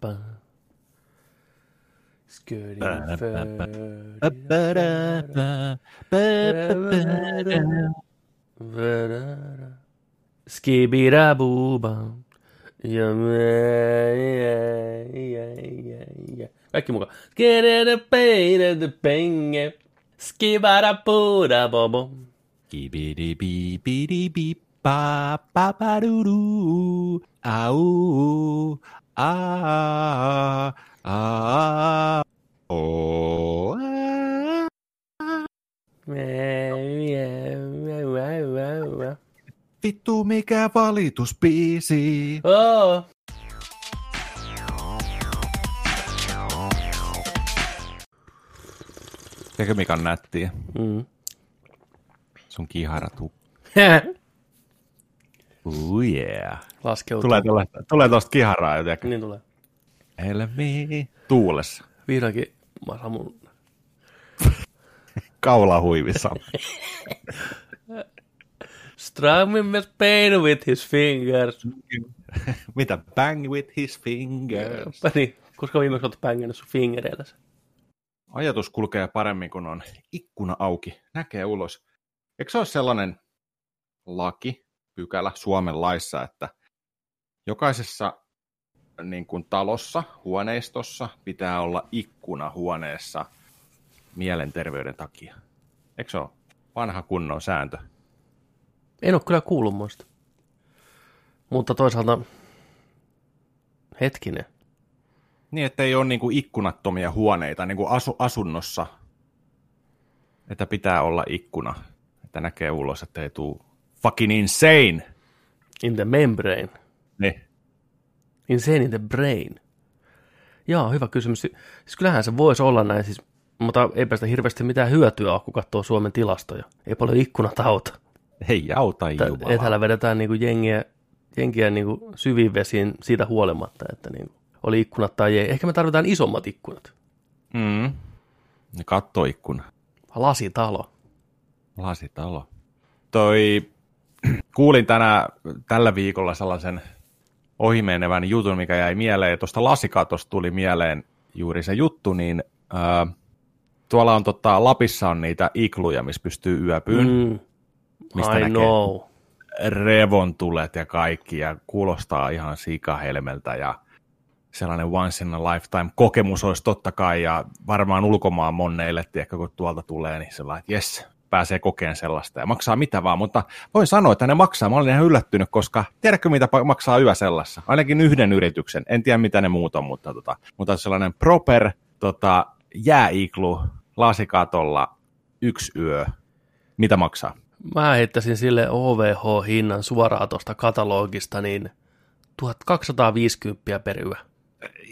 ba. Skirty Skibida booba. Ja, ja, ja, ja, ja. Kaikki mukaan. Skidda peidä penge. Skibada puda bobo. Kibidi bi bidi bi ba ba ba doo doo. Au. Ah. Ah. Oh. ah. Vittu mikä. Oh. Tiedätkö mikä on nättiä? Mm. Sun kiharatu. Oh yeah. Laskeutuu. Tulee, tuolla- tulee tosta kiharaa jotenkin. Niin tulee. Helmi. Tuulessa. Vihdoinkin mä saan mun... Kaula huivissa. Strumming with pain with his fingers. Mitä? Bang with his fingers. Niin, koska viimeksi olet pängännyt sun fingereillä. Ajatus kulkee paremmin, kun on ikkuna auki. Näkee ulos. Eikö se ole sellainen laki, pykälä Suomen laissa, että jokaisessa niin kuin talossa, huoneistossa pitää olla ikkuna huoneessa mielenterveyden takia. Eikö se ole vanha kunnon sääntö? En ole kyllä kuullut muista. Mutta toisaalta, hetkinen. Niin, että ei ole niin kuin ikkunattomia huoneita niin kuin asu, asunnossa, että pitää olla ikkuna, että näkee ulos, että ei tule fucking insane. In the membrane. Niin. Insane in the brain. Joo, hyvä kysymys. Siis kyllähän se voisi olla näin, siis, mutta eipä sitä hirveästi mitään hyötyä ole, kun katsoo Suomen tilastoja. Ei paljon ikkunat auta. Hei, auta Jumala. Etäällä vedetään niin kuin jengiä, jengiä niin kuin syviin vesiin siitä huolimatta, että niin kuin oli ikkunat tai ei. Ehkä me tarvitaan isommat ikkunat. Mm. Ja kattoikkuna. Lasitalo. Lasitalo. Toi, kuulin tänä, tällä viikolla sellaisen ohimenevän jutun, mikä jäi mieleen. Tuosta lasikatosta tuli mieleen juuri se juttu, niin ää, tuolla on tota, Lapissa on niitä ikluja, missä pystyy yöpyyn. Mm. Mistä I näkee? know. Revontulet ja kaikki, ja kuulostaa ihan sikahelmeltä, ja sellainen once in a lifetime kokemus olisi totta kai, ja varmaan ulkomaan monneille, tiedätkö, kun tuolta tulee, niin sellainen, että jes, pääsee kokeen sellaista, ja maksaa mitä vaan, mutta voin sanoa, että ne maksaa, mä olin ihan yllättynyt, koska tiedätkö, mitä maksaa yö sellaisessa? Ainakin yhden yrityksen, en tiedä mitä ne muut on, mutta, tota, mutta sellainen proper tota, jääiklu lasikatolla yksi yö, mitä maksaa? Mä heittäisin sille OVH-hinnan suoraan tuosta katalogista, niin 1250 per yö.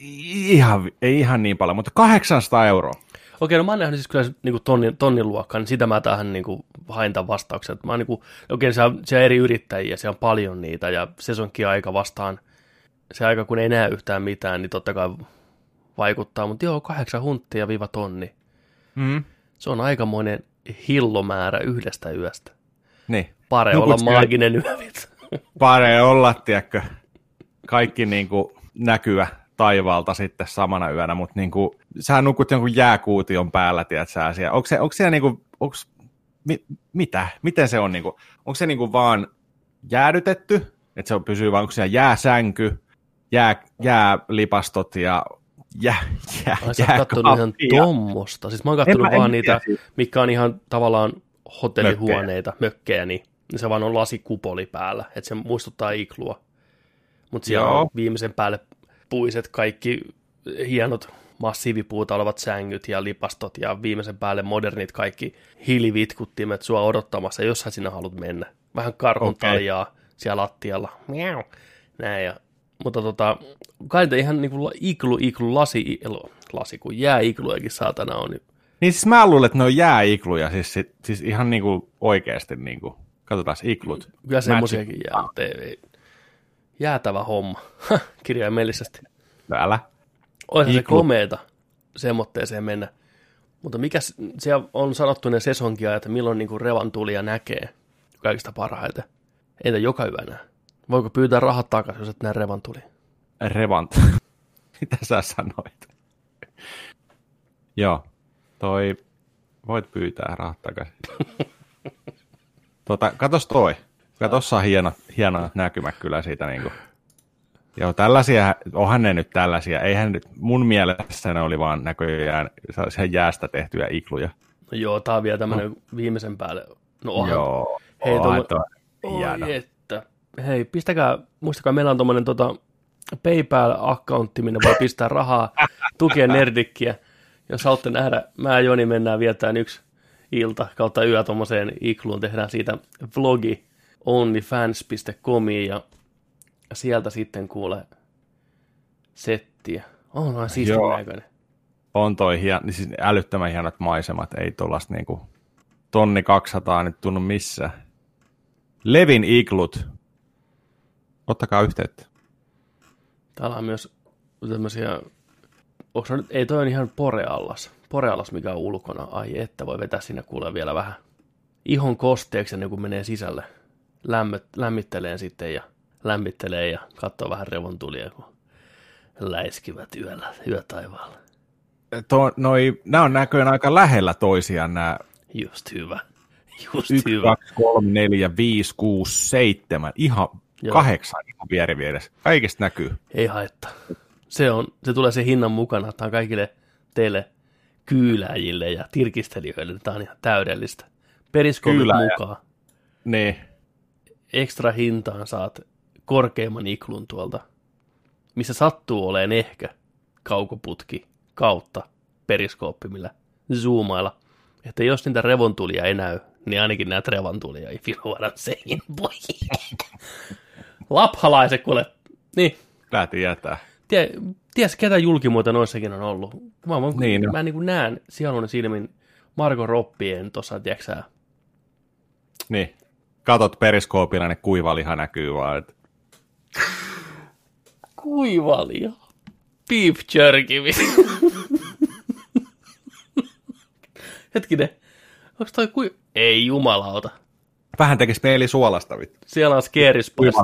Ihan, ei ihan niin paljon, mutta 800 euroa. Okei, no mä oon nähnyt siis kyllä niin tonnin, tonnin luokkaa, niin sitä mä tähän niin kuin, hain tämän vastauksen. Että Mä oon, niin kuin, okei, siellä on, siellä on eri yrittäjiä, siellä on paljon niitä, ja sesonkin aika vastaan, se aika kun ei näe yhtään mitään, niin totta kai vaikuttaa, mutta joo, kahdeksan hunttia viiva tonni. Mm. Se on aikamoinen hillomäärä yhdestä yöstä. Niin. Pare Nukut olla maaginen yö. Pare olla, tiedätkö, kaikki niin kuin näkyä taivaalta sitten samana yönä, mutta niin kuin, sä nukut jonkun jääkuution päällä, tiedät sä, siellä. Onko, se, onko siellä niin kuin, onko, mi, mitä? Miten se on? Niin kuin, onko se niin kuin vaan jäädytetty, että se on pysyy vaan, onko siellä jääsänky, jää, jäälipastot ja jää, jää, Ai sä oot kattonut ihan tommosta. Siis mä oon kattonut En en vaan tiedä niitä, siitä. mikä on ihan tavallaan hotellihuoneita, mökkejä, niin se vaan on lasikupoli päällä, että se muistuttaa iklua. Mutta siellä Joo. on viimeisen päälle puiset kaikki hienot massiivipuuta olevat sängyt ja lipastot ja viimeisen päälle modernit kaikki hiilivitkuttimet sua odottamassa, jos sä sinä haluat mennä. Vähän karhun taljaa siellä lattialla. Miau. Näin ja mutta tota, kai niitä ihan niinku iklu, iklu, lasi, lasi, kun jääiklujakin saatana on. Niin Niin siis mä luulen, että ne on jääikluja, siis, siis, siis ihan niin kuin oikeasti niin kuin, katsotaan iklut. kyllä semmoisiakin jää, mutta ei, ei. Jäätävä homma, kirjaimellisesti. Älä. Olisi se komeeta semmoitteeseen mennä. Mutta mikä siellä on sanottu ne sesonkia, että milloin niinku revantulia näkee kaikista parhaiten. Entä joka yönä? Voiko pyytää rahat takaisin, jos et näe revantulia? Revant. Mitä sä sanoit? Joo, toi, voit pyytää rahat takaisin. tota, katos toi. Katos on hieno, hieno näkymä kyllä siitä niin kuin. Joo, tällaisia, onhan ne nyt tällaisia. Eihän nyt, mun mielestä ne oli vaan näköjään sellaisia jäästä tehtyjä ikluja. No joo, tää on vielä tämmönen no. viimeisen päälle. No onhan. Joo, Hei, onhan tuolla- toi hieno. Oi, että. Hei, pistäkää, muistakaa, meillä on tommonen tota, PayPal-accountti, minne voi pistää rahaa, tukea nerdikkiä. Jos haluatte nähdä, mä ja Joni mennään viettämään yksi ilta kautta yö tommoseen ikluun, tehdään siitä vlogi onlyfans.comiin ja sieltä sitten kuule settiä. On noin siistin Joo. näköinen. On toi hien, niin siis älyttömän hienot maisemat, ei tuollaista niinku tonni 200 nyt tunnu missään. Levin iglut. Ottakaa yhteyttä. Täällä on myös tämmöisiä, onko nyt, ei toi on ihan poreallas. Poreallas, mikä on ulkona. Ai että, voi vetää sinne kuule vielä vähän ihon kosteeksi ennen kuin menee sisälle. Lämmöt, lämmittelee sitten ja lämmittelee ja katsoo vähän revontulia, kun läiskivät yöllä, yötaivaalla. To, noi, nämä on näköjään aika lähellä toisiaan nämä Just hyvä. Just 1, hyvä. 2, 3, 4, 5, 6, 7, ihan Joo. kahdeksan ihan vieri vieressä. Kaikista näkyy. Ei haittaa. Se, on, se tulee se hinnan mukana. Tämä on kaikille teille kyylääjille ja tirkistelijöille. Tämä on ihan täydellistä. Periskoopit mukaan. Niin. Ekstra hintaan saat korkeimman iklun tuolta, missä sattuu oleen ehkä kaukoputki kautta periskooppi, millä zoomailla. Että jos niitä revontulia ei näy, niin ainakin näet revontulia, what I'm saying, boy. Laphalaiset, kuule. Niin, Kyllä tietää. Tie, ties ketä julkimuoto noissakin on ollut. Mä, mä, Niin niin, on. mä niin näen sielun silmin Marko Roppien tuossa, tiedätkö Niin. Katot periskoopilla, ne kuiva liha näkyy vaan. Kuivalia. Beef jerky. Hetkinen, onko toi kui... Ei jumalauta. Vähän tekisi peili suolasta. Vittu. Siellä on scary spots,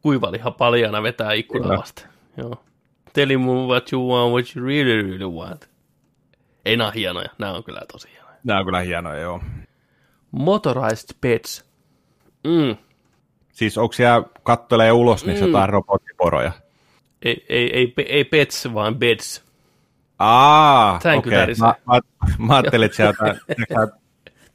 Kuivaliha. paljana vetää ikkunan vasten. Joo. Tell me what you want, what you really, really want. Ei nää hienoja, nää on kyllä tosi hienoja. Nämä on kyllä hienoja, joo. Motorized pets. Mm. Siis onko siellä kattelee ulos, niin mm. jotain robottiporoja? Ei, ei, ei, ei pets, vaan beds. Aa, Thank you, okei. that is- Mä, mä, mä, ajattelin, että sieltä sieltä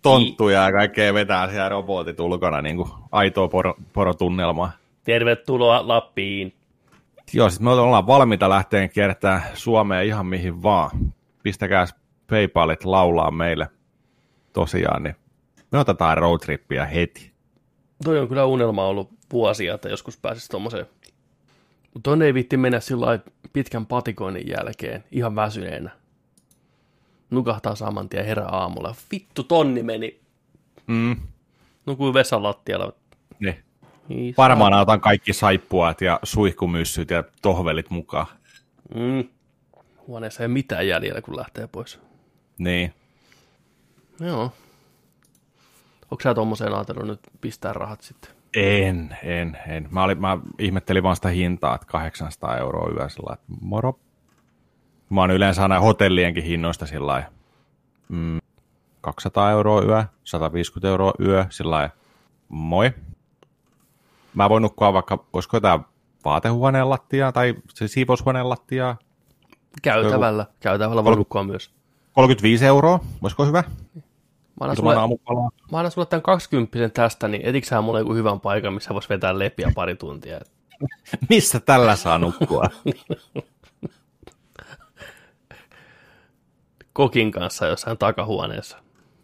tonttuja ja kaikkea vetää siellä robotit ulkona, niin kuin aitoa poro, porotunnelmaa. Tervetuloa Lappiin. Joo, siis me ollaan valmiita lähteen kiertämään Suomeen ihan mihin vaan. Pistäkää Paypalit laulaa meille tosiaan, niin me otetaan roadtrippiä heti. Toi on kyllä unelma ollut vuosia, että joskus pääsisi tommoseen. Mutta tonne ei vitti mennä sillä pitkän patikoinnin jälkeen, ihan väsyneenä. Nukahtaa saman tien herää aamulla. Vittu, tonni meni. Mm, Nukui vessan lattialla. niin. Niin, Varmaan otan kaikki saippuat ja suihkumyssyt ja tohvelit mukaan. Mm. Huoneessa ei mitään jäljellä, kun lähtee pois. Niin. Joo. Onko sä tommoseen ajatellut nyt pistää rahat sitten? En, en, en. Mä, olin, mä ihmettelin vaan sitä hintaa, että 800 euroa yö sillä että moro. Mä oon yleensä aina hotellienkin hinnoista sillä mm, 200 euroa yö, 150 euroa yö, sillä moi. Mä voin nukkua vaikka, olisiko jotain vaatehuoneen lattiaa tai se siivoushuoneen lattiaa, Käytävällä. Käytävällä voi nukkua myös. 35 euroa, voisiko hyvä? Mä annan, sulle, aamupalaa. mä annan sulle tämän 20 tästä, niin etitkö sä mulle joku hyvän paikan, missä vois vetää lepiä pari tuntia? Missä tällä saa nukkua? Kokin kanssa jossain takahuoneessa.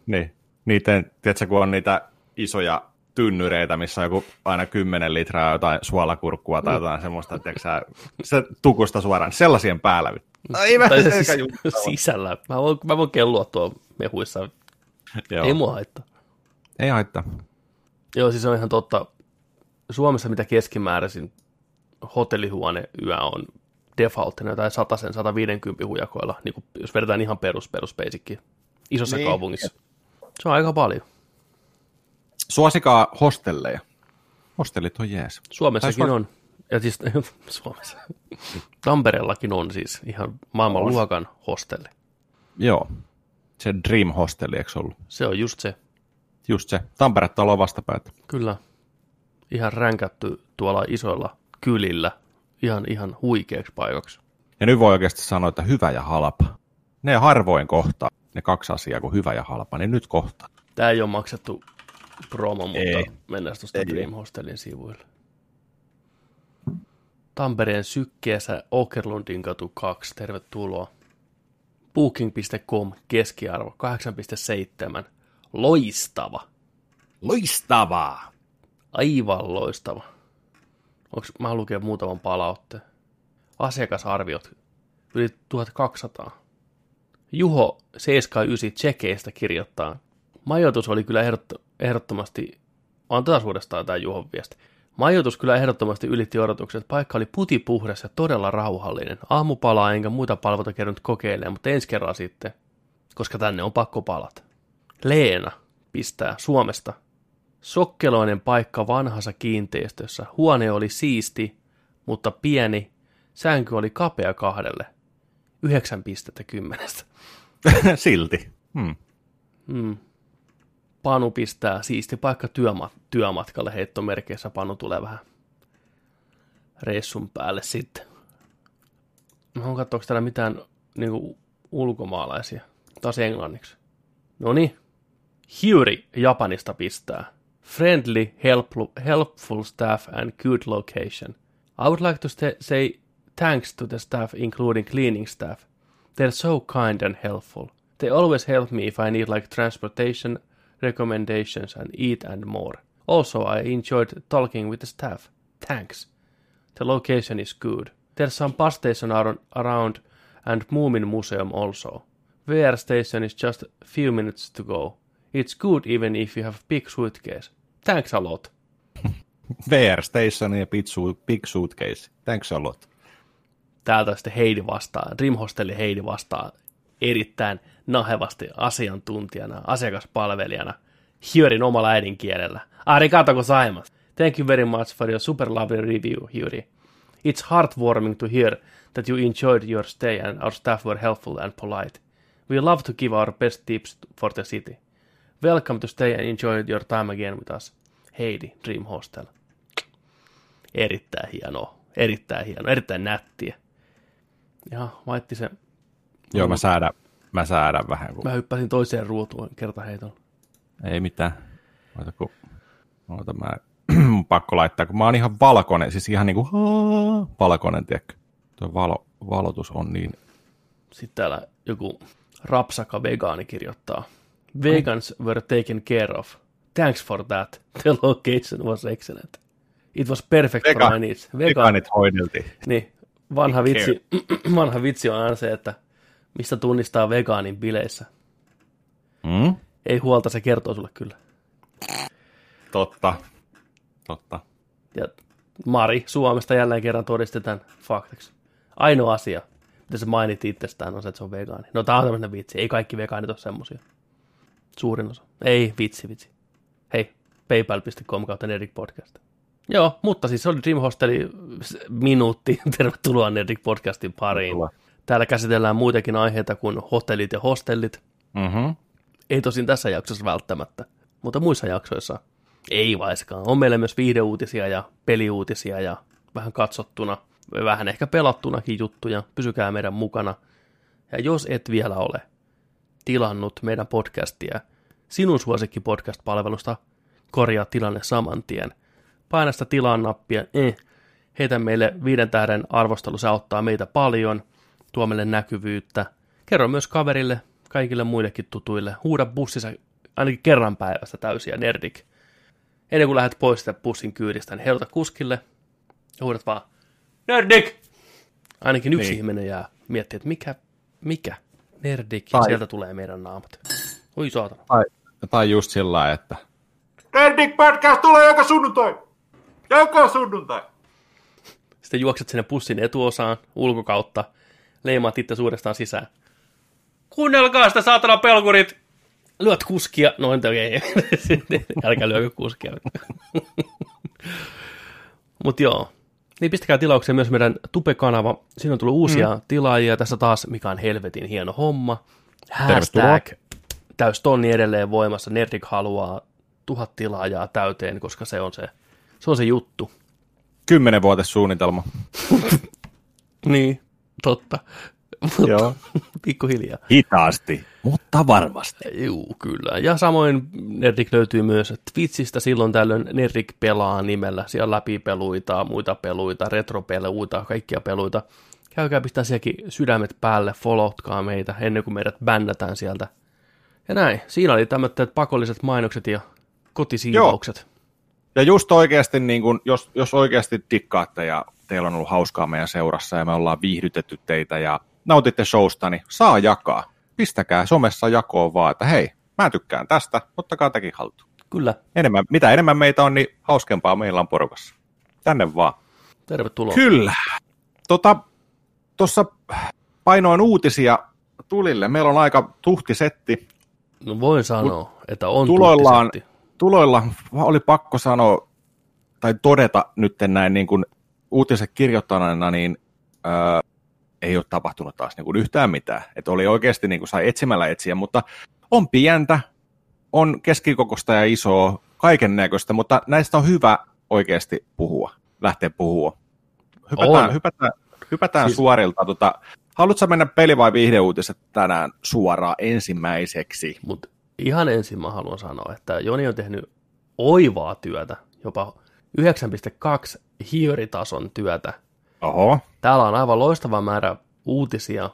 Niin. Niiden, tiedätkö, kun on niitä isoja tynnyreitä, missä on joku aina 10 litraa jotain suolakurkkua tai jotain semmoista, tiedätkö, se tukusta suoraan, sellaisien päällä. Ai mä Tai se siis sisällä. Mä voin, mä voin kellua tuo mehuissa. Joo. Ei mua haittaa. Ei haittaa. Joo, siis on ihan totta. Suomessa mitä keskimääräisin hotellihuone yö on defaulttina jotain 100 150 hujakoilla, niin kuin jos vedetään ihan perus, perus basicki, isossa Niin. kaupungissa. Se on aika paljon. Suosikaa hostelleja. Hostellit on jees. Suomessakin suos- on. Ja siis Suomessa. Tampereellakin on siis ihan maailman On. luokan hostelli. Joo. Se Dream Hostelli, eikö ollut? Se on just se. Just se. Tampere-talo vastapäätä. Kyllä. Ihan ränkätty tuolla isoilla kylillä. Ihan, ihan huikeaksi paikaksi. Ja nyt voi oikeasti sanoa, että hyvä ja halpa. Ne harvoin kohtaa, ne kaksi asiaa kuin hyvä ja halpa, niin nyt kohtaa. Tämä ei ole maksettu promo, mutta Ei. mennään tuosta Ei. Dream Hostelin sivuille. Tampereen sykkeessä Okerlundin katu 2, tervetuloa. Booking.com keskiarvo 8,7. Loistava. Loistavaa! Aivan loistava. Onks, mä lukee muutaman palautteen. Asiakasarviot yli 1200. Juho 79 Tsekeistä kirjoittaa. Majoitus oli kyllä ehdotto, ehdottomasti, on taas uudestaan tämä Juhon viesti. Majoitus kyllä ehdottomasti ylitti odotukset. Paikka oli putipuhdas ja todella rauhallinen. Aamupalaa enkä muita palveluita kerännyt kokeilemaan, mutta ensi kerran sitten, koska tänne on pakko palata. Leena pistää Suomesta Sokkeloinen paikka vanhassa kiinteistössä. Huone oli siisti, mutta pieni. Sänky oli kapea kahdelle. Yhdeksän pistettä kymmenestä. Silti. Hmm. Mm. Panu pistää siisti paikka työma- työmatkalle heittomerkeissä. Panu tulee vähän reissun päälle sitten. Mä oon katsoa, onko täällä mitään niinku, ulkomaalaisia. Taas englanniksi. No niin. Hyuri Japanista pistää. Friendly, helpful, helpful staff and good location. I would like to sta- say thanks to the staff, including cleaning staff. They're so kind and helpful. They always help me if I need like transportation, recommendations, and eat and more. Also, I enjoyed talking with the staff. Thanks. The location is good. There's some bus station ar- around and Moomin Museum also. VR station is just a few minutes to go. It's good even if you have big suitcase. Thanks a lot. VR Station ja Big, Suit, Big Suitcase. Thanks a lot. Täältä sitten Heidi vastaa, Dream Hostelin Heidi vastaa erittäin nahevasti asiantuntijana, asiakaspalvelijana, Hyörin omalla äidinkielellä. Arigato gozaimasu. Thank you very much for your super lovely review, Hyöri. It's heartwarming to hear that you enjoyed your stay and our staff were helpful and polite. We love to give our best tips for the city. Welcome to stay and enjoy your time again with us. Heidi, Dream Hostel. Erittäin hienoa, erittäin hienoa, erittäin nättiä. Ja vaitti se. Joo, mä säädän, mä säädän vähän. Kun... Mä hyppäsin toiseen ruutuun kertaheitolla. Ei mitään. Oota, kun... Oota, mä... Mun pakko laittaa, kun mä oon ihan valkoinen, siis ihan niinku valkoinen, tiedätkö. Tuo valo, valotus on niin... Sitten täällä joku rapsaka vegaani kirjoittaa. Vegans were taken care of. Thanks for that. The location was excellent. It was perfect Vega- for my needs. Vegaanit hoideltiin. niin, vanha vitsi, vanha vitsi on aina se, että mistä tunnistaa vegaanin bileissä. Mm? Ei huolta, se kertoo sulle kyllä. Totta. Totta. Ja Mari Suomesta jälleen kerran todistetaan faktiksi. Ainoa asia, mitä se mainitsi itsestään, on se, että se on vegaani. No tää on tämmöinen vitsi. Ei kaikki vegaanit ole semmosia. Suurin osa. Ei, vitsi, vitsi. Hei, paypal.com kautta Nerdik Podcast. Joo, mutta siis se oli Dream Hosteli s- minuutti. Tervetuloa Nerdik Podcastin pariin. Tervetuloa. Täällä käsitellään muitakin aiheita kuin hotellit ja hostellit. Mm-hmm. Ei tosin tässä jaksossa välttämättä, mutta muissa jaksoissa ei vaiskaan. On meillä myös viihdeuutisia ja peliuutisia ja vähän katsottuna, vähän ehkä pelattunakin juttuja. Pysykää meidän mukana. Ja jos et vielä ole tilannut meidän podcastia sinun suosikki podcast-palvelusta, korjaa tilanne saman tien. Paina sitä tilaan nappia, eh. heitä meille viiden tähden arvostelu, se auttaa meitä paljon, tuo meille näkyvyyttä. Kerro myös kaverille, kaikille muillekin tutuille. Huuda bussissa ainakin kerran päivässä täysiä nerdik. Ennen kuin lähdet pois sitä bussin kyydistä, niin heiluta kuskille ja huudat vaan nerdik! Ainakin yksi Niin. ihminen jää miettiä, että mikä, mikä nerdik, ja Tai- sieltä tulee meidän naamat. Oi saatana. Tai, tai just sillä lailla, että Nerdik Podcast tulee joka sunnuntai! Joka sunnuntai! Sitten juokset sinne bussin etuosaan ulkokautta, leimaat itse suurestaan sisään. Kuunnelkaa sitä saatana pelkurit! Lyöt kuskia. No entä okei. Älkää lyökö kuskia. Mut joo. Niin pistäkää tilaukseen myös meidän Tupe-kanava. Siinä on tullut uusia mm. tilaajia. Tässä taas, mikä on helvetin hieno homma. Hashtag täys tonni edelleen voimassa. Nerdik haluaa tuhat tilaajaa täyteen, koska se on se, se, on se juttu. Kymmenen vuotesuunnitelma. Niin, totta. Joo. Pikkuhiljaa. Hitaasti, mutta varmasti. Juu, kyllä. Ja samoin Nerdik löytyy myös Twitchistä. Silloin tällöin Nerdik pelaa nimellä. Siellä on läpipeluita, muita peluita, retropeluita, kaikkia peluita. Käykää pistää sielläkin sydämet päälle, followtkaa meitä ennen kuin meidät bännätään sieltä. Ja näin. Siinä oli tämmöiset pakolliset mainokset ja kotisiivaukset. Joo. Ja just oikeasti, niin kun, jos, jos oikeasti dikkaatte ja teillä on ollut hauskaa meidän seurassa ja me ollaan viihdytetty teitä ja nautitte showsta, niin saa jakaa. Pistäkää somessa jakoon vaan, että hei, mä tykkään tästä, ottakaa tekin haltuun. Kyllä. Enemmän, mitä enemmän meitä on, niin hauskempaa meillä on porukassa. Tänne vaan. Tervetuloa. Kyllä. Tuossa tota, painoin uutisia tulille. Meillä on aika tuhti setti. No voin sanoa, Mut että on tuloillaan, tuloilla oli pakko sanoa tai todeta nyt näin niin kuin uutiset kirjoittaneena, niin öö, ei ole tapahtunut taas niin kuin yhtään mitään. Että oli oikeasti niin kuin sai etsimällä etsiä, mutta on pientä, on keskikokosta ja isoa, kaiken näköistä, mutta näistä on hyvä oikeasti puhua, lähteä puhua. Hypätään, on. hypätään, hypätään siis... suorilta. Tota, haluatko mennä peli- vai viihdeuutiset tänään suoraan ensimmäiseksi? Mut ihan ensin mä haluan sanoa, että Joni on tehnyt oivaa työtä, jopa 9.2 hioritason työtä. Oho. Täällä on aivan loistava määrä uutisia,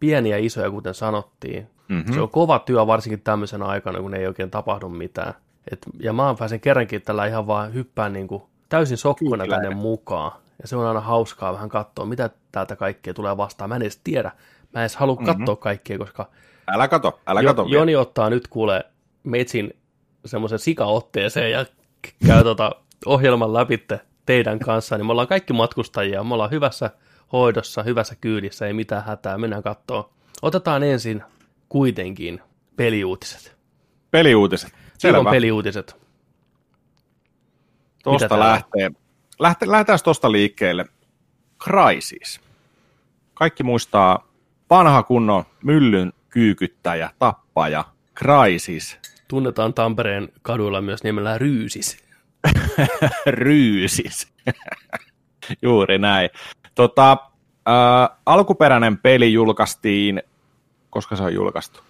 pieniä ja isoja, kuten sanottiin. Mm-hmm. Se on kova työ varsinkin tämmöisenä aikana, kun ei oikein tapahdu mitään. Et, ja mä pääsen kerrankin tällä ihan vaan hyppään niin kuin täysin sokkona Kyllä. tänne mukaan. Ja se on aina hauskaa vähän katsoa, mitä täältä kaikkea tulee vastaan. Mä en edes tiedä. Mä en edes halua mm-hmm. katsoa kaikkea, koska... Älä kato, älä jo, kato. Joni ottaa nyt kuule metsin semmoisen sikaotteeseen ja käy tota ohjelman läpitte teidän kanssa, niin me ollaan kaikki matkustajia, me ollaan hyvässä hoidossa, hyvässä kyydissä, ei mitään hätää, mennään katsoa. Otetaan ensin kuitenkin peliuutiset. Peliuutiset, selvä. on peliuutiset. Tuosta lähtee. Lähte, lähdetään tuosta liikkeelle. Crisis. Kaikki muistaa vanha kunnon myllyn kyykyttäjä, tappaja, Crisis. Tunnetaan Tampereen kaduilla myös nimellä Ryysis. Ryysis. Juuri näin. Tota, äh, alkuperäinen peli julkaistiin, koska se on julkaistu?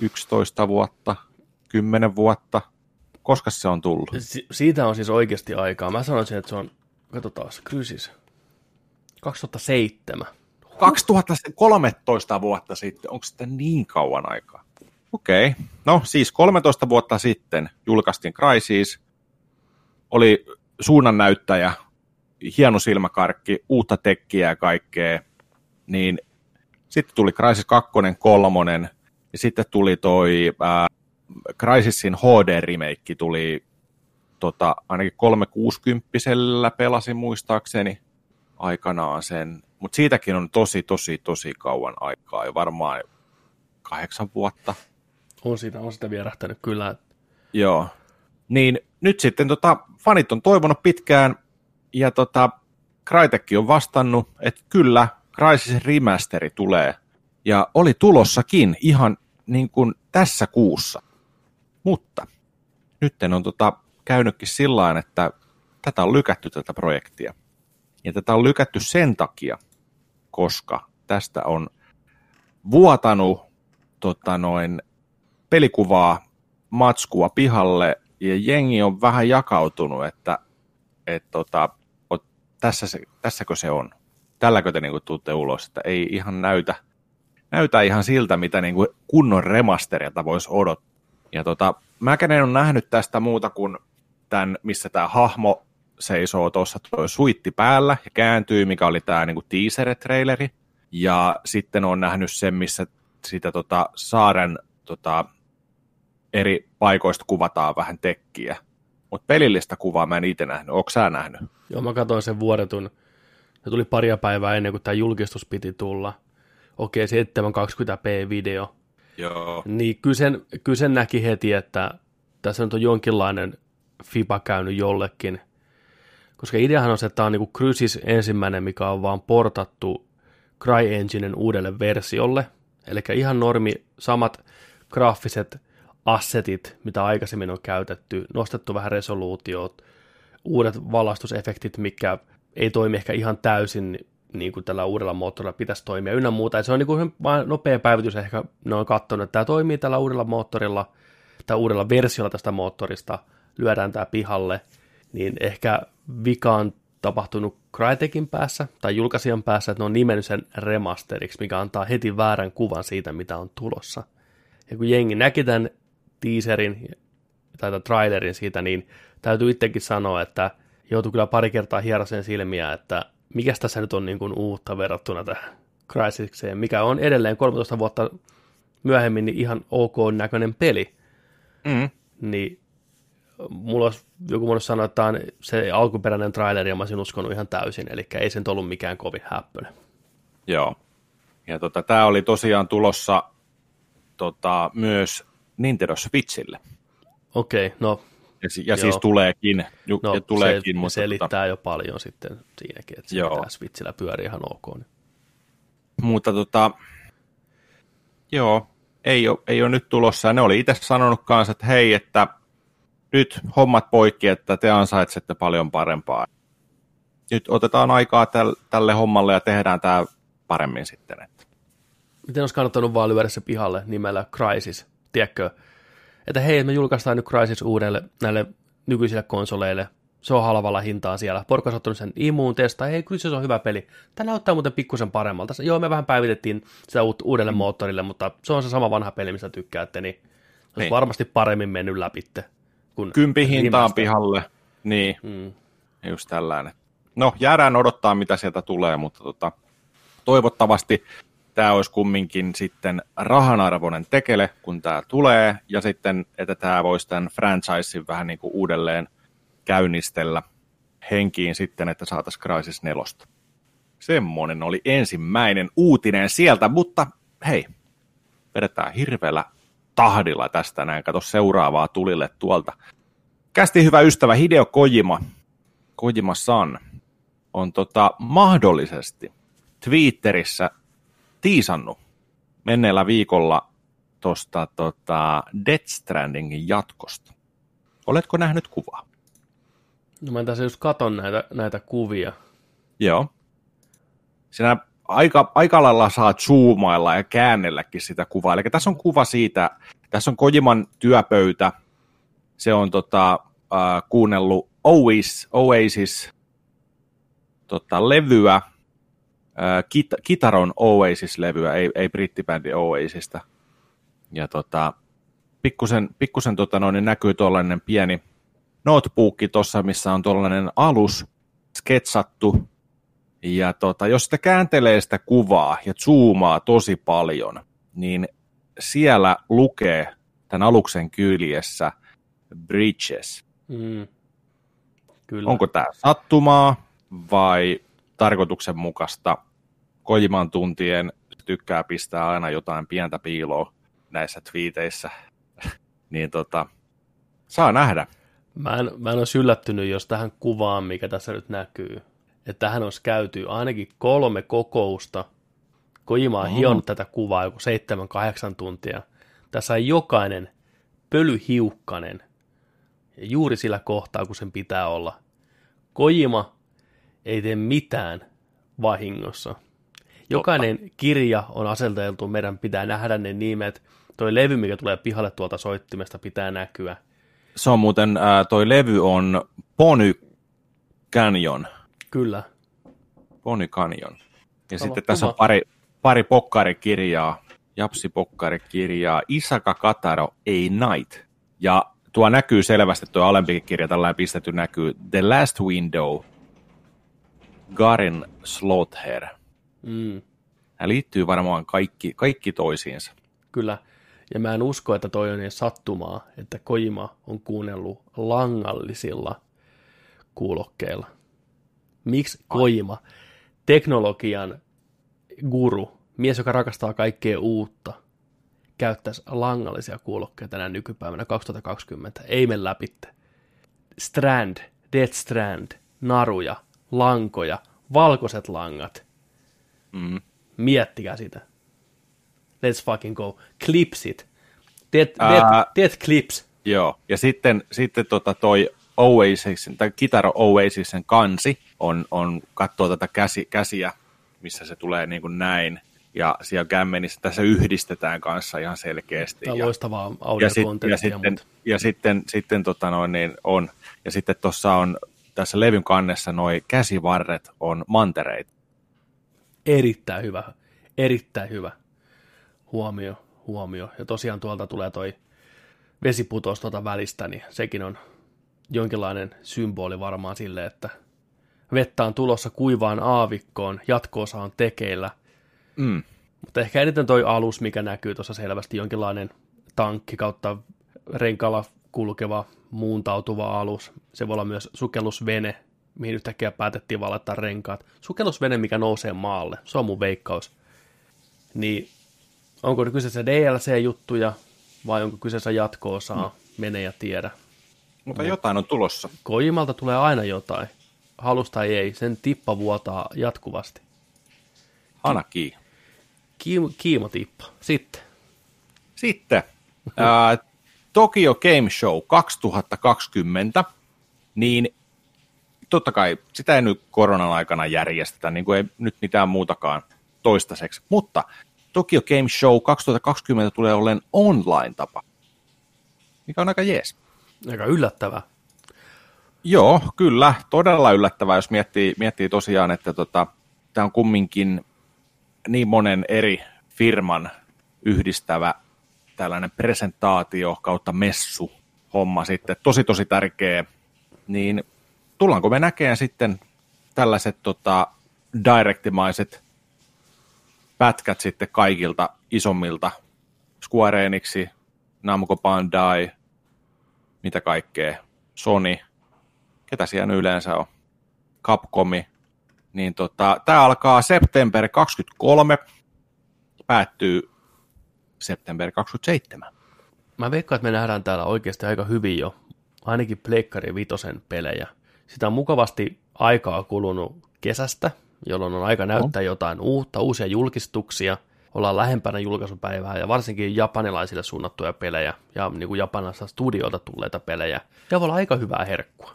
11 vuotta, 10 vuotta, koska se on tullut? Si- siitä on siis oikeasti aikaa. Mä sanoisin, että se on, katsotaan, Crysis, 2007. 2013 vuotta sitten, onko sitten niin kauan aikaa? Okei, okay. no siis 13 vuotta sitten julkaistiin Crysis, oli suunnannäyttäjä, hieno silmäkarkki, uutta tekkiä ja kaikkea, niin sitten tuli Crysis 2, 3, ja sitten tuli toi äh, Crysisin HD-remake tuli tota, ainakin 360 pelasin muistaakseni aikanaan sen, mutta siitäkin on tosi, tosi, tosi kauan aikaa, jo varmaan kahdeksan vuotta. On sitä, on sitä vierähtänyt kyllä. Joo, niin nyt sitten tota, fanit on toivonut pitkään, ja tota, Crytek on vastannut, että kyllä, Crysis remasteri tulee, ja oli tulossakin ihan niin kuin tässä kuussa. Mutta nyt on tota, käynytkin sillä että tätä on lykätty tätä projektia. Ja tätä on lykätty sen takia, koska tästä on vuotanut tota noin, pelikuvaa, matskua pihalle ja jengi on vähän jakautunut, että et tota, ot, tässä se, tässäkö se on. Tälläkö te niinku tuutte ulos, että ei ihan näytä, näytä ihan siltä, mitä niinku kunnon remasterilta voisi odottaa. Ja tota, mäkään en ole nähnyt tästä muuta kuin tämän, missä tämä hahmo seisoo tuossa tuo suitti päällä ja kääntyy, mikä oli tämä niinku teaser-traileri. Ja sitten on nähnyt sen, missä sitä tota, saaren tota, eri paikoista kuvataan vähän tekkiä. Mutta pelillistä kuvaa mä en itse nähnyt. Onko sä nähnyt? Joo, mä katsoin sen vuodetun. Se tuli paria päivää ennen kuin tämä julkistus piti tulla. Okei, 720p video. Joo. Niin kyllä sen, kyllä sen näki heti, että tässä on jonkinlainen FIBA käynyt jollekin, Koska ideahan on se, että tämä on niin Crysis ensimmäinen, mikä on vaan portattu CryEnginen uudelle versiolle. Eli ihan normi, samat graafiset assetit, mitä aikaisemmin on käytetty, nostettu vähän resoluutiot, uudet valastusefektit, mikä ei toimi ehkä ihan täysin niin kuin tällä uudella moottorilla pitäisi toimia ynnä muuta. Et se on niin kuin vain nopea päivitys, ehkä ne on katsonut, että tämä toimii tällä uudella moottorilla tai uudella versiolla tästä moottorista, lyödään tämä pihalle, niin ehkä vika on tapahtunut Crytekin päässä tai julkaisijan päässä, että ne on nimennyt sen remasteriksi, mikä antaa heti väärän kuvan siitä, mitä on tulossa. Ja kun jengi näki tämän teaserin tai trailerin siitä, niin täytyy itsekin sanoa, että joutui kyllä pari kertaa hieraseen silmiä, että mikä tässä nyt on niin kuin uutta verrattuna tähän Crysiseen, mikä on edelleen 13 vuotta myöhemmin niin ihan ok näköinen peli. Mm. Niin mulla olisi, joku voinut sanoa, että on se alkuperäinen traileri, ja mä olisin uskonut ihan täysin, eli ei sen ollut mikään kovin häppöne. Joo. Ja tota, tämä oli tosiaan tulossa tota, myös Nintendo Switchille. Okei, okay, no ja, ja siis tuleekin. Ju, no, ja tuleekin se mutta selittää tota, jo paljon sitten siinäkin, että se Joo. pitää Switchillä pyörii ihan ok. Niin. mutta tota, joo, ei ole, ei ole nyt tulossa. Ja ne oli itse sanonut kanssa, että hei, että nyt hommat poikki, että te ansaitsette paljon parempaa. Nyt otetaan aikaa täl, tälle hommalle ja tehdään tämä paremmin sitten. Että. Miten olisi kannattanut vaan lyödä se pihalle nimellä Crysis, tiedätkö? Että hei, me julkaistaan nyt Crysis uudelle näille nykyisille konsoleille. Se on halvalla hintaa siellä. Porukka on ottanut sen imuun testaa. Hei, kyllä se on hyvä peli. Tämä näyttää muuten pikkusen paremmalta. Joo, me vähän päivitettiin sitä uudelle moottorille, mutta se on se sama vanha peli, mistä tykkäätte, niin se olisi Niin. varmasti paremmin mennyt läpitte. Kun Kympi hintaan pihalle. Niin, Mm. just tällainen. No, jäädään odottaa, mitä sieltä tulee, mutta tota, toivottavasti tämä olisi kumminkin sitten rahanarvoinen tekele, kun tämä tulee, ja sitten, että tämä voisi tämän franchisein vähän niin kuin uudelleen käynnistellä henkiin sitten, että saataisiin Crysis 4. Semmoinen oli ensimmäinen uutinen sieltä, mutta hei, vedetään hirveällä tahdilla tästä näin, kato seuraavaa tulille tuolta. Kästi hyvä ystävä Hideo Kojima, Kojima-san, on tota, mahdollisesti Twitterissä tiisannut menneellä viikolla tuosta tota Death Strandingin jatkosta. Oletko nähnyt kuvaa? No mä tässä just katon näitä, näitä kuvia. Joo. Siinä aika, aika lailla saa zoomailla ja käännelläkin sitä kuvaa. Eli tässä on kuva siitä, tässä on Kojiman työpöytä. Se on tota, äh, kuunnellut Oasis, Oasis tota, levyä, kit, Kitaron Oasis-levyä, ei, ei brittibändi Oasista. Ja tota, pikkusen, pikkusen tota, noin, niin näkyy tuollainen pieni notebookki tuossa, missä on tuollainen alus sketsattu. Ja tota, jos sitä kääntelee sitä kuvaa ja zoomaa tosi paljon, niin siellä lukee tämän aluksen kyljessä Bridges. Mm. Kyllä. Onko tämä sattumaa vai tarkoituksenmukaista? Kojiman tuntien tykkää pistää aina jotain pientä piiloa näissä twiiteissä. niin tota, saa nähdä. Mä en, mä en olisi yllättynyt, jos tähän kuvaan, mikä tässä nyt näkyy, että tähän olisi käyty ainakin kolme kokousta. Kojima on hionut tätä kuvaa joku seitsemän, kahdeksan tuntia. Tässä on jokainen pölyhiukkanen. Ja juuri sillä kohtaa, kun sen pitää olla. Kojima ei tee mitään vahingossa. Jokainen kirja on aseteltu, meidän pitää nähdä ne nimet. Toi levy, mikä tulee pihalle tuolta soittimesta, pitää näkyä. Se on muuten, ää, toi levy on Pony Canyon. Kyllä. Pony Canyon. Ja Sama sitten tässä on pari, pari pokkarikirjaa, Japsi pokkarikirjaa, Isaka Kataro, A Night. Ja tuo näkyy selvästi, tuo alempikin kirja tällainen pistetty näkyy, The Last Window, Garin Slother. Mm. Nämä liittyy varmaan kaikki, kaikki toisiinsa. Kyllä. Ja mä en usko, että toi on edes sattumaa, että Kojima on kuunnellut langallisilla kuulokkeilla. Miksi Kojima, teknologian guru, mies, joka rakastaa kaikkea uutta, käyttäisi langallisia kuulokkeita tänä nykypäivänä 2020? Ei me läpitte. Strand, Death Strand, naruja, lankoja, valkoiset langat. Mm. Miettikää sitä. Let's fucking go. Clipsit. Teet, Ää- teet clips. Joo, ja sitten, sitten tota toi Oasisin, tai Kitaro Oasisen kansi on, on katsoo tätä käsi, käsiä, missä se tulee niin kuin näin, ja siellä kämmenissä tässä yhdistetään kanssa ihan selkeästi. Tämä on ja, loistavaa ja, sit, ja sitten, mutta ja sitten, sitten tota noin, niin on, ja sitten tuossa on tässä levyn kannessa noi käsivarret on mantereita. Erittäin hyvä. Erittäin hyvä. Huomio, huomio. Ja tosiaan tuolta tulee toi vesiputous tuota välistä, niin sekin on jonkinlainen symboli varmaan sille, että vettä on tulossa kuivaan aavikkoon, jatkoosa on tekeillä. Mm. Mutta ehkä eniten toi alus, mikä näkyy tuossa selvästi, jonkinlainen tankki kautta renkalla kulkeva muuntautuva alus. Se voi olla myös sukellusvene, mihin yhtäkkiä päätettiin vaan laittaa renkaat. Sukellusvene, mikä nousee maalle. Se on mun veikkaus. Niin onko kyseessä DLC-juttuja vai onko kyseessä jatko-osaa? Mm. Mene ja tiedä. Mutta jotain on tulossa. Kojimalta tulee aina jotain. Halusta ei, sen tippa vuotaa jatkuvasti. Hanaki. Kiim- kiimotippa. Sitten. Sitten ää, Tokyo Game Show 2020, niin totta kai sitä ei nyt koronan aikana järjestetä, niin kuin ei nyt mitään muutakaan toistaiseksi, mutta Tokyo Game Show 2020 tulee olleen online-tapa, mikä on aika jees. Aika yllättävää. Joo, kyllä, todella yllättävää, jos miettii, miettii tosiaan, että tota, tämä on kumminkin niin monen eri firman yhdistävä tällainen presentaatio kautta messu homma sitten, tosi tosi tärkeä, niin tullaanko me näkemään sitten tällaiset tota, direktimaiset pätkät sitten kaikilta isommilta? Square Enixi, Namco Bandai, mitä kaikkea, Sony, ketä siellä yleensä on, Capcomi, niin tota, tämä alkaa September 23, päättyy September 27. Mä veikkaan, että me nähdään täällä oikeasti aika hyvin jo, ainakin Pleikkari Vitosen pelejä. Sitä on mukavasti aikaa kulunut kesästä, jolloin on aika näyttää jotain uutta, uusia julkistuksia. Ollaan lähempänä julkaisupäivää ja varsinkin japanilaisille suunnattuja pelejä ja niin kuin japanilaisista studioilta tulleita pelejä. Ja voi olla aika hyvää herkkua.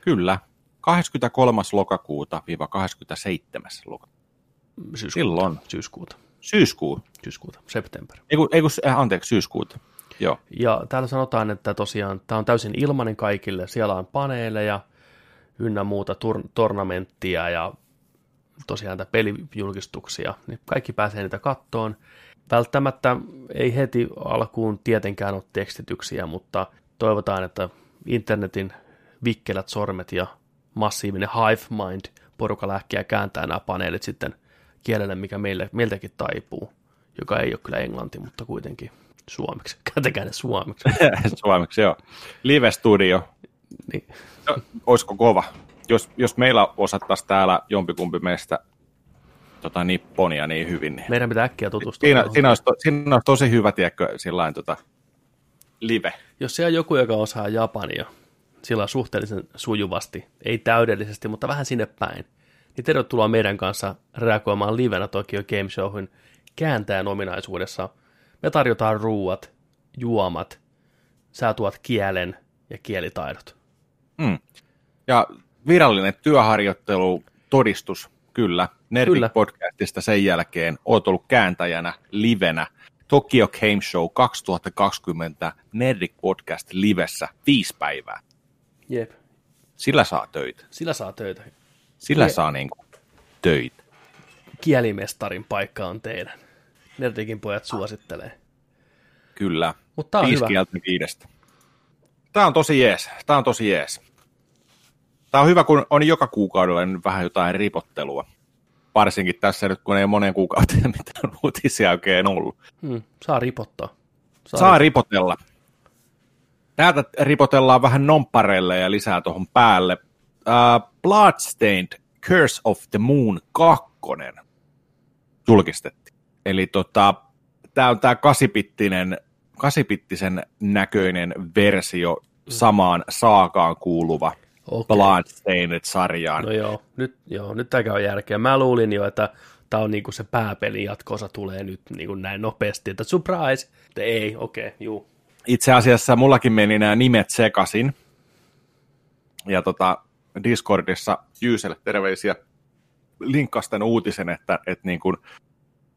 Kyllä, 23. lokakuuta viiva 27. lokakuuta. Syyskuuta. Silloin. Syyskuuta. Syyskuu. Syyskuuta. September. Ei, kun, ei kun, äh, anteeksi, syyskuuta. Joo. Ja täällä sanotaan, että tosiaan tämä on täysin ilmainen kaikille. Siellä on paneeleja ynnä muuta tur- tornamenttia ja tosiaan näitä pelijulkistuksia. Niin kaikki pääsee niitä kattoon. Välttämättä ei heti alkuun tietenkään ole tekstityksiä, mutta toivotaan, että internetin vikkelät sormet ja massiivinen hive mind porukka lähkiä kääntää nämä paneelit sitten kielelle, mikä meille, meiltäkin taipuu, joka ei ole kyllä englanti, mutta kuitenkin suomeksi. Kääntäkää ne suomeksi. Suomeksi, joo. Live Studio. Niin. No, olisiko kova? Jos, jos meillä osattaisiin täällä jompikumpi meistä tota, nipponia niin hyvin, niin Meidän pitää äkkiä tutustua. siinä, siinä, olisi, to, siinä olisi tosi hyvä, tiedätkö, sillain, tota, live. Jos siellä on joku, joka osaa japania, sillä suhteellisen sujuvasti, ei täydellisesti, mutta vähän sinne päin, niin tervetuloa meidän kanssa reagoimaan livenä Tokyo Game Showhun kääntäjän ominaisuudessa. Me tarjotaan ruuat, juomat, sä tuot kielen ja kielitaidot. Mm. Ja virallinen työharjoittelu, todistus, kyllä. Nerdik podcastista sen jälkeen oot ollut kääntäjänä livenä Tokyo Game Show 2020 Nerdik podcast livessä viisi päivää. Jep. Sillä saa töitä. Sillä saa töitä. Sillä Je- saa niinku töitä. Kielimestarin paikka on teidän. Nerdikin pojat suosittelee. Kyllä. Mutta Viisi hyvä. kieltä viidestä. Tämä on tosi jees. Tämä on tosi jees. Tämä on hyvä, kun on joka kuukaudella nyt vähän jotain ripottelua. Varsinkin tässä nyt, kun ei moneen kuukauteen mitään uutisia oikein ollut. Hmm, saa ripottaa. Saa ripotella. Täältä ripotellaan vähän nomppareille ja lisää tuohon päälle. Uh, Bloodstained Curse of the Moon 2 julkistettiin. Eli tota, tämä on tämä kasipittinen, kasipittisen näköinen versio samaan saakaan kuuluva Okei. Bloodstained-sarjaan. No joo, nyt, joo, nyt tämä käy järkeä. Mä luulin jo, että tämä on niinku se pääpeli jatkoosa tulee nyt niinku näin nopeasti, että surprise, että ei, okei, okay, juu. Itse asiassa mullakin meni nämä nimet sekasin. Ja tota, Discordissa Jyyselle terveisiä linkkasi tämän uutisen, että, että niin kuin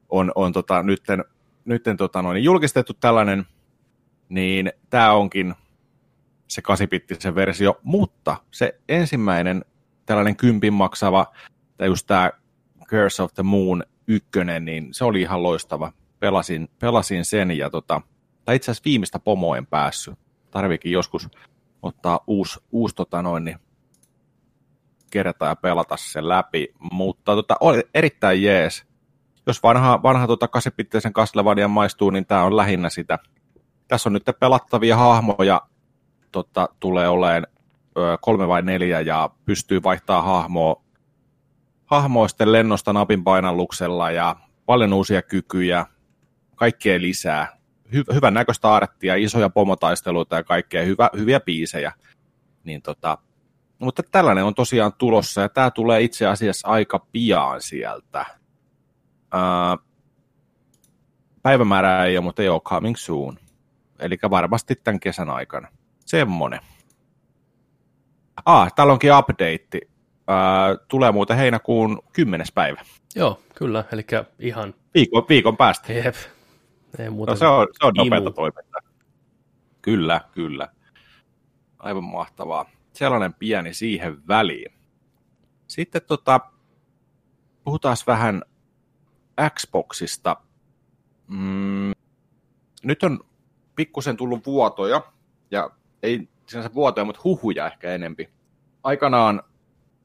on, on tota, nytten, nytten tota noin, julkistettu tällainen, niin tämä onkin se kasipittisen versio, mutta se ensimmäinen tällainen kympin maksava, tai just tämä Curse of the Moon ykkönen, niin se oli ihan loistava. Pelasin, pelasin sen ja tota, tai itse asiassa viimeistä pomoa en päässyt. Tarviikin joskus ottaa uusi, uusi tota noin, niin kerta ja pelata sen läpi, mutta tota, oli erittäin jees. Jos vanha, vanha tota, kasepitteisen Castlevania maistuu, niin tämä on lähinnä sitä. Tässä on nyt pelattavia hahmoja, tota, tulee olemaan ö, kolme vai neljä ja pystyy vaihtaa hahmoa, hahmoa sitten lennosta napin painalluksella ja paljon uusia kykyjä, kaikkea lisää. Hy- hyvän näköistä arttia, isoja pomotaisteluita ja kaikkea, hyvä, hyviä biisejä. Niin tota, mutta tällainen on tosiaan tulossa ja tämä tulee itse asiassa aika pian sieltä. Ää, päivämäärää ei ole, mutta ei ole coming soon. Eli varmasti tämän kesän aikana. Semmonen. Ah, täällä onkin update. Ää, tulee muuten heinäkuun 10. päivä. Joo, kyllä, eli ihan, Viikon, viikon päästä. jep, ei muuta. No, se on, se on nopeata toimintaa. Kyllä, kyllä. Aivan mahtavaa. Sellainen pieni siihen väliin. Sitten tota, puhutaan vähän Xboxista. Mm, nyt on pikkusen tullut vuotoja, ja ei sinänsä vuotoja, mutta huhuja ehkä enempi. Aikanaan,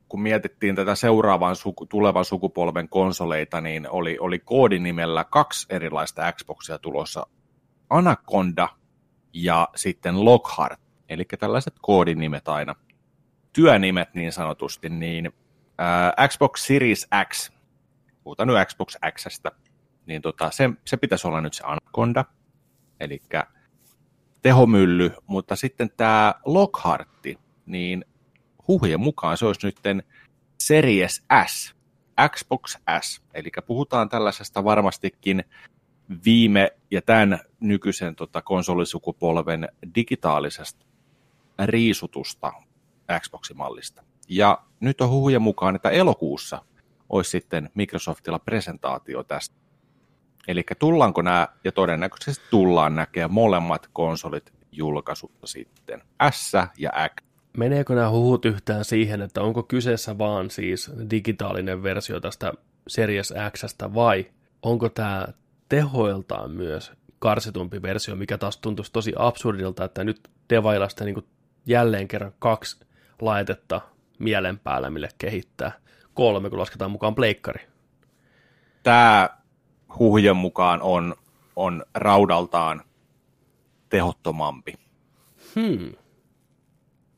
kun mietittiin tätä seuraavan suku, tulevan sukupolven konsoleita, niin oli, oli koodinimellä kaksi erilaista Xboxia tulossa. Anaconda ja sitten Lockhart, eli tällaiset koodinimet aina. Työnimet niin sanotusti, niin ää, Xbox Series X, puhutaan nyt Xbox Xstä, niin tota, se, se pitäisi olla nyt se Anaconda, eli tehomylly, mutta sitten tämä Lockhartti, niin huhujen mukaan se olisi nyt Series S, Xbox S, eli puhutaan tällaisesta varmastikin viime ja tämän nykyisen tota, konsolisukupolven digitaalisesta riisutusta Xbox-mallista. Ja nyt on huhujen mukaan, että elokuussa olisi sitten Microsoftilla presentaatio tästä. Eli tullaanko nämä, ja todennäköisesti tullaan näkemään molemmat konsolit julkaisutta sitten, S ja X. Meneekö nämä huhut yhtään siihen, että onko kyseessä vaan siis digitaalinen versio tästä Series Xstä vai onko tämä tehoiltaan myös karsitumpi versio, mikä taas tuntuisi tosi absurdilta, että nyt devailla sitä niin jälleen kerran kaksi laitetta mielen päällä, mille kehittää. Kolme, kun lasketaan mukaan pleikkari. Tämä huhujen mukaan on, on raudaltaan tehottomampi. Hmm.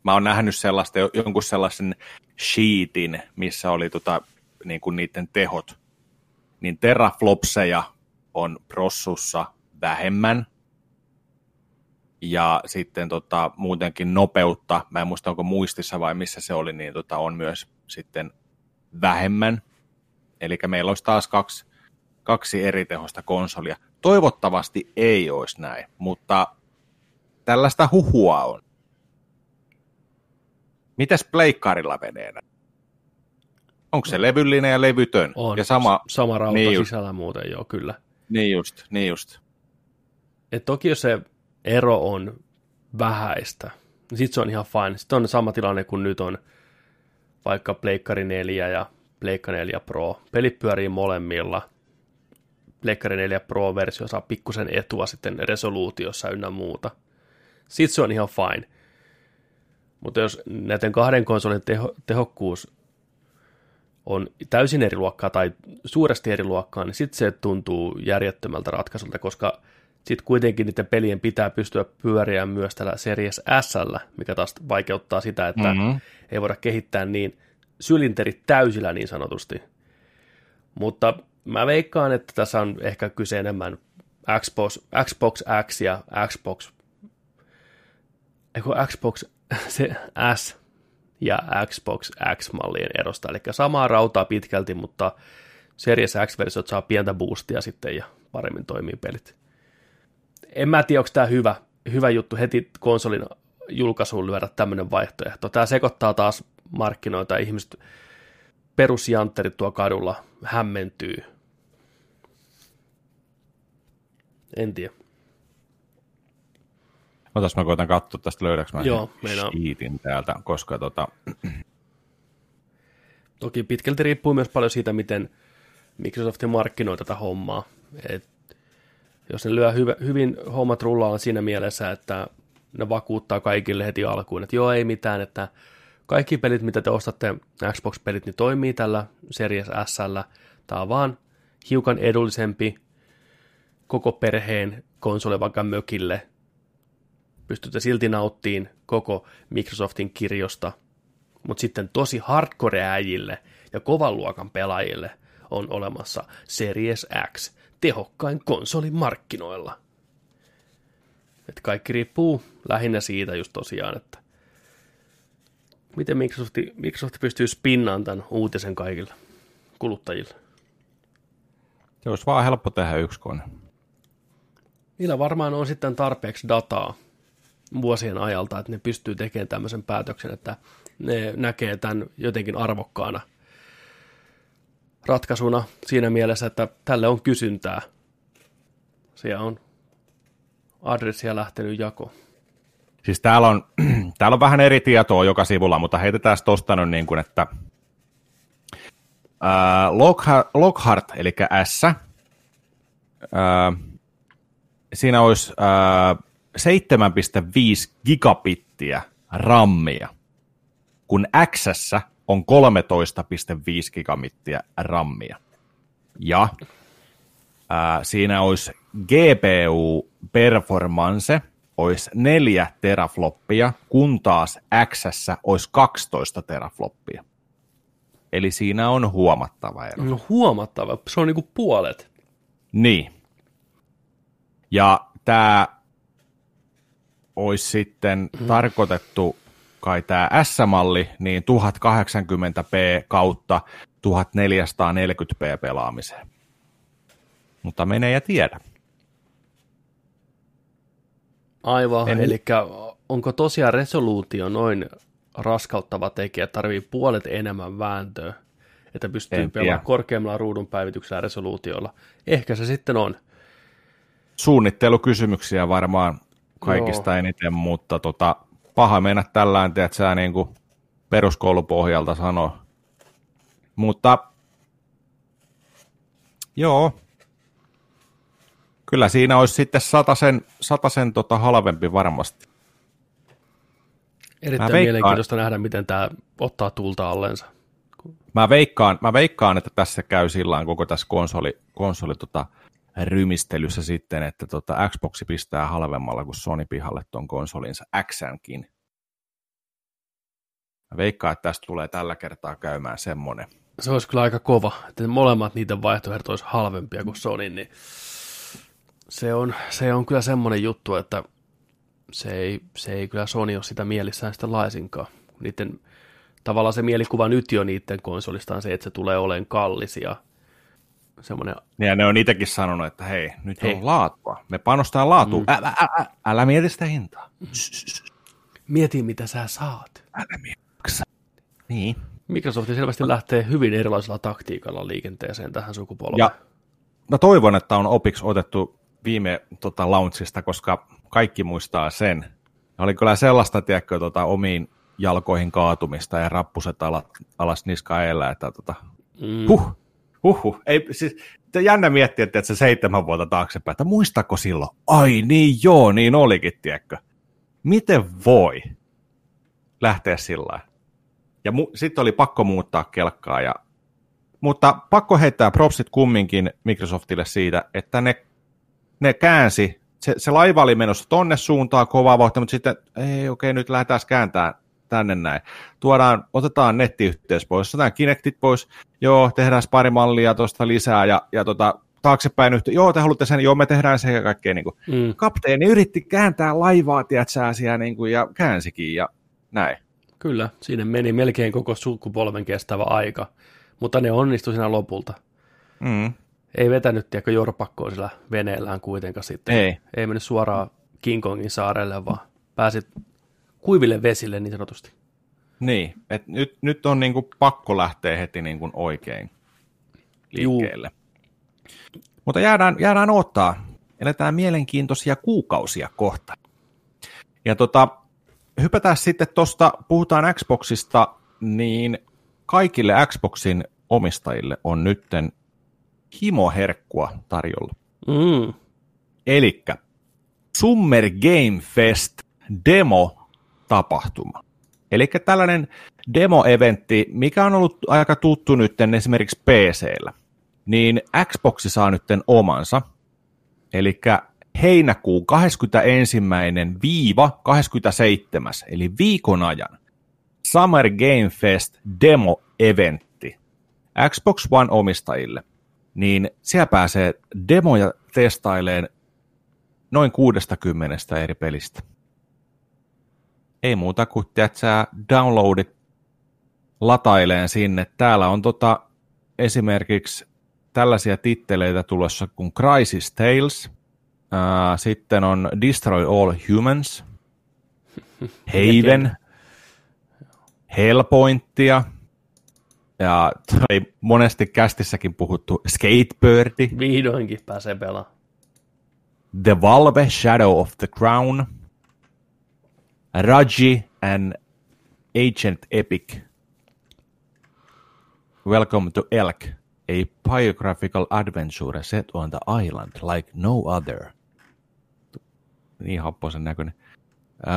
Mä oon nähnyt sellaista, jonkun sellaisen sheetin, missä oli tota, niin kuin niiden tehot. Niin teraflopseja on prossussa vähemmän. Ja sitten tota, muutenkin nopeutta, mä en muista onko muistissa vai missä se oli, niin tota, on myös sitten vähemmän. Eli meillä olisi taas kaksi, kaksi eri tehosta konsolia. Toivottavasti ei olisi näin, mutta tällaista huhua on. Mitäs pleikkarilla menee? Onko se levyllinen ja levytön? On. Ja sama, sama rauta niin niin just. sisällä muuten, joo, kyllä. niin just, niin just. Et toki jos se ero on vähäistä, niin sitten se on ihan fine. Sitten on sama tilanne kuin nyt on vaikka Pleikkari 4 ja Pleikka 4 Pro. Pelit pyörii molemmilla. Pleikkari 4 Pro-versio saa pikkusen etua sitten resoluutiossa ynnä muuta. Sitten se on ihan fine. Mutta jos näiden kahden konsolin teho, tehokkuus on täysin eri luokkaa tai suuresti eri luokkaa, niin sitten se tuntuu järjettömältä ratkaisulta, koska sitten kuitenkin niiden pelien pitää pystyä pyöriä myös tällä Series S, mikä taas vaikeuttaa sitä, että Mhm. mm-hmm. ei voida kehittää niin sylinterit täysillä niin sanotusti. Mutta mä veikkaan, että tässä on ehkä kyse enemmän Xbox, Xbox X ja Xbox, eikö Xbox se S, ja Xbox X-mallien erosta. Eli samaa rautaa pitkälti, mutta Series X-versiot saa pientä boostia sitten ja paremmin toimii pelit. En mä tiedä, onko tämä hyvä, hyvä juttu heti konsolin julkaisuun lyödä tämmöinen vaihtoehto. Tämä sekoittaa taas markkinoita ihmiset, perusjantterit tuo kadulla hämmentyy. En tiedä. Otas mä koitan katsoa tästä löydäks mä Joo, sheetin täältä, koska tota, Toki pitkälti riippuu myös paljon siitä, miten Microsoft markkinoi tätä hommaa. Et jos ne lyö hyvä, hyvin hommat rullaan siinä mielessä, että ne vakuuttaa kaikille heti alkuun, että joo, ei mitään, että kaikki pelit, mitä te ostatte, Xbox-pelit, niin toimii tällä Series S. Tämä on vaan hiukan edullisempi koko perheen konsoli vaikka mökille. Pystytte silti nauttiin koko Microsoftin kirjosta, mutta sitten tosi hardcore-äijille ja kovan luokan pelaajille on olemassa Series X, tehokkain konsoli markkinoilla. Et kaikki riippuu lähinnä siitä just tosiaan, että miten Microsoft, Microsoft pystyy spinnaan tämän uutisen kaikille kuluttajille. se olisi vaan helppo tehdä yksi kone. Niillä varmaan on sitten tarpeeksi dataa vuosien ajalta, että ne pystyy tekemään tämmöisen päätöksen, että ne näkee tämän jotenkin arvokkaana ratkaisuna siinä mielessä, että tälle on kysyntää. Siellä on adressia lähtenyt jako. Siis täällä on, täällä on vähän eri tietoa joka sivulla, mutta heitetään tosta nyt niin kuin, että ää, Lockhart, Lockhart, eli S, ää, siinä olisi ää, 7,5 gigabittiä rammia, kun X on 13,5 gigabittiä rammia. Ja ää, siinä olisi GPU performance olisi 4 terafloppia, kun taas X olisi 12 terafloppia. Eli siinä on huomattava ero. No huomattava, se on niinku puolet. Niin. Ja tämä olisi sitten mm. tarkoitettu, kai tämä S-malli, niin 1080p kautta 1440p pelaamiseen. Mutta menee ja tiedä. Aivan, En- eli onko tosiaan resoluutio noin raskauttava tekijä, tarvii puolet enemmän vääntöä, että pystyy En pelaamaan korkeammalla ruudun päivityksellä resoluutiolla. Ehkä se sitten on. Suunnittelukysymyksiä varmaan kaikista Joo. eniten, mutta tota, paha mennä tällään, että sä niin kuin peruskoulupohjalta sano. Mutta joo, kyllä siinä olisi sitten satasen, satasen tota halvempi varmasti. Erittäin veikkaan- mielenkiintoista nähdä, miten tämä ottaa tulta allensa. Mä veikkaan, mä veikkaan, että tässä käy sillä koko tässä konsoli, konsoli tota, rymistelyssä sitten, että tota Xbox pistää halvemmalla kuin Sony pihalle ton konsolinsa Xnkin. Mä veikkaan, että tästä tulee tällä kertaa käymään semmonen. Se olisi kyllä aika kova, että molemmat niiden vaihtoehdot olisi halvempia kuin Sony, niin se on, se on kyllä semmoinen juttu, että se ei, se ei kyllä Sony ole sitä mielissään sitä laisinkaan. Niiden, tavallaan se mielikuva nyt jo niiden konsolista on se, että se tulee olemaan kallis ja semmoinen, Ja ne on itsekin sanonut, että hei, nyt Hei. on laatua. Me panostaa laatuun. Mm. Älä, älä, älä mieti sitä hintaa. mieti mitä sä saat. Älä mieti. Niin. Microsoft selvästi lähtee hyvin erilaisella taktiikalla liikenteeseen tähän sukupolveen. Ja mä toivon, että on opiksi otettu viime tota, launchista, koska kaikki muistaa sen. Oli kyllä sellaista, tiedätkö, tota, omiin jalkoihin kaatumista ja rappuset alas, alas niska edellä, että tota, mm, huh, huh, huh. Ei, siis, jännä miettiä, että se seitsemän vuotta taaksepäin, että muistako silloin? Ai niin joo, niin olikin, tiedätkö. Miten voi lähteä sillä? Ja mu- sitten oli pakko muuttaa kelkkaa. Ja... Mutta pakko heittää propsit kumminkin Microsoftille siitä, että ne, ne käänsi. Se, se laiva oli menossa tonne suuntaan kovaa vauhtia, mutta sitten ei okei, nyt lähdetään kääntää tänne näin. Tuodaan, otetaan nettiyhteys pois, otetaan Kinectit pois, joo, tehdään pari mallia tuosta lisää ja, ja tota, taaksepäin yhtä, joo, te haluatte sen, joo, me tehdään sen ja kaikkea. Niin kuin. mm. Kapteeni yritti kääntää laivaa, tiedätkö, siellä, niin kuin, ja käänsikin ja näin. Kyllä, siinä meni melkein koko sukupolven kestävä aika, mutta ne onnistui siinä lopulta. Mm. Ei vetänyt, tiedäkö, jorpakkoa sillä veneellään kuitenkaan sitten. Ei. Ei mennyt suoraan King Kongin saarelle, vaan pääsit kuiville vesille niin sanotusti. Niin, et nyt, nyt on niinku pakko lähteä heti niinku oikein liikkeelle. Juu. Mutta jäädään, jäädään ottaa. Eletään mielenkiintoisia kuukausia kohta. Ja tota, hypätään sitten tuosta, puhutaan Xboxista, niin kaikille Xboxin omistajille on nytten himoherkkua tarjolla. Mm. Elikkä Summer Game Fest demo-tapahtuma. Eli tällainen demo-eventti, mikä on ollut aika tuttu nyt esimerkiksi PCllä, niin Xbox saa nyt omansa. Eli heinäkuun 21. viiva 27. eli viikon ajan Summer Game Fest demo-eventti Xbox One-omistajille, niin siellä pääsee demoja testaileen noin 60 eri pelistä. Ei muuta kuin, sä downloadit lataileen sinne. Täällä on tota, esimerkiksi tällaisia titteleitä tulossa kuin Crisis Tales, uh, sitten on Destroy All Humans, Haven, Hellpointia, ja toi monesti kästissäkin puhuttu Skatebirdi. Vihdoinkin pääsee pelaamaan. The Valve Shadow of the Crown, Raji and Agent Epic. Welcome to Elk, a biographical adventure set on the island like no other. Niin happoisen näköinen. Öö,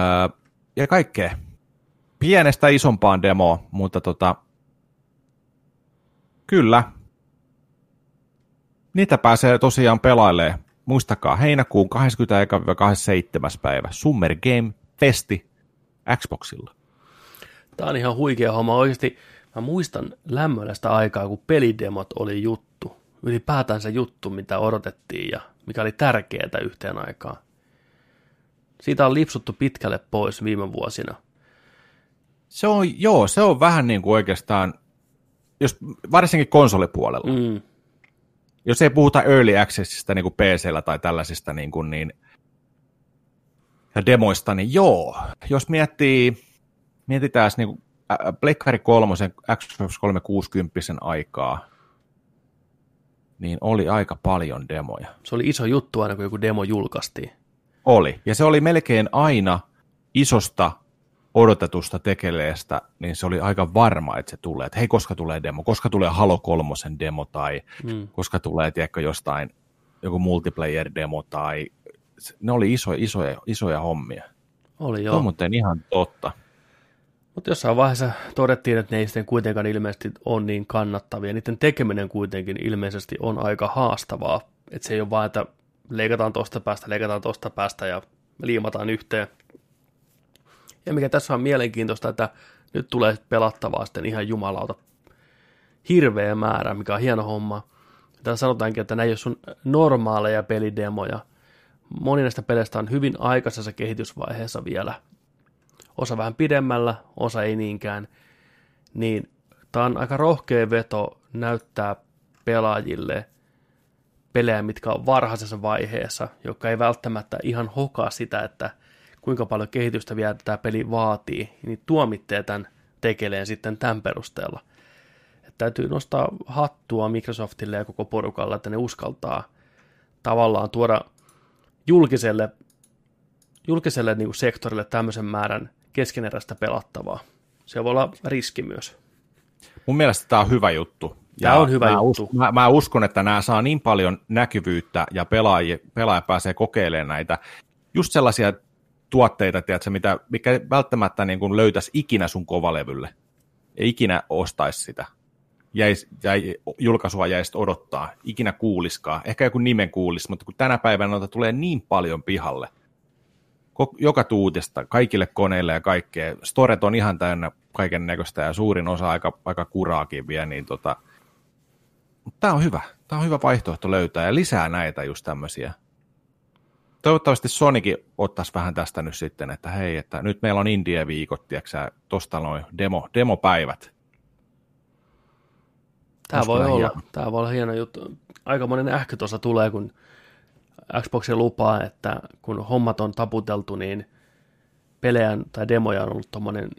ja kaikkea. Pienestä isompaan demoa, mutta tota, kyllä. Niitä pääsee tosiaan pelailemaan. Muistakaa, heinäkuun 20-27. päivä Summer Game Festi Xboxilla. Tämä on ihan huikea homma. Oikeasti mä muistan lämmöllistä aikaa, kun pelidemot oli juttu. Ylipäätään se juttu, mitä odotettiin ja mikä oli tärkeää yhteen aikaan. Siitä on lipsuttu pitkälle pois viime vuosina. Se on, joo, se on vähän niin kuin oikeastaan, jos, varsinkin konsolipuolella. Mm. Jos ei puhuta early accessista niin kuin PCllä tai tällaisista niin, kuin, niin demoista, niin joo, jos miettii, mietitään niin Pleikkari 3, Xbox 360 aikaa, niin oli aika paljon demoja. Se oli iso juttu aina, kun joku demo julkaistiin. Oli, ja se oli melkein aina isosta odotetusta tekeleestä, niin se oli aika varma, että se tulee, että hei, koska tulee demo, koska tulee Halo 3 demo, tai mm. koska tulee, tiedätkö, jostain joku multiplayer-demo, tai ne oli iso, isoja, isoja hommia. Oli joo. on muuten ihan totta. Mutta jossain vaiheessa todettiin, että ne ei sitten kuitenkaan ilmeisesti on niin kannattavia. Niiden tekeminen kuitenkin ilmeisesti on aika haastavaa. Että se ei ole vaan, että leikataan tuosta päästä, leikataan tuosta päästä ja liimataan yhteen. Ja mikä tässä on mielenkiintoista, että nyt tulee pelattavaa sitten ihan jumalauta hirveä määrä, mikä on hieno homma. Täällä sanotaankin, että nämä ei ole sun normaaleja pelidemoja. Moni näistä peleistä on hyvin aikaisessa kehitysvaiheessa vielä. Osa vähän pidemmällä, osa ei niinkään. Niin tämä on aika rohkea veto näyttää pelaajille pelejä, mitkä on varhaisessa vaiheessa, joka ei välttämättä ihan hokaa sitä, että kuinka paljon kehitystä vielä tämä peli vaatii, niin tuomitte tämän tekeleen sitten tämän perusteella. Että täytyy nostaa hattua Microsoftille ja koko porukalle, että ne uskaltaa tavallaan tuoda julkiselle, julkiselle niin kuin sektorille tämmöisen määrän keskeneräistä pelattavaa. Se voi olla riski myös. Mun mielestä tämä on hyvä juttu. Tämä on hyvä mä juttu. Uskon, mä, mä uskon, että nämä saa niin paljon näkyvyyttä ja pelaaja, pelaaja pääsee kokeilemaan näitä. Just sellaisia tuotteita, tiedätkö, mitä, mikä välttämättä niin kuin löytäisi ikinä sun kovalevylle ja ikinä ostaisi sitä. Jäis, jäi, julkaisua jäisi odottaa, ikinä kuuliskaa, ehkä joku nimen kuulis, mutta kun tänä päivänä noita tulee niin paljon pihalle, joka tuutista, kaikille koneille ja kaikkea, storet on ihan täynnä kaiken näköistä ja suurin osa aika, aika kuraakin vielä, niin tota, tämä on hyvä, tämä on hyvä vaihtoehto löytää ja lisää näitä just tämmöisiä toivottavasti Sonikin ottaisi vähän tästä nyt sitten, että hei, että nyt meillä on Indie-viikot, tiedätkö tuosta noin demo, demopäivät. Tämä voi, olla, hieno? tämä voi olla hieno juttu. Aika monen ähky tuossa tulee, kun Xboxin lupaa, että kun hommat on taputeltu, niin pelejä tai demoja on ollut tuommoinen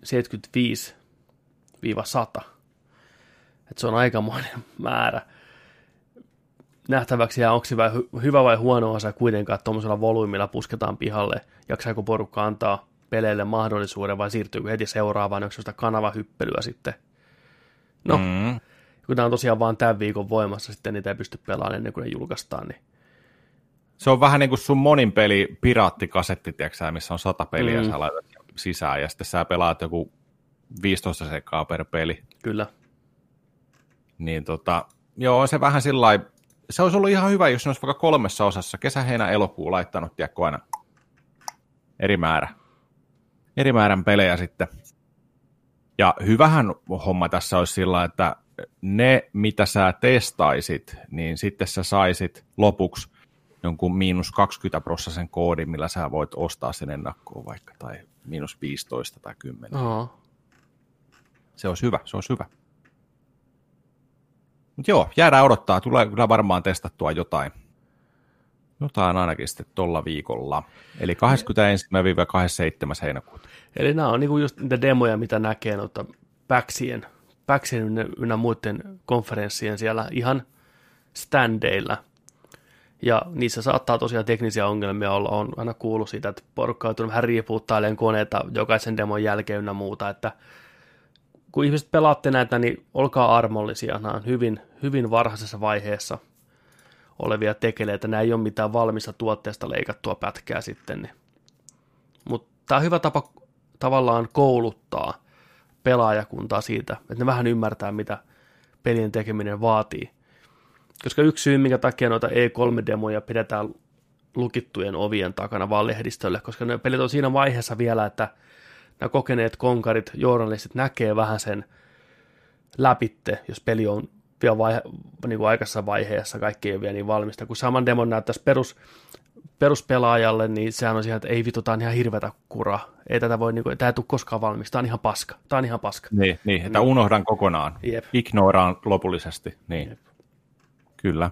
75-100. Et se on aikamoinen määrä. Nähtäväksi jää, onko se hyvä vai huono asia kuitenkaan, että tuommoisella volyymilla pusketaan pihalle. Jaksaako porukka antaa peleille mahdollisuuden vai siirtyykö heti seuraavaan, onko se kanavahyppelyä sitten. No, Mm. Kun tämä on tosiaan vaan tämän viikon voimassa, sitten niitä ei pysty pelaamaan ennen kuin ne julkaistaan, niin Se on vähän niin kuin sun monin peli piraattikasetti, tiedätkö sä, missä on sata peliä, Mm. sä laitat sisään, ja sitten sä pelaat joku 15 sekaa per peli. kyllä. Niin tota, joo, se vähän sillä se olisi ollut ihan hyvä, jos ne olisi vaikka kolmessa osassa, kesä, heinä, elokuu laittanut, tiedätkö, aina eri määrä. Eri määrän pelejä sitten. Ja hyvähän homma tässä olisi sillä, että ne, mitä sä testaisit, niin sitten sä saisit lopuksi jonkun miinus 20 prossasen koodin, millä sä voit ostaa sen ennakkoon vaikka, tai miinus 15 tai 10. Oho. Se olisi hyvä, se olisi hyvä. Mutta joo, jäädään odottaa. Tulee kyllä varmaan testattua jotain. Jotain ainakin sitten tuolla viikolla. Eli 21-27. heinäkuuta. Eli nämä on niinku just niitä demoja, mitä näkee noita Päksien, Päksien ynnä, ynnä muiden konferenssien siellä ihan standeilla. Ja niissä saattaa tosiaan teknisiä ongelmia olla. On aina kuullut siitä, että porukka on vähän riipuuttailemaan koneita jokaisen demon jälkeen ynnä muuta, että kun ihmiset pelaatte näitä, niin olkaa armollisia. Nämä on hyvin, hyvin varhaisessa vaiheessa olevia tekeleitä. Nämä ei ole mitään valmista tuotteesta leikattua pätkää sitten. Niin. Mutta tämä on hyvä tapa tavallaan kouluttaa pelaajakuntaa siitä, että ne vähän ymmärtää, mitä pelien tekeminen vaatii. Koska yksi syy, minkä takia noita E3-demoja pidetään lukittujen ovien takana vaan lehdistölle, koska ne pelit on siinä vaiheessa vielä, että nämä kokeneet konkarit, journalistit näkee vähän sen läpitte, jos peli on vielä vaihe, niin kuin aikaisessa vaiheessa, kaikki ei ole vielä niin valmista. Kun saman demon näyttäisi perus, peruspelaajalle, niin sehän on siihen, että ei vitu, tää on ihan hirveätä kuraa. Ei tätä voi, niin kuin, tää ei tule koskaan valmista, tää on ihan paska. Tää on ihan paska. Niin, niin että unohdan kokonaan. Jep. Ignoraan lopullisesti. Niin. Jep. Kyllä.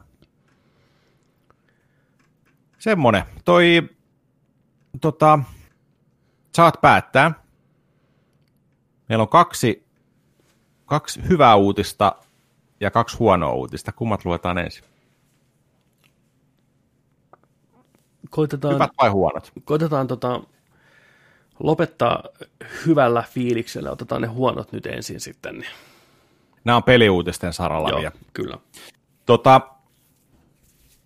Semmonen. Toi, tota, saat päättää. Meillä on kaksi, kaksi hyvää uutista ja kaksi huonoa uutista. Kummat luetaan ensin? Koitetaan, Hyvät vai huonot? koitetaan tota, lopettaa hyvällä fiiliksellä. Otetaan ne huonot nyt ensin sitten. Niin. Nämä on peliuutisten saralla Joo, vielä. kyllä. Tota,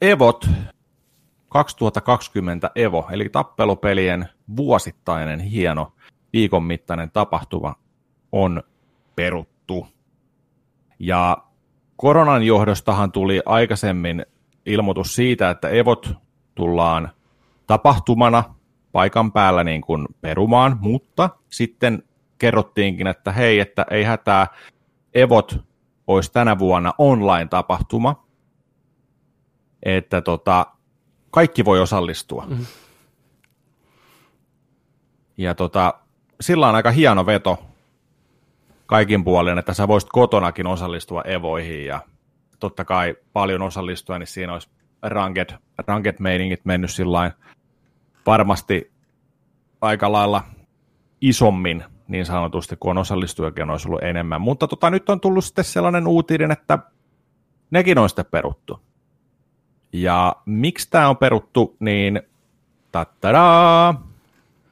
Evot 2020 Evo, eli tappelupelien vuosittainen hieno viikon mittainen tapahtuma on peruttu. Ja koronan johdostahan tuli aikaisemmin ilmoitus siitä, että Evot tullaan tapahtumana paikan päällä niin kuin perumaan, mutta sitten kerrottiinkin, että hei, että ei hätää, Evot olisi tänä vuonna online-tapahtuma, että tota, kaikki voi osallistua. Mm-hmm. Ja tota, sillä on aika hieno veto kaikin puolin, että sä voisit kotonakin osallistua Evoihin ja totta kai paljon osallistua, niin siinä olisi ranked, ranked meiningit mennyt sillain varmasti aika lailla isommin niin sanotusti, kun on osallistujakin olisi ollut enemmän. Mutta tota, nyt on tullut sitten sellainen uutinen, että nekin on sitten peruttu. Ja miksi tämä on peruttu, niin tattadaa,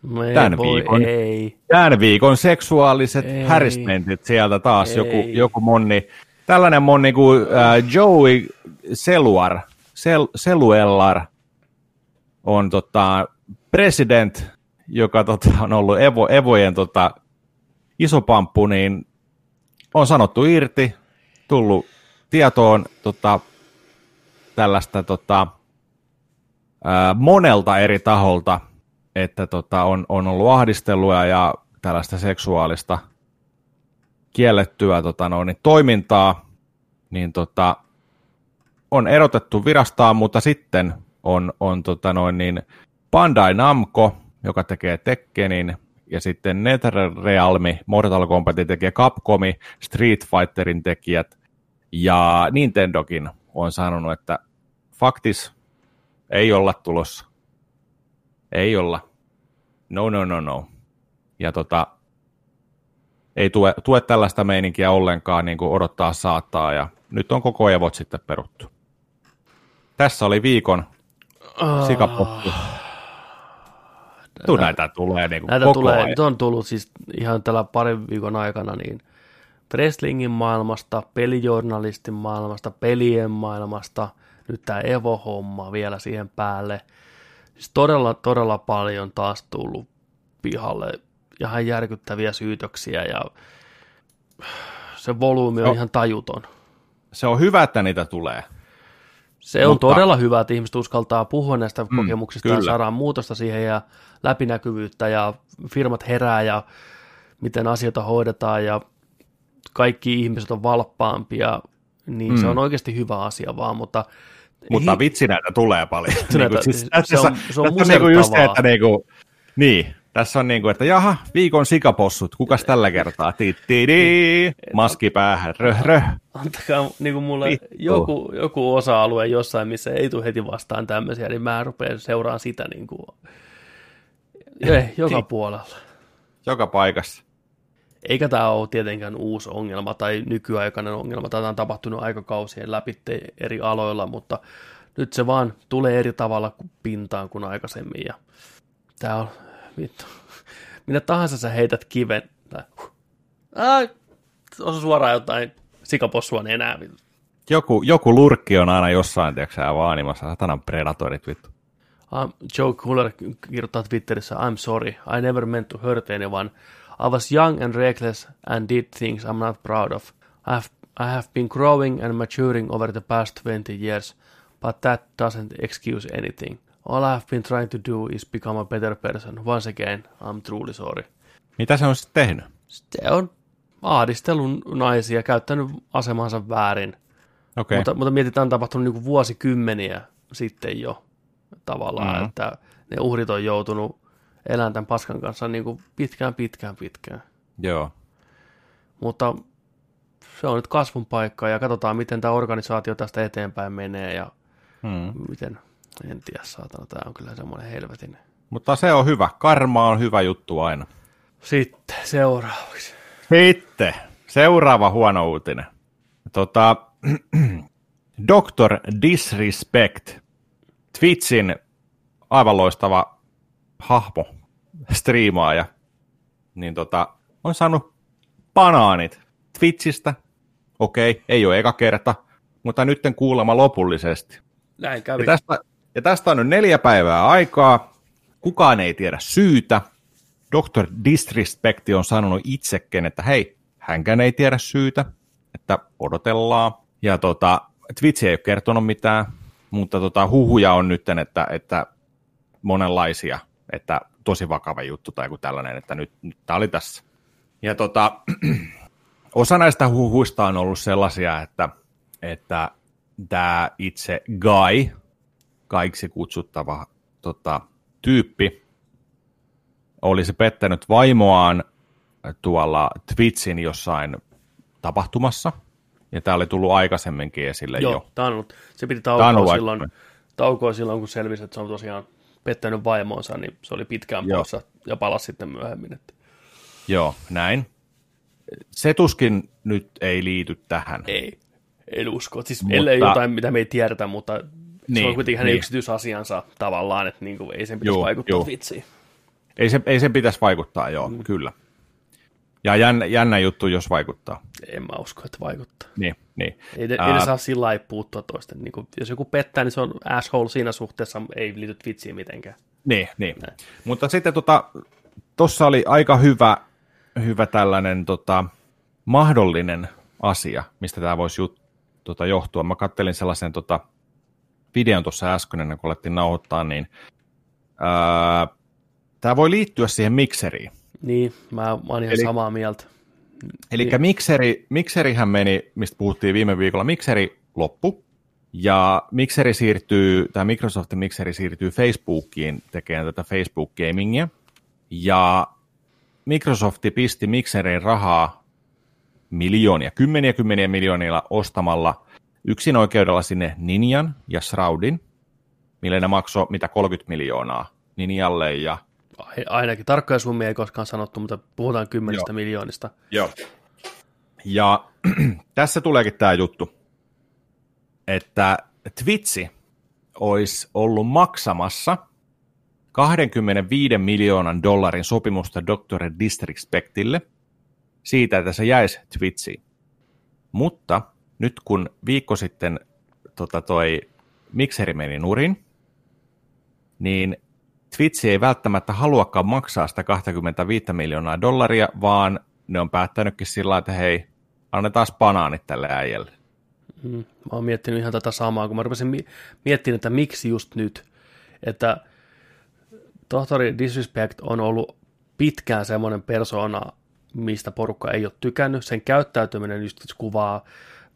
No ei, voi, viikon. ei. tämän viikon seksuaaliset Ei. harassmentit sieltä taas, Ei. joku, joku monni, tällainen monni kuin äh, Joey Seluar, Sel, Seluellar on tota, president, joka tota, on ollut Evo, Evojen tota, iso pamppu, niin on sanottu irti, tullut tietoon tota, tällaista tota, ää, monelta eri taholta, että tota, on, on ollut ahdistelua ja tällaista seksuaalista kiellettyä tota, no, niin toimintaa, niin tota, on erotettu virastaan, mutta sitten on, on tota, noin, niin, Bandai Namco, joka tekee Tekkenin, ja sitten NetherRealmi, Mortal Kombatin tekijä Capcomi, Street Fighterin tekijät, ja Nintendokin on sanonut, että faktis ei olla tulossa. Ei olla. No, no, no, no. Ja tota, ei tue, tue tällaista meininkiä ollenkaan, niin kuin odottaa saattaa, ja nyt on koko Evot sitten peruttu. Tässä oli viikon sikapottu. Tuu näitä tulee niin kuin Näitä koko tulee, ajan. nyt on tullut siis ihan tällä parin viikon aikana niin wrestlingin maailmasta, pelijournalistin maailmasta, pelien maailmasta, nyt tämä Evo-homma vielä siihen päälle. Siis todella, todella paljon taas tullut pihalle ihan järkyttäviä syytöksiä ja se volyymi on No. ihan tajuton. Se on hyvä, että niitä tulee. Se on Mutta- todella hyvä, että ihmiset uskaltaa puhua näistä Mm, kokemuksista ja kyllä. saadaan muutosta siihen ja läpinäkyvyyttä ja firmat herää ja miten asioita hoidetaan ja kaikki ihmiset on valppaampia, niin se Mm. on oikeasti hyvä asia vaan, mutta Mutta vitsi näitä tulee paljon. Näitä- Niinku siis se tässä- on- se on tässä niinku just se, että niinku, niin, tässä on niinku, että jaha, viikon sikapossut, kukas tällä kertaa? Tittidi, maski päähän, röh, röh. antakaa niin kuin mulle Vittu. joku, joku osa-alue jossain, missä ei tule heti vastaan tämmöisiä, niin mä rupean seuraamaan sitä niin kuin, ei, joka Niin. puolella. Joka paikassa. Eikä tämä ole tietenkään uusi ongelma tai nykyaikainen ongelma. Tätä on tapahtunut aikakausien läpi eri aloilla, mutta nyt se vaan tulee eri tavalla kuin pintaan kuin aikaisemmin. Ja tämä on, vittu, minä tahansa sä heität kiven, tai, ai, osa suoraan jotain sikapossua enää. Joku, joku lurkki on aina jossain, tiedätkö vaanimassa, satanan predatorit, vittu. Um, Joe Cooler kirjoittaa Twitterissä, I'm sorry, I never meant to hurt anyone. I was young and reckless and did things I'm not proud of. I have, I have been growing and maturing over the past 20 years, but that doesn't excuse anything. All I have been trying to do is become a better person. Once again, I'm truly sorry. Mitä se on sitten tehnyt? Se on ahdistellut naisia, käyttänyt asemansa väärin. Okei, Mutta, mutta mietitään, on tapahtunut niin vuosikymmeniä sitten jo tavallaan, Mhm. mm-hmm. että ne uhrit on joutunut elämään tämän paskan kanssa niin kuin pitkään, pitkään, pitkään. joo. Mutta se on nyt kasvun paikka ja katsotaan, miten tämä organisaatio tästä eteenpäin menee ja Hmm. miten, en tiedä, saatana, tämä on kyllä semmoinen helvetin. Mutta se on hyvä. Karma on hyvä juttu aina. Sitten seuraavaksi. Sitten, seuraava huono uutinen. Tota, Dr. Disrespect, Twitchin aivan loistava hahmo, striimaaja, niin tota, on saanut banaanit Twitchistä. Okei, ei ole eka kerta, mutta nytten kuulemma lopullisesti. Näin kävi. Ja tästä, ja tästä on nyt neljä päivää aikaa. Kukaan ei tiedä syytä. Dr. Disrespect on sanonut itsekin, että hei, hänkään ei tiedä syytä, että odotellaan. Ja tota, Twitch ei ole kertonut mitään, mutta tota, huhuja on nyt, että, että monenlaisia, että tosi vakava juttu tai joku tällainen, että nyt, nyt tämä oli tässä. Ja tota, osa näistä huhuista on ollut sellaisia, että, että tämä itse Guy, kaiksi kutsuttava tota, tyyppi, olisi pettänyt vaimoaan tuolla Twitchin jossain tapahtumassa, ja tämä oli tullut aikaisemminkin esille Joo, jo. tämä on ollut, se piti taukoa ollut silloin, taukoa silloin, kun selvisi, että se on tosiaan pettänyt vaimonsa, niin se oli pitkään Joo. poissa ja palasi sitten myöhemmin. Että Joo, näin. Se tuskin nyt ei liity tähän. ei, en usko. Siis Mutta- ellei jotain, mitä me ei tiedetä, mutta niin, se Niin, on kuitenkin hänen niin. yksityisasiansa tavallaan, että niin kuin, ei sen pitäisi Juu, vaikuttaa juu. vitsiin. Ei se, ei se pitäisi vaikuttaa, joo, mm. kyllä. Ja jännä, jännä juttu, jos vaikuttaa. En mä usko, että vaikuttaa. Niin, niin. Ei, ne, Ää, ei ne saa sillä lailla puuttua toisten. Niin kuin, jos joku pettää, niin se on asshole siinä suhteessa, ei liity vitsiin mitenkään. Niin, niin. Mutta sitten tuossa tota, oli aika hyvä, hyvä tällainen tota, mahdollinen asia, mistä tämä voisi jut, tota, johtua. Mä kattelin sellaisen tota, videon tuossa äsken, ennen kuin alettiin nauhoittaa, niin tämä voi liittyä siihen mikseriin. Niin, mä oon ihan Eli- samaa mieltä. Eli Niin. mikseri, mikserihän meni, mistä puhuttiin viime viikolla, mikseri loppu, Ja Mixeri siirtyy, tämä Microsoftin Mixeri siirtyy Facebookiin tekemään tätä Facebook Gamingia. Ja Microsofti pisti Mixeriin rahaa miljoonia, kymmeniä kymmeniä miljoonilla ostamalla yksin oikeudella sinne Ninjan ja Shroudin, millä ne maksoi mitä 30 miljoonaa Ninjalle ja Ainakin tarkkoja summia ei koskaan sanottu, mutta puhutaan kymmenistä Joo. miljoonista. Joo. Ja tässä tuleekin tämä juttu, että Twitchi olisi ollut maksamassa 25 miljoonan dollarin sopimusta Dr. Disrespectille siitä, että se jäisi Twitchiin. Mutta nyt kun viikko sitten tota, toi mikseri meni nurin, niin Twitch ei välttämättä haluakaan maksaa sitä 25 miljoonaa dollaria, vaan ne on päättänytkin sillä että hei, annetaan banaanit tälle äijälle. Mm. Mä oon miettinyt ihan tätä samaa, kun mä rupesin mi- miettimään, että miksi just nyt. Että tohtori Disrespect on ollut pitkään semmoinen persona, mistä porukka ei ole tykännyt. Sen käyttäytyminen just kuvaa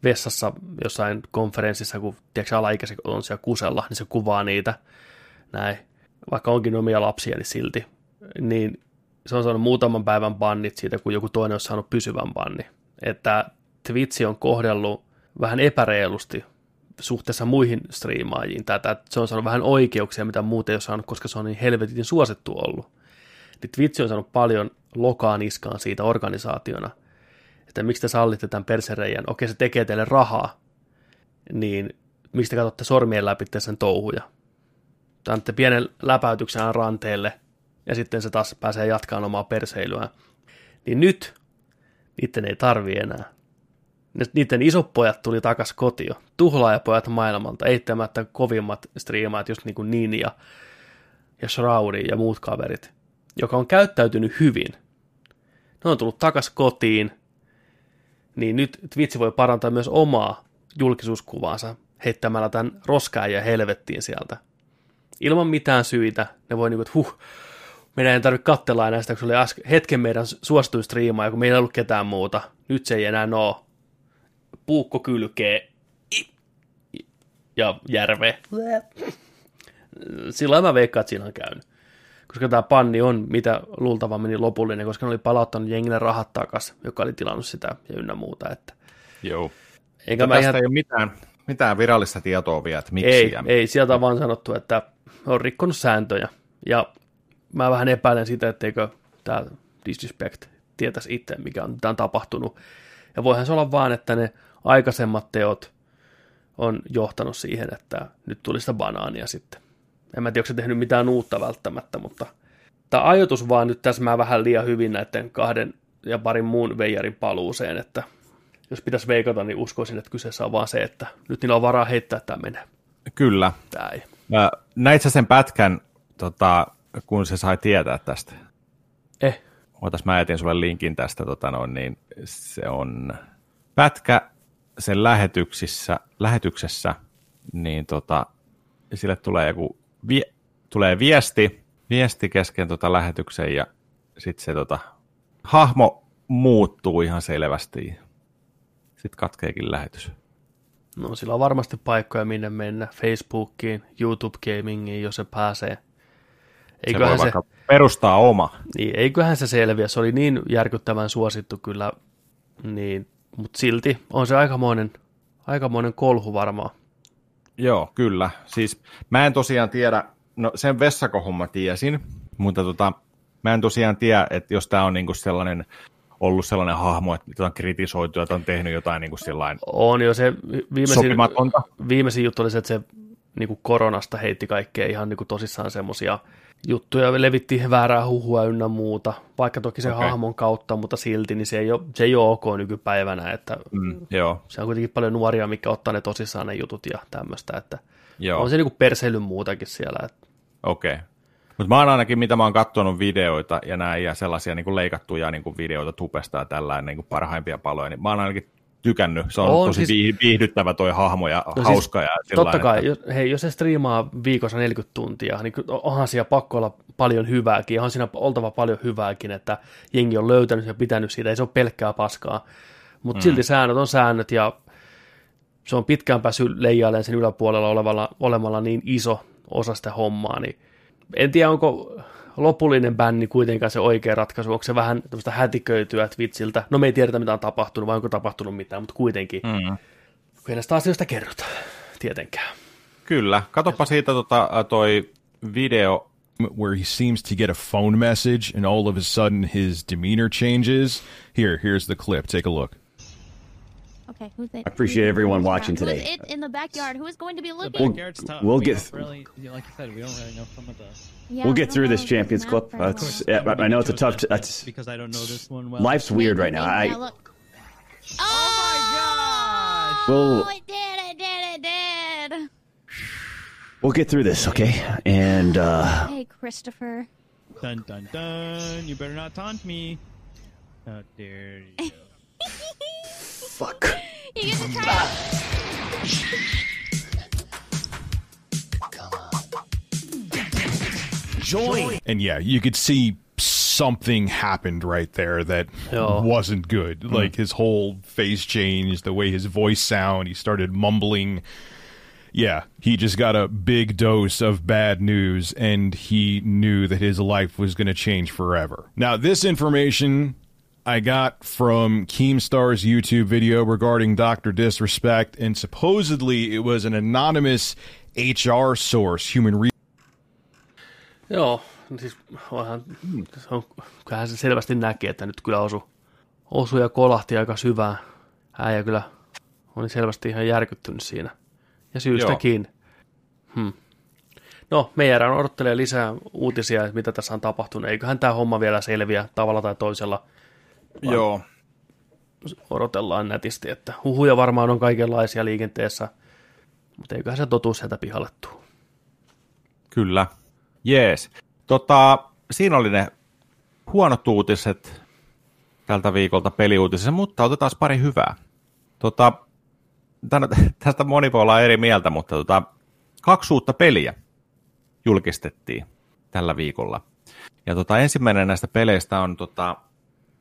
vessassa jossain konferenssissa, kun tiedätkö, alaikäiset on siellä kusella, niin se kuvaa niitä näin. Vaikka onkin omia lapsia, niin silti. Niin se on saanut muutaman päivän bannit siitä, kun joku toinen on saanut pysyvän banni. Että Twitch on kohdellut vähän epäreilusti suhteessa muihin striimaajiin. Tätä, se on saanut vähän oikeuksia, mitä muut ei ole saanut, koska se on niin helvetin suosittu ollut. Niin Twitch on saanut paljon lokaa niskaan siitä organisaationa, että miksi te sallitte tämän persereijän, okei se tekee teille rahaa, niin miksi te katsotte sormien läpi sen touhuja. Te annatte pienen läpäytyksen ranteelle, ja sitten se taas pääsee jatkamaan omaa perseilyään. Niin nyt niiden ei tarvi enää. Niiden isot pojat tuli takas kotio. Tuhlaajapojat maailmalta, eittämättä kovimmat striimaat, just niin kuin Ninja ja Shroudi ja muut kaverit, joka on käyttäytynyt hyvin. Ne on tullut takas kotiin, niin nyt Twitch voi parantaa myös omaa julkisuuskuvaansa heittämällä tämän roskään ja helvettiin sieltä. Ilman mitään syitä. Ne voi niinku, että huh, meidän ei tarvitse katsella enää sitä, kun se oli äsken, hetken meidän suosituin striimaa, kun meillä ei ollut ketään muuta. Nyt se ei enää oo. Puukko kylkee ja järve. Silloin mä veikkaan, että siinä on käynyt. Koska tämä panni on mitä luultavammin lopullinen, koska ne oli palauttanut jengille rahat takas, joka oli tilannut sitä ja ynnä muuta. Että. Joo. Eikä Tästä mä ihan... ei ole mitään, mitään virallista tietoa vielä, että miksi. Ei, ja... ei, sieltä on vaan sanottu, että on rikkonut sääntöjä. Ja mä vähän epäilen sitä, etteikö tämä Disrespect tietäisi itse, mikä on, on tapahtunut. Ja voihan se olla vaan, että ne aikaisemmat teot on johtanut siihen, että nyt tuli sitä banaania sitten. En mä tiedä, onko se tehnyt mitään uutta välttämättä, mutta tämä ajoitus vaan nyt täsmää vähän liian hyvin näiden kahden ja parin muun veijarin paluuseen, että jos pitäisi veikata, niin uskoisin, että kyseessä on vaan se, että nyt niillä on varaa heittää, tämä menee. Kyllä. Tämä ei. Mä näit sä sen pätkän, tota, kun se sai tietää tästä? Eh. Ootas, mä jätin sulle linkin tästä, tota noin, niin se on pätkä sen lähetyksissä, lähetyksessä, niin tota, sille tulee joku, vie, tulee viesti, viesti kesken tota lähetyksen ja sitten se tota, hahmo muuttuu ihan selvästi. Sitten katkeekin lähetys. No sillä on varmasti paikkoja, minne mennä. Facebookiin, YouTube Gamingiin, jos se pääsee. Eiköhän se voi se, perustaa oma. Niin, eiköhän se selviä. Se oli niin järkyttävän suosittu kyllä, niin, mutta silti on se aikamoinen, aikamoinen kolhu varmaan. Joo, kyllä. Siis mä en tosiaan tiedä, no sen vessakohun mä tiesin, mutta tota, mä en tosiaan tiedä, että jos tämä on niinku sellainen ollut sellainen hahmo, että on kritisoitu, että on tehnyt jotain niin kuin sillain On jo se viimeisin, viimeisin juttu oli se, että se niin kuin koronasta heitti kaikkea ihan niin kuin tosissaan semmoisia juttuja, levitti väärää huhua ynnä muuta, vaikka toki se okay. hahmon kautta, mutta silti, niin se ei ole, se ei ole ok nykypäivänä, että mm, joo. se on kuitenkin paljon nuoria, mikä ottaa ne tosissaan ne jutut ja tämmöistä, että joo. on se niin kuin perseilyn muutakin siellä. Että... Okei. Okay. Mutta mä oon ainakin, mitä mä oon katsonut videoita ja näin, ja sellaisia niin kuin leikattuja niin kuin videoita tupesta ja tällainen niin kuin parhaimpia paloja, niin mä oon ainakin tykännyt. Se on, on tosi siis... viihdyttävä toi hahmo ja no hauska. Siis, ja totta kai, että... jos, hei, jos se striimaa viikossa 40 tuntia, niin onhan siellä pakko olla paljon hyvääkin, onhan siinä oltava paljon hyvääkin, että jengi on löytänyt ja pitänyt siitä, ei se ole pelkkää paskaa. Mutta mm. silti säännöt on säännöt ja se on pitkään päässyt leijailemaan sen yläpuolella olevalla, olemalla niin iso osa sitä hommaa, niin en tiedä, onko lopullinen bänni kuitenkaan se oikea ratkaisu, onko se vähän tämmöistä hätiköityä Twitchiltä, no me ei tiedetä mitä on tapahtunut, vai onko tapahtunut mitään, mutta kuitenkin, mm. kun näistä asioista kerrotaan, tietenkään. Kyllä, katoppa siitä tota, toi video. Where he seems to get a phone message and all of a sudden his demeanor changes. Here, here's the clip. Take a look. Okay, who's it? I appreciate everyone watching today. Who's it in the backyard? Who is going to be The looking? backyard's tough. we'll we get really, like you said, we don't really know some of the. Yeah, we'll get through this champions map clip. very. That's, I yeah, wouldn't I know it's a tough. that That's because I don't know this one well. life's weird right now. Maybe, I look. Oh Oh, Well- it did, it did, it did. we'll get through this, okay? And uh, Hey, Christopher. Dun dun dun! You better not taunt me. How dare you? fuck. You get to try Join. And yeah, you could see something happened right there that Yeah. wasn't good. Mm. Like his whole face changed, the way his voice sound, he started mumbling. Yeah, he just got a big dose of bad news and he knew that his life was going to change forever. Now, this information I got from Keemstar's YouTube video regarding Dr. Disrespect, and supposedly it was an anonymous HR source, human resource. Joo, siis onhan, se on, kyllähän se selvästi näkee, että nyt kyllä osu, osu ja kolahti aika syvään. Äijä kyllä oli selvästi ihan järkyttynyt siinä. Ja syystäkin. Hmm. No, meidän odottelee lisää uutisia, että mitä tässä on tapahtunut. Eiköhän tämä homma vielä selviä tavalla tai toisella. Joo. Odotellaan nätisti, että huhuja varmaan on kaikenlaisia liikenteessä, mutta eiköhän se totuus sieltä pihalle tuu. Kyllä. Jees. Tota, siinä oli ne huonot uutiset tältä viikolta peliuutisissa, mutta otetaan pari hyvää. Tota, tästä moni voi olla eri mieltä, mutta tota, kaksi uutta peliä julkistettiin tällä viikolla. Ja tota, ensimmäinen näistä peleistä on tota,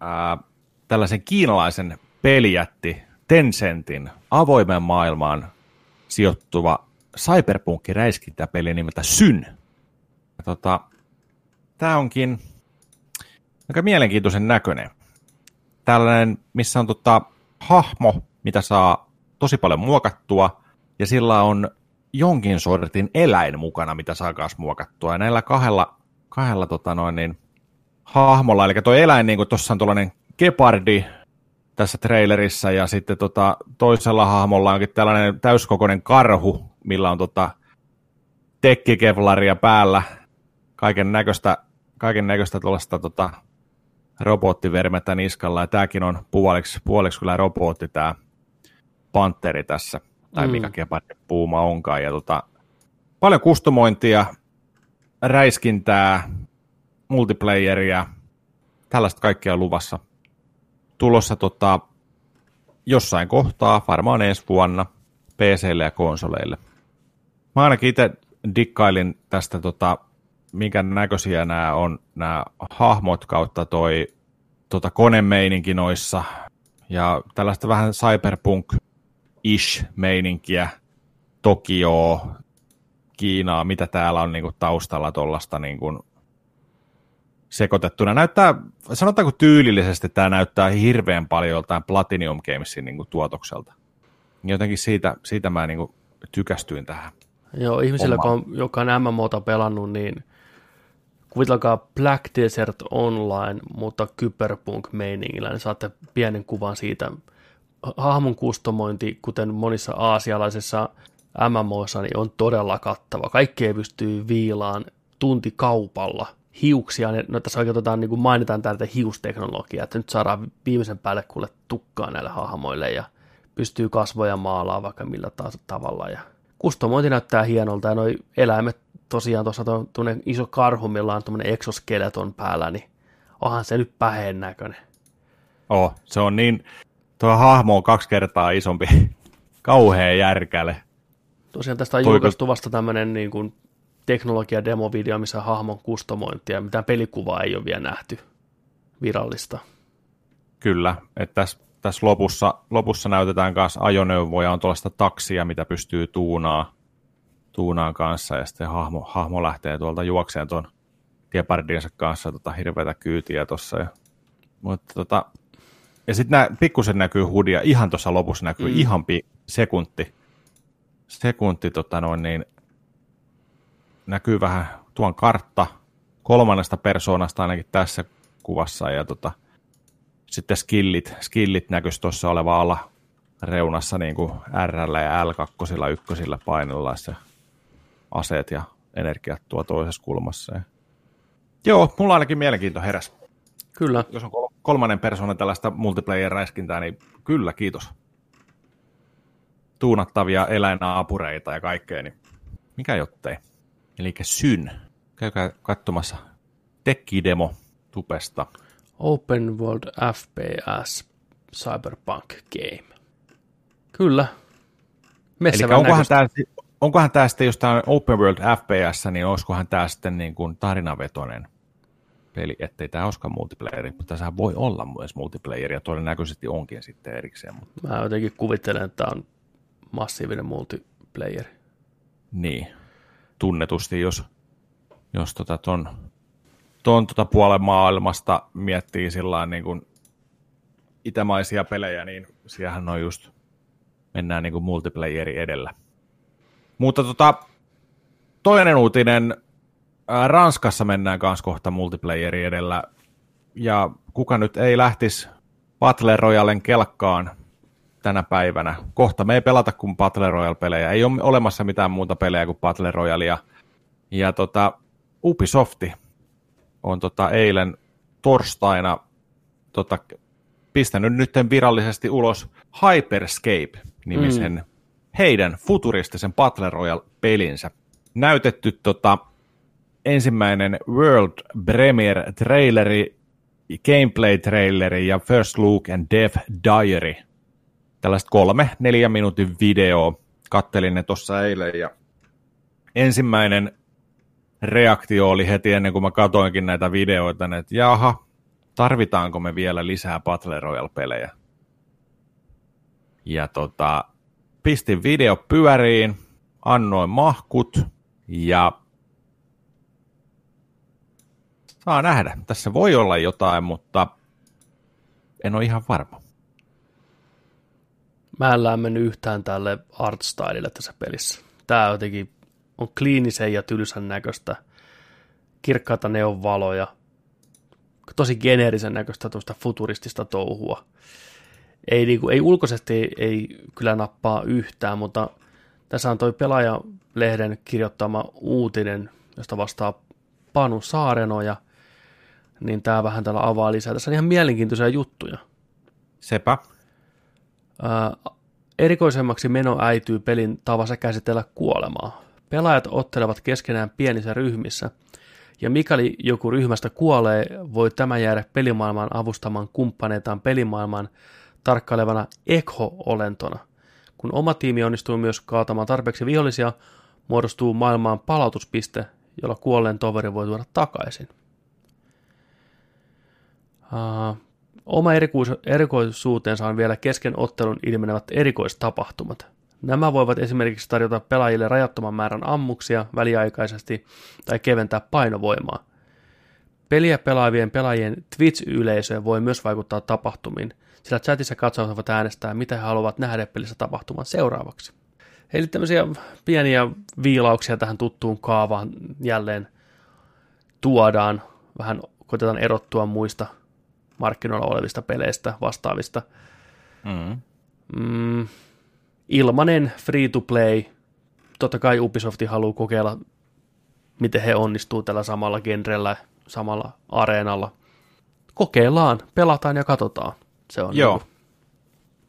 ää, tällaisen kiinalaisen pelijätti Tencentin avoimen maailmaan sijoittuva cyberpunk-räiskintäpeli nimeltä Syn. Tota, tämä onkin aika mielenkiintoisen näköinen. Tällainen, missä on tota, hahmo, mitä saa tosi paljon muokattua, ja sillä on jonkin sortin eläin mukana, mitä saa myös muokattua. Ja näillä kahdella, kahdella tota noin, niin, hahmolla, eli tuo eläin, niin tuossa on tuollainen gepardi tässä trailerissa, ja sitten tota, toisella hahmolla onkin tällainen täyskokoinen karhu, millä on tota, tekkikevlaria päällä, kaiken näköistä, kaiken näköistä tuollaista tota, robottivermettä niskalla, ja tämäkin on puoliksi, puoliksi kyllä robotti, tämä Panteri tässä, tai Mm. mikä puuma onkaan, ja tota, paljon kustomointia, räiskintää, multiplayeria, tällaista kaikkea luvassa. Tulossa tota, jossain kohtaa, varmaan ensi vuonna, PClle ja konsoleille. Mä ainakin itse dikkailin tästä, tota, minkä näköisiä nämä on, nämä hahmot kautta toi tota, konemeininki noissa, ja tällaista vähän cyberpunk-ish meininkiä, Tokio, Kiinaa, mitä täällä on niinku taustalla tuollaista niinku sekoitettuna. Näyttää, sanotaanko tyylillisesti, tämä näyttää hirveän paljon joltain Platinum Gamesin niinku tuotokselta. Jotenkin siitä, siitä mä niinku tykästyin tähän. Joo, ihmisillä, joka on, joka on MMOta pelannut, niin kuvitelkaa Black Desert Online, mutta kyberpunk-meiningillä, niin saatte pienen kuvan siitä. Hahmon kustomointi, kuten monissa aasialaisissa MMOissa, niin on todella kattava. Kaikkea pystyy viilaan tuntikaupalla. Hiuksia, ne, no tässä oikein otetaan, niin kuin mainitaan täältä hiusteknologiaa, että nyt saadaan viimeisen päälle kuule tukkaa näille hahmoille ja pystyy kasvoja maalaa vaikka millä taas tavalla. Ja kustomointi näyttää hienolta ja noi eläimet tosiaan tuossa on tuonne iso karhu, millä on tuommoinen exoskeleton päällä, niin onhan se nyt päheen näköinen. Oh, se on niin, tuo hahmo on kaksi kertaa isompi, kauhea järkäle. Tosiaan tästä on Toiko- julkaistu vasta tämmöinen niin kuin teknologia-demovideo, missä on hahmon kustomointia, mitään pelikuvaa ei ole vielä nähty virallista. Kyllä, että tässä tässä lopussa, lopussa näytetään myös ajoneuvoja, on tuollaista taksia, mitä pystyy tuunaa, tuunaan kanssa, ja sitten hahmo, hahmo lähtee tuolta juokseen tuon gepardiensa kanssa tota, hirveätä kyytiä tuossa. Ja, mutta tota, ja sitten pikkusen näkyy hudia, ihan tuossa lopussa näkyy mm. ihan pi- sekunti, sekunti tota noin, niin, näkyy vähän tuon kartta kolmannesta persoonasta ainakin tässä kuvassa, ja tota, sitten skillit, skillit näkyisi tuossa olevalla reunassa niin kuin R ja L2, ykkösillä painella se aseet ja energiat tuo toisessa kulmassa. Ja... Joo, mulla ainakin mielenkiinto heräs. Kyllä. Jos on kol- kolmannen persoonan tällaista multiplayer-räiskintää, niin kyllä, kiitos. Tuunattavia eläinaapureita ja kaikkea, niin mikä jottei. Eli Syn. Käykää katsomassa Tekki-demo tupesta. Open World FPS Cyberpunk Game. Kyllä. Eli onkohan tämä, onkohan tämä sitten, jos tämä on Open World FPS, niin olisikohan tämä sitten niin kuin tarinavetoinen peli, ettei tämä olisikaan multiplayeri, mutta tässä voi olla myös multiplayer, ja todennäköisesti onkin sitten erikseen. Mutta... Mä jotenkin kuvittelen, että tämä on massiivinen multiplayer. Niin, tunnetusti, jos, jos tota ton, ton tota puolen maailmasta miettii sillä niin kuin itämaisia pelejä, niin siellähän on just, mennään niin kuin multiplayeri edellä. Mutta tota, toinen uutinen, Ranskassa mennään kanssa kohta multiplayeri edellä, ja kuka nyt ei lähtisi Battle Royalen kelkkaan tänä päivänä. Kohta me ei pelata kuin Battle Royale-pelejä. Ei ole olemassa mitään muuta pelejä kuin Battle Royale. Ja, ja tota, Ubisofti on tota eilen torstaina tota, pistänyt nyt virallisesti ulos Hyperscape-nimisen mm. Heidän futuristisen Battle Royale-pelinsä. Näytetty tota, ensimmäinen World Premiere traileri, gameplay traileri ja First Look and Death Diary. Tällaista kolme, neljän minuutin video. Kattelin ne tuossa eilen ja ensimmäinen reaktio oli heti ennen kuin mä katoinkin näitä videoita, että jaha, tarvitaanko me vielä lisää Battle Royale-pelejä. Ja tota, pistin video pyöriin, annoin mahkut ja saa nähdä. Tässä voi olla jotain, mutta en ole ihan varma. Mä en lämmennyt yhtään tälle artstylelle tässä pelissä. Tää jotenkin on kliinisen ja tylsän näköistä, kirkkaita neonvaloja, tosi geneerisen näköistä tuosta futuristista touhua. Ei, niin kuin, ei ulkoisesti ei kyllä nappaa yhtään, mutta tässä on toi pelaajalehden kirjoittama uutinen, josta vastaa Panu Saarenoja, niin tämä vähän tällä avaa lisää. Tässä on ihan mielenkiintoisia juttuja. Sepä. Ää, erikoisemmaksi meno äityy pelin tavassa käsitellä kuolemaa. Pelaajat ottelevat keskenään pienissä ryhmissä, ja mikäli joku ryhmästä kuolee, voi tämä jäädä pelimaailman avustamaan kumppaneitaan pelimaailman tarkkailevana ekho-olentona. Kun oma tiimi onnistuu myös kaatamaan tarpeeksi vihollisia, muodostuu maailmaan palautuspiste, jolla kuolleen toveri voi tuoda takaisin. Uh, oma erikoisuutensa on vielä kesken ottelun ilmenevät erikoistapahtumat. Nämä voivat esimerkiksi tarjota pelaajille rajattoman määrän ammuksia väliaikaisesti tai keventää painovoimaa. Peliä pelaavien pelaajien Twitch-yleisö voi myös vaikuttaa tapahtumiin, sillä chatissa katsojat voivat äänestää, mitä he haluavat nähdä pelissä tapahtuman seuraavaksi. Eli tämmöisiä pieniä viilauksia tähän tuttuun kaavaan jälleen tuodaan, vähän koitetaan erottua muista markkinoilla olevista peleistä vastaavista. Mm. Mm, ilmanen free-to-play. Totta kai Ubisoft haluaa kokeilla, miten he onnistuu tällä samalla genrellä, samalla areenalla. Kokeillaan, pelataan ja katsotaan. Se on Joo. Niin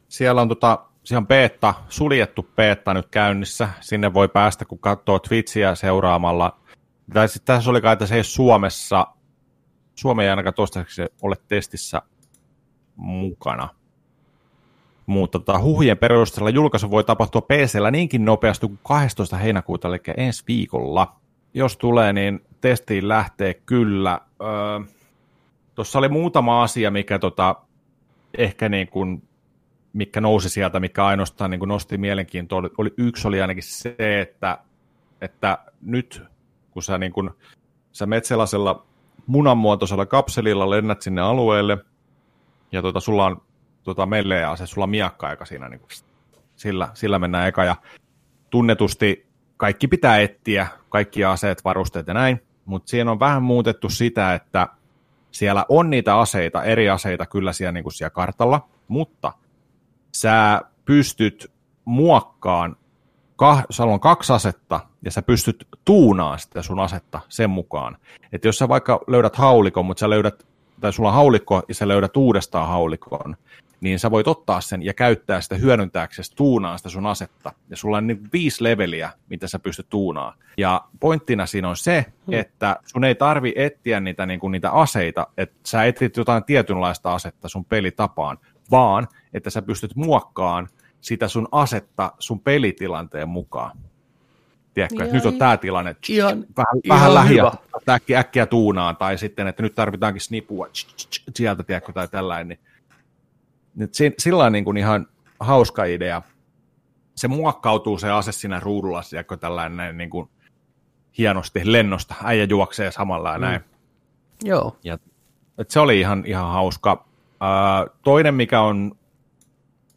Siellä on tota, siellä on beta, suljettu beta nyt käynnissä. Sinne voi päästä, kun katsoo Twitchiä seuraamalla. Tai sitten tässä oli kai, että se ei Suomessa, Suomi ei ainakaan toistaiseksi ole testissä mukana. Mutta tota, huhujen perusteella julkaisu voi tapahtua PCllä niinkin nopeasti kuin 12. heinäkuuta, eli ensi viikolla. Jos tulee, niin testiin lähtee kyllä. Öö, Tuossa oli muutama asia, mikä tota, ehkä niin kuin mikä nousi sieltä, mikä ainoastaan niin kuin nosti mielenkiintoa, oli, oli, yksi oli ainakin se, että, että nyt kun sä, niin kuin, sä menet sellaisella munanmuotoisella kapselilla, lennät sinne alueelle, ja tota, sulla on tota, melleä se sulla on miakka-aika siinä, niin kuin, sillä, sillä mennään eka, ja tunnetusti kaikki pitää etsiä, kaikki aseet, varusteet ja näin, mutta siinä on vähän muutettu sitä, että siellä on niitä aseita, eri aseita kyllä siellä, niin kuin siellä kartalla, mutta sä pystyt muokkaan, kah, on kaksi asetta, ja sä pystyt tuunaan sitä sun asetta sen mukaan. Että jos sä vaikka löydät haulikon, mutta sä löydät, tai sulla on haulikko, ja sä löydät uudestaan haulikon, niin sä voit ottaa sen ja käyttää sitä hyödyntääksesi tuunaa sitä sun asetta. Ja sulla on niin viisi leveliä, mitä sä pystyt tuunaan. Ja pointtina siinä on se, hmm. että sun ei tarvi etsiä niitä, niin kuin niitä aseita, että sä etsit jotain tietynlaista asetta sun pelitapaan, vaan että sä pystyt muokkaan sitä sun asetta sun pelitilanteen mukaan. Tiedätkö, että nyt on tämä tilanne, Ihan- vähän, ihan vähän lähiä, äkkiä, äkkiä tuunaan, tai sitten, että nyt tarvitaankin snipua tsch, tsch, tsch, sieltä, tiedätkö, tai tällainen. Niin, nyt si- sillä on niin kuin ihan hauska idea. Se muokkautuu se ase siinä ruudulla, tiedätkö, tällainen näin niin kuin hienosti lennosta. Äijä juoksee samalla ja näin. Joo. Ja, et se oli ihan, ihan hauska. Ää, toinen, mikä on,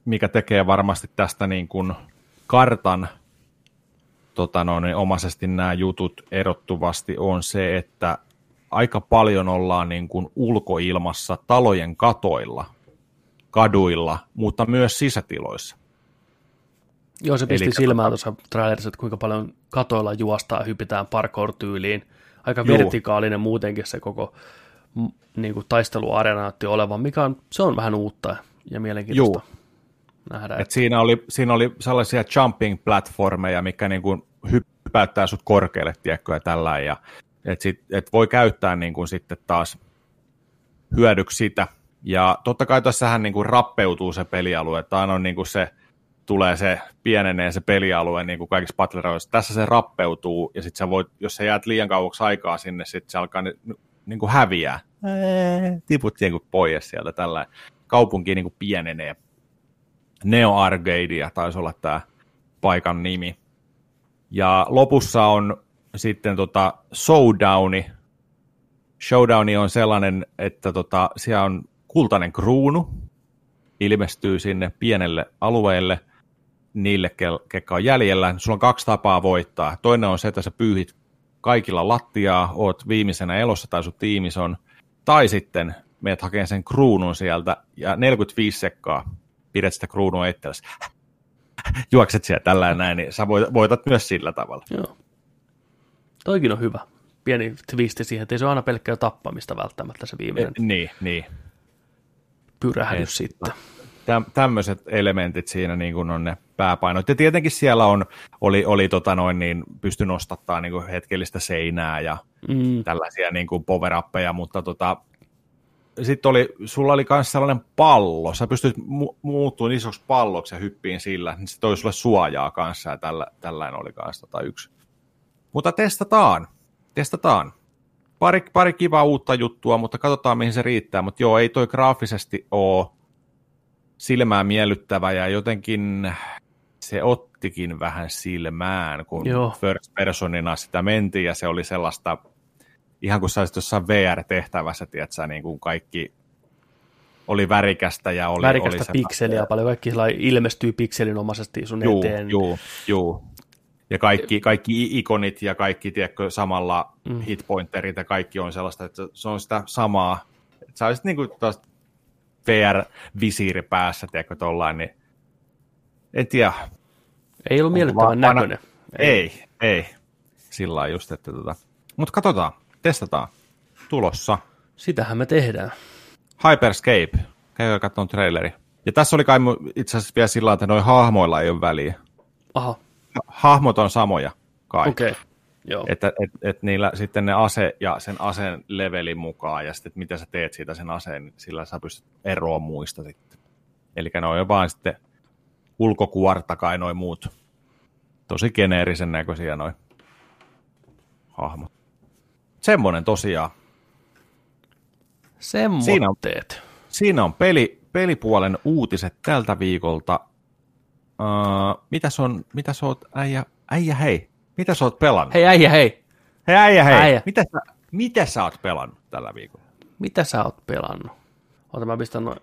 mikä tekee varmasti tästä niin kuin kartan tota no, niin omaisesti nämä jutut erottuvasti, on se, että aika paljon ollaan niin kuin ulkoilmassa talojen katoilla, kaduilla, mutta myös sisätiloissa. Joo, se pisti Eli silmään tuossa trailerissa, että kuinka paljon katoilla juostaa, hypitään parkour-tyyliin. Aika Joo. vertikaalinen muutenkin se koko niin kuin taisteluareena näytti olevan, mikä on, se on vähän uutta ja mielenkiintoista nähdä. Et siinä, oli, siinä oli sellaisia jumping platformeja, mikä niin kuin hyppäyttää sut korkealle, tiedätkö, ja tällä ja et sit, et voi käyttää niin kuin sitten taas hyödyksi sitä. Ja totta kai tässähän niin kuin rappeutuu se pelialue, että aina on niin kuin se, tulee se, pienenee se pelialue niin kuin kaikissa Battle Royaleissa. Tässä se rappeutuu, ja sitten sä voit, jos sä jäät liian kauaksi aikaa sinne, sitten se alkaa ni, niin kuin häviää. Ää, Tiput niin kuin pois sieltä tällä. Kaupunki niin kuin pienenee. Neo Arcadea taisi olla tämä paikan nimi. Ja lopussa on sitten tota Showdowni. Showdowni on sellainen, että tota, siellä on kultainen kruunu, ilmestyy sinne pienelle alueelle, niille, ketkä on jäljellä. Sulla on kaksi tapaa voittaa. Toinen on se, että sä pyyhit kaikilla lattiaa, oot viimeisenä elossa tai sun tiimis on, tai sitten meet hakemaan sen kruunun sieltä ja 45 sekkaa pidät sitä kruunua itsellesi. Juokset siellä tällä ja näin, niin sä voit- voitat myös sillä tavalla. Joo. Toikin on hyvä. Pieni twisti siihen, että ei se ole aina pelkkää tappamista välttämättä se viimeinen E, niin, niin. Pyrähdys Et- sitten. Täm, tämmöiset elementit siinä niin kuin on ne pääpainot. Ja tietenkin siellä on, oli, oli tota noin, niin pysty nostattaa niin kuin hetkellistä seinää ja Mm. tällaisia niin kuin power mutta tota, sitten oli, sulla oli myös sellainen pallo, sä pystyt mu- muuttumaan isoksi palloksi ja hyppiin sillä, niin se toi sulle suojaa kanssa ja tällä, tällainen oli kanssa tota yksi. Mutta testataan, testataan. Pari, pari kivaa uutta juttua, mutta katsotaan mihin se riittää, mutta joo, ei toi graafisesti ole silmää miellyttävä ja jotenkin se ottikin vähän silmään, kun Joo. first personina sitä mentiin ja se oli sellaista, ihan kuin sä olisit jossain VR-tehtävässä, tiedätkö, niin kuin kaikki oli värikästä ja oli... Värikästä oli pikseliä paljon, kaikki ilmestyy pikselinomaisesti sun Juu, eteen. juu, juu. Ja kaikki, kaikki ikonit ja kaikki, tiedätkö, samalla mm. hitpointerit ja kaikki on sellaista, että se on sitä samaa. Sä olisit niin kuin taas VR-visiiri päässä, tiedätkö, tollain, niin en tiedä. Ei ollut miellyttävän näköinen. Ei, ei. Sillä lailla just, että tota. Mutta katsotaan, testataan. Tulossa. Sitähän me tehdään. Hyperscape. Käykää katsomaan traileri. Ja tässä oli kai itse asiassa vielä sillä että noin hahmoilla ei ole väliä. Aha, Hahmot on samoja kai. okei. Okay. Joo. Että et, et niillä sitten ne ase ja sen aseen levelin mukaan ja sitten, mitä sä teet siitä sen aseen, niin sillä sä pystyt eroon muista sitten. Eli ne on jo vaan sitten ulkokuorta kai noin muut. Tosi geneerisen näköisiä noin hahmot. Semmonen tosiaan. Semmoitteet. Siinä on peli, pelipuolen uutiset tältä viikolta. Uh, mitä on, mitä sä oot, äijä, äijä hei, mitä sä oot pelannut? Hei äijä, hei. hei äijä hei, Äijä. Mitä, sä, mitä sä oot pelannut tällä viikolla? Mitä sä oot pelannut? Ota mä pistän noin.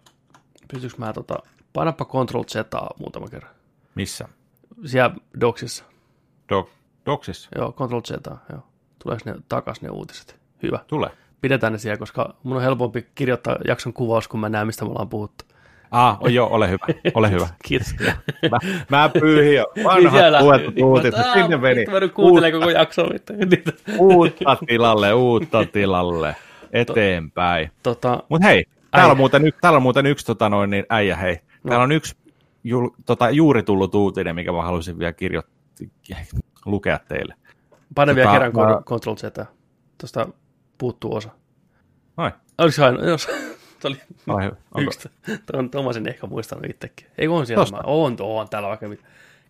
Pystyykö mä tota... Painappa Control Z muutama kerran. Missä? Siellä Docsissa. Dok, Doksissa? Joo, Control Z, joo. Tuleeko ne takas ne uutiset? Hyvä. Tule. Pidetään ne siellä, koska mun on helpompi kirjoittaa jakson kuvaus, kun mä näen, mistä me ollaan puhuttu. Ah, oh, joo, ole hyvä, ole hyvä. Kiitos. Mä, mä pyyhin jo vanhat luetut uutiset, sinne meni. Mä nyt kuuntelen koko jaksoa. Niitä. uutta tilalle, uutta tilalle, eteenpäin. Tota, Mut hei, täällä on muuten, yksi- täällä on muuten yksi tota noin, niin äijä hei. Täällä on yksi jul, tota, juuri tullut uutinen, mikä mä haluaisin vielä kirjoittaa, lukea teille. vielä Tota, kerran mä-. Control Z. Tuosta puuttuu osa. Noin, Oliko se aina? Jos, oli. Onko? yksi. Tuon, sen ehkä muistanut itsekin. Ei kun on siellä. Tosta. Mä, on, on täällä vaikka mitä.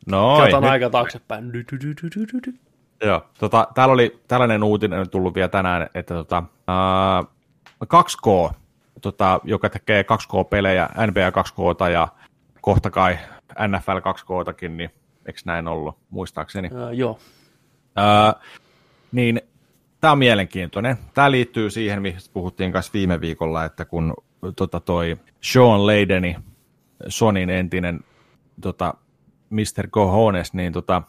Noin, Katsotaan nyt- aika taaksepäin. Dy, dy, dy, dy, dy, dy. Joo, tota, täällä oli tällainen uutinen tullut vielä tänään, että tota, ää, 2K, tota, joka tekee 2K-pelejä, NBA 2K ja kohta kai NFL 2K-takin, niin eikö näin ollut, muistaakseni? Uh, joo. Ää, niin tämä on mielenkiintoinen. Tämä liittyy siihen, mistä puhuttiin kanssa viime viikolla, että kun tota, toi Sean Leideni, Sonin entinen tota, Mr. Cojones, niin tota,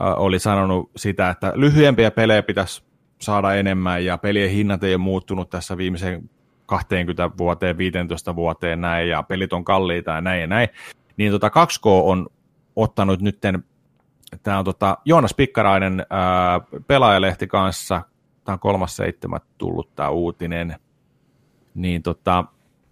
ää, oli sanonut sitä, että lyhyempiä pelejä pitäisi saada enemmän ja pelien hinnat ei ole muuttunut tässä viimeisen 20 vuoteen, 15 vuoteen näin ja pelit on kalliita ja näin ja näin. Niin tota 2K on ottanut nytten Tämä on tota, Joonas Pikkarainen ää, pelaajalehti kanssa. Tämä on 3.7. tullut tämä uutinen. Niin tota,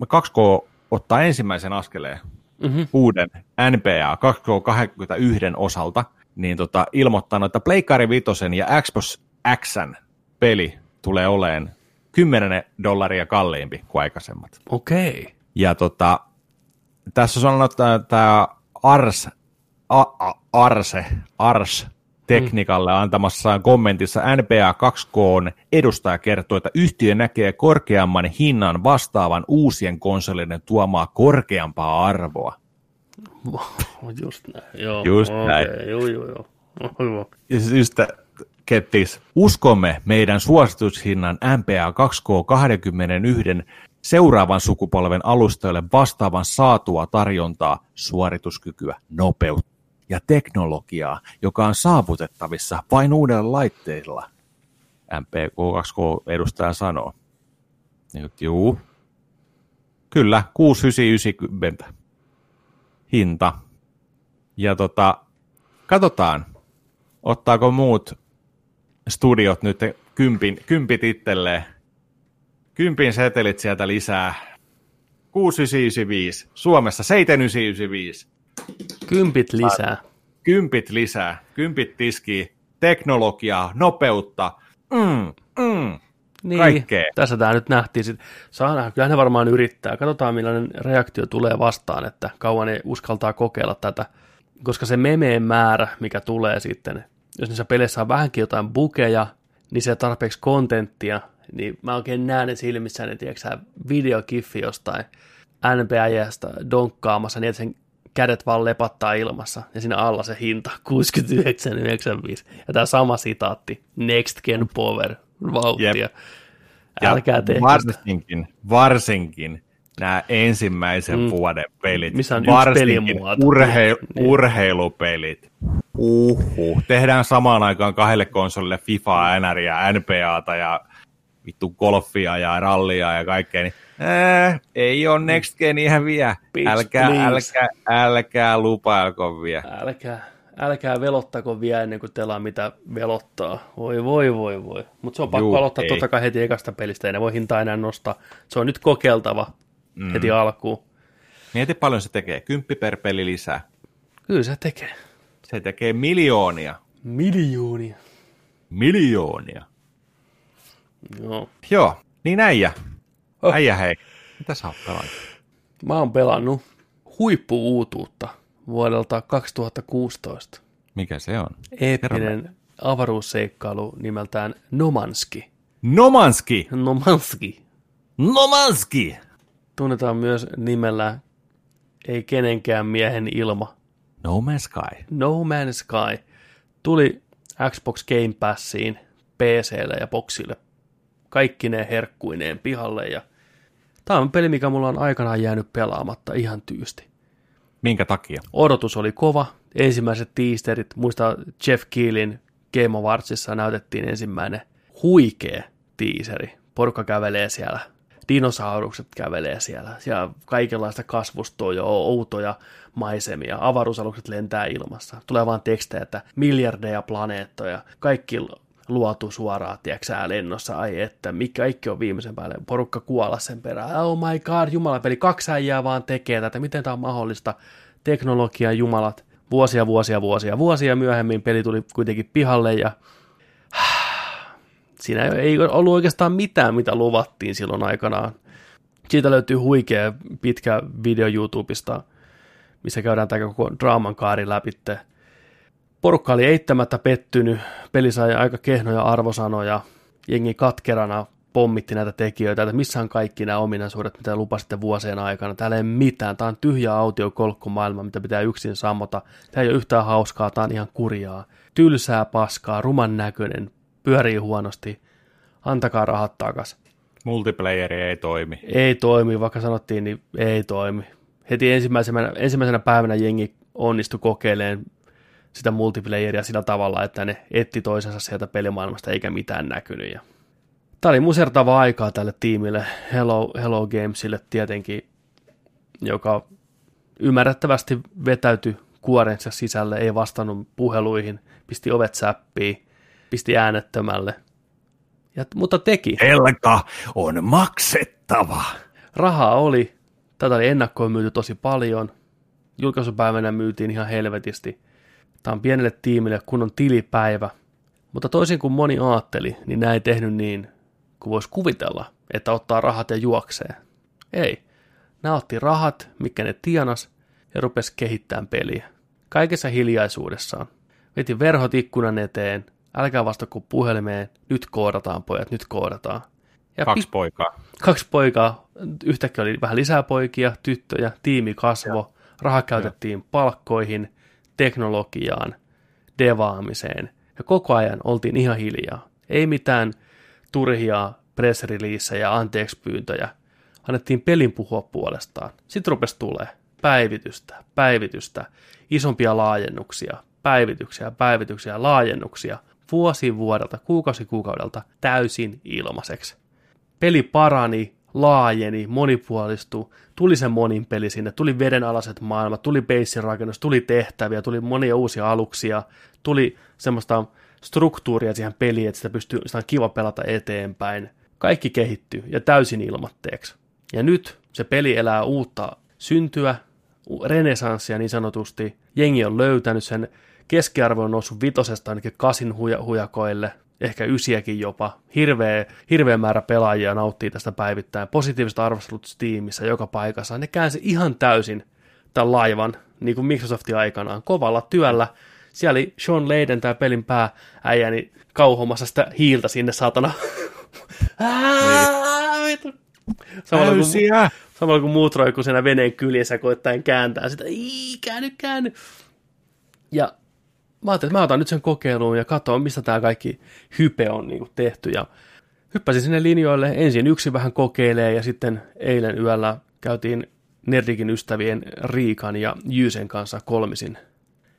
2K ottaa ensimmäisen askeleen Mm-hmm. uuden NBA 2K21 osalta, niin tota, ilmoittanut, että Pleikari Vitosen ja Xbox Xn peli tulee oleen 10 dollaria kalliimpi kuin aikaisemmat. Okei. Okay. Ja tota, tässä on sanonut tämä Ars, a, a, Arse, Ars Teknikalle antamassaan kommentissa NBA 2K edustaja kertoo, että yhtiö näkee korkeamman hinnan vastaavan uusien konsolien tuomaa korkeampaa arvoa. Just näin. Joo. Just okay. näin. Joo, joo, joo. Hyvä. Syystä kettis, uskomme meidän suositushinnan MPA 2K21 seuraavan sukupolven alustoille vastaavan saatua tarjontaa, suorituskykyä, nopeutta ja teknologiaa, joka on saavutettavissa vain uudella laitteilla. MPK2K-edustaja sanoo. Niin, että juu. Kyllä, 6990 hinta. Ja tota, katsotaan, ottaako muut studiot nyt kympin, kympit itselleen. Kympin setelit sieltä lisää. 6995. Suomessa 7995. Kympit lisää. Kympit lisää. Kympit tiskii. Teknologiaa, nopeutta. Mm, mm. Niin, Kaikkea. tässä tämä nyt nähtiin. Sit. Saa nähdä, kyllä ne varmaan yrittää. Katsotaan, millainen reaktio tulee vastaan, että kauan ne uskaltaa kokeilla tätä. Koska se memeen määrä, mikä tulee sitten, jos niissä peleissä on vähänkin jotain bukeja, niin se tarpeeksi kontenttia, niin mä oikein näen ne silmissä, ne tiedätkö videokiffi jostain NPÄstä donkkaamassa, niin että sen kädet vaan lepattaa ilmassa, ja siinä alla se hinta 69,95. Ja tämä sama sitaatti, Next Gen Power, vauhtia. Jep. Älkää tehkö sitä. varsinkin, varsinkin nämä ensimmäisen mm. vuoden pelit. Missä on varsinkin. Urhe- Niin. urheilupelit. Uhuh. Tehdään samaan aikaan kahdelle konsolille FIFA, NR ja NPAta ja vittu golfia ja rallia ja kaikkea, niin äh, ei ole Next Gen ihan vielä. Älkää, please. älkää, älkää lupailko vielä. Älkää, älkää velottako vielä ennen kuin teillä on mitä velottaa. Voi, voi, voi, voi. Mutta se on pakko Juu, aloittaa ei. totta kai heti ekasta pelistä. Ei ne voi hintaa enää nostaa. Se on nyt kokeiltava mm. heti alkuun. Mieti paljon se tekee. Kymppi per peli lisää. Kyllä se tekee. Se tekee miljoonia. Miljoonia. Miljoonia. Joo. Joo, niin äijä. Oh. Äijä hei. Mitä sä oot pelannut? Mä oon pelannut huippuuutuutta vuodelta 2016. Mikä se on? Eeppinen avaruusseikkailu nimeltään Nomanski. Nomanski! Nomanski. Nomanski! Tunnetaan myös nimellä ei kenenkään miehen ilma. No Man's Sky. No Man's Sky tuli Xbox Game Passiin, PClle ja Boxille kaikki ne herkkuineen pihalle ja tämä on peli, mikä mulla on aikanaan jäänyt pelaamatta ihan tyysti. Minkä takia? Odotus oli kova, ensimmäiset tiisterit, muista Jeff Keelin Game Awardsissa näytettiin ensimmäinen huikea tiiseri. Porukka kävelee siellä, dinosaurukset kävelee siellä, siellä kaikenlaista kasvustoa ja outoja maisemia, avaruusalukset lentää ilmassa, tulee vaan tekstejä, että miljardeja planeettoja, kaikki luotu suoraan, tiedätkö lennossa, ai että, mikä kaikki on viimeisen päälle, porukka kuolla sen perään, oh my god, jumalapeli, kaksi äijää vaan tekee tätä, miten tämä on mahdollista, teknologia, jumalat, vuosia, vuosia, vuosia, vuosia myöhemmin peli tuli kuitenkin pihalle ja siinä ei ollut oikeastaan mitään, mitä luvattiin silloin aikanaan. Siitä löytyy huikea pitkä video YouTubesta, missä käydään tämä koko draaman kaari läpi. Porukka oli eittämättä pettynyt, peli sai aika kehnoja arvosanoja, jengi katkerana pommitti näitä tekijöitä, että missä on kaikki nämä ominaisuudet, mitä lupasitte vuosien aikana. Täällä ei mitään, tämä on tyhjä autiokolkkomaailma, mitä pitää yksin sammota. Tämä ei ole yhtään hauskaa, tämä on ihan kurjaa. Tylsää paskaa, ruman näköinen, pyörii huonosti. Antakaa rahat takas. Multiplayeri ei toimi. Ei toimi, vaikka sanottiin, niin ei toimi. Heti ensimmäisenä, ensimmäisenä päivänä jengi onnistui kokeilemaan sitä multiplayeria sillä tavalla, että ne etti toisensa sieltä pelimaailmasta eikä mitään näkynyt. Ja Tämä oli musertava aikaa tälle tiimille, Hello, Hello Gamesille tietenkin, joka ymmärrettävästi vetäytyi kuorensa sisälle, ei vastannut puheluihin, pisti ovet säppiin, pisti äänettömälle. Ja, mutta teki. Velka on maksettava. Rahaa oli. Tätä oli ennakkoon myyty tosi paljon. Julkaisupäivänä myytiin ihan helvetisti. Tämä on pienelle tiimille kunnon tilipäivä. Mutta toisin kuin moni ajatteli, niin näin ei tehnyt niin, kuin voisi kuvitella, että ottaa rahat ja juoksee. Ei. Nämä otti rahat, mikä ne tienas, ja rupesi kehittämään peliä. Kaikessa hiljaisuudessaan. Veti verhot ikkunan eteen, älkää vastako puhelimeen, nyt koodataan pojat, nyt koodataan. Ja Kaksi poikaa. Kaksi poikaa, yhtäkkiä oli vähän lisää poikia, tyttöjä, tiimi kasvo, raha käytettiin palkkoihin, teknologiaan, devaamiseen, ja koko ajan oltiin ihan hiljaa. Ei mitään turhia press ja anteeksi pyyntöjä. Annettiin pelin puhua puolestaan. Sitten rupesi tulee päivitystä, päivitystä, isompia laajennuksia, päivityksiä, päivityksiä, laajennuksia, vuosi vuodelta, kuukausi kuukaudelta täysin ilmaiseksi. Peli parani, laajeni, monipuolistui, tuli se monin peli sinne, tuli vedenalaiset maailmat, tuli basin rakennus, tuli tehtäviä, tuli monia uusia aluksia, tuli semmoista struktuuria siihen peliin, että sitä, pystyy, sitä on kiva pelata eteenpäin. Kaikki kehittyy ja täysin ilmatteeksi. Ja nyt se peli elää uutta syntyä, renesanssia niin sanotusti. Jengi on löytänyt sen, keskiarvo on noussut vitosesta ainakin kasin huja, hujakoille, ehkä ysiäkin jopa. Hirveä, hirveä määrä pelaajia nauttii tästä päivittäin. Positiiviset arvostelut Steamissa joka paikassa. Ne käänsi ihan täysin tämän laivan, niin kuin Microsoftin aikanaan, kovalla työllä siellä oli Sean Leiden, tämä pelin päääijä, niin kauhomassa sitä hiiltä sinne saatana. Niin. Samalla kun, samalla kun muut roikkuu siinä veneen kyljessä koittain kääntää sitä, Ii, käänny, käänny. Ja mä ajattelin, että mä otan nyt sen kokeiluun ja katson, mistä tämä kaikki hype on niin kuin tehty. Ja hyppäsin sinne linjoille, ensin yksi vähän kokeilee ja sitten eilen yöllä käytiin Nerdikin ystävien Riikan ja Jysen kanssa kolmisin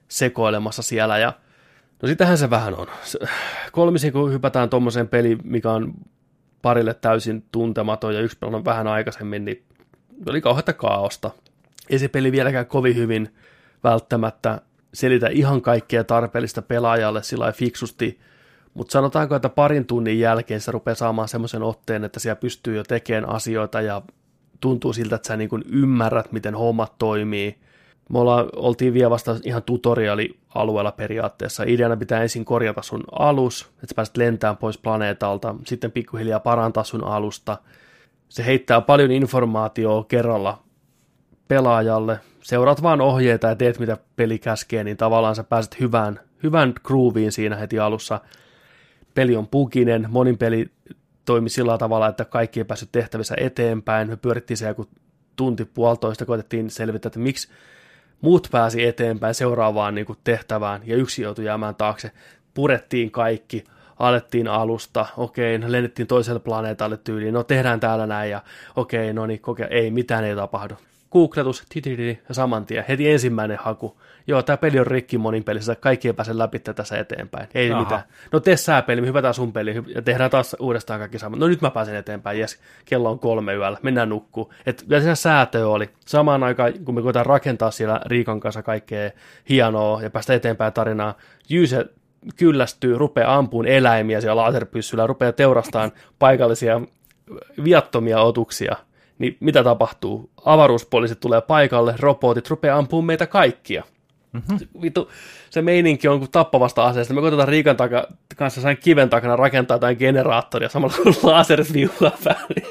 sekoilemassa siellä ja no sitähän se vähän on. Kolmisin kun hypätään tuommoiseen peliin, mikä on parille täysin tuntematon ja yksi on vähän aikaisemmin, niin oli kauheata kaaosta. Ei se peli vieläkään kovin hyvin välttämättä selitä ihan kaikkea tarpeellista pelaajalle sillä fiksusti, mutta sanotaanko, että parin tunnin jälkeen se rupeaa saamaan semmoisen otteen, että siellä pystyy jo tekemään asioita ja tuntuu siltä, että sä niin kuin ymmärrät, miten hommat toimii – me olla, oltiin vielä vasta ihan tutoriaalialueella periaatteessa. Ideana pitää ensin korjata sun alus, että sä pääset lentämään pois planeetalta, sitten pikkuhiljaa parantaa sun alusta. Se heittää paljon informaatiota kerralla pelaajalle. Seuraat vaan ohjeita ja teet mitä peli käskee, niin tavallaan sä pääset hyvään, hyvään grooveen siinä heti alussa. Peli on pukinen, monin peli toimi sillä tavalla, että kaikki ei päässyt tehtävissä eteenpäin. Me pyörittiin se joku tunti puolitoista koitettiin selvittää, että miksi muut pääsi eteenpäin seuraavaan niin kuin tehtävään ja yksi joutui jäämään taakse. Purettiin kaikki, alettiin alusta, okei, no lennettiin toiselle planeetalle tyyliin, no tehdään täällä näin ja okei, no niin, koke- ei, mitään ei tapahdu. Googletus, titidi, ja saman tien, heti ensimmäinen haku. Joo, tämä peli on rikki monin pelissä, kaikki ei pääse läpi tässä eteenpäin. Ei Aha. mitään. No tee sää peli, hypätään sun peli ja tehdään taas uudestaan kaikki sama. No nyt mä pääsen eteenpäin, jes, kello on kolme yöllä, mennään nukkuu. Et ja siinä säätö oli. Samaan aikaan, kun me koetaan rakentaa siellä Riikan kanssa kaikkea hienoa ja päästä eteenpäin tarinaa, Jyse kyllästyy, rupeaa ampuun eläimiä siellä laserpyssyllä, rupeaa teurastamaan paikallisia viattomia otuksia, niin mitä tapahtuu? Avaruuspoliisit tulee paikalle, robotit rupeaa ampumaan meitä kaikkia. Mm-hmm. Vittu, se meininki on kuin tappavasta aseesta. Me koitetaan Riikan taka, kanssa sain kiven takana rakentaa jotain generaattoria samalla kun laserit viuhaa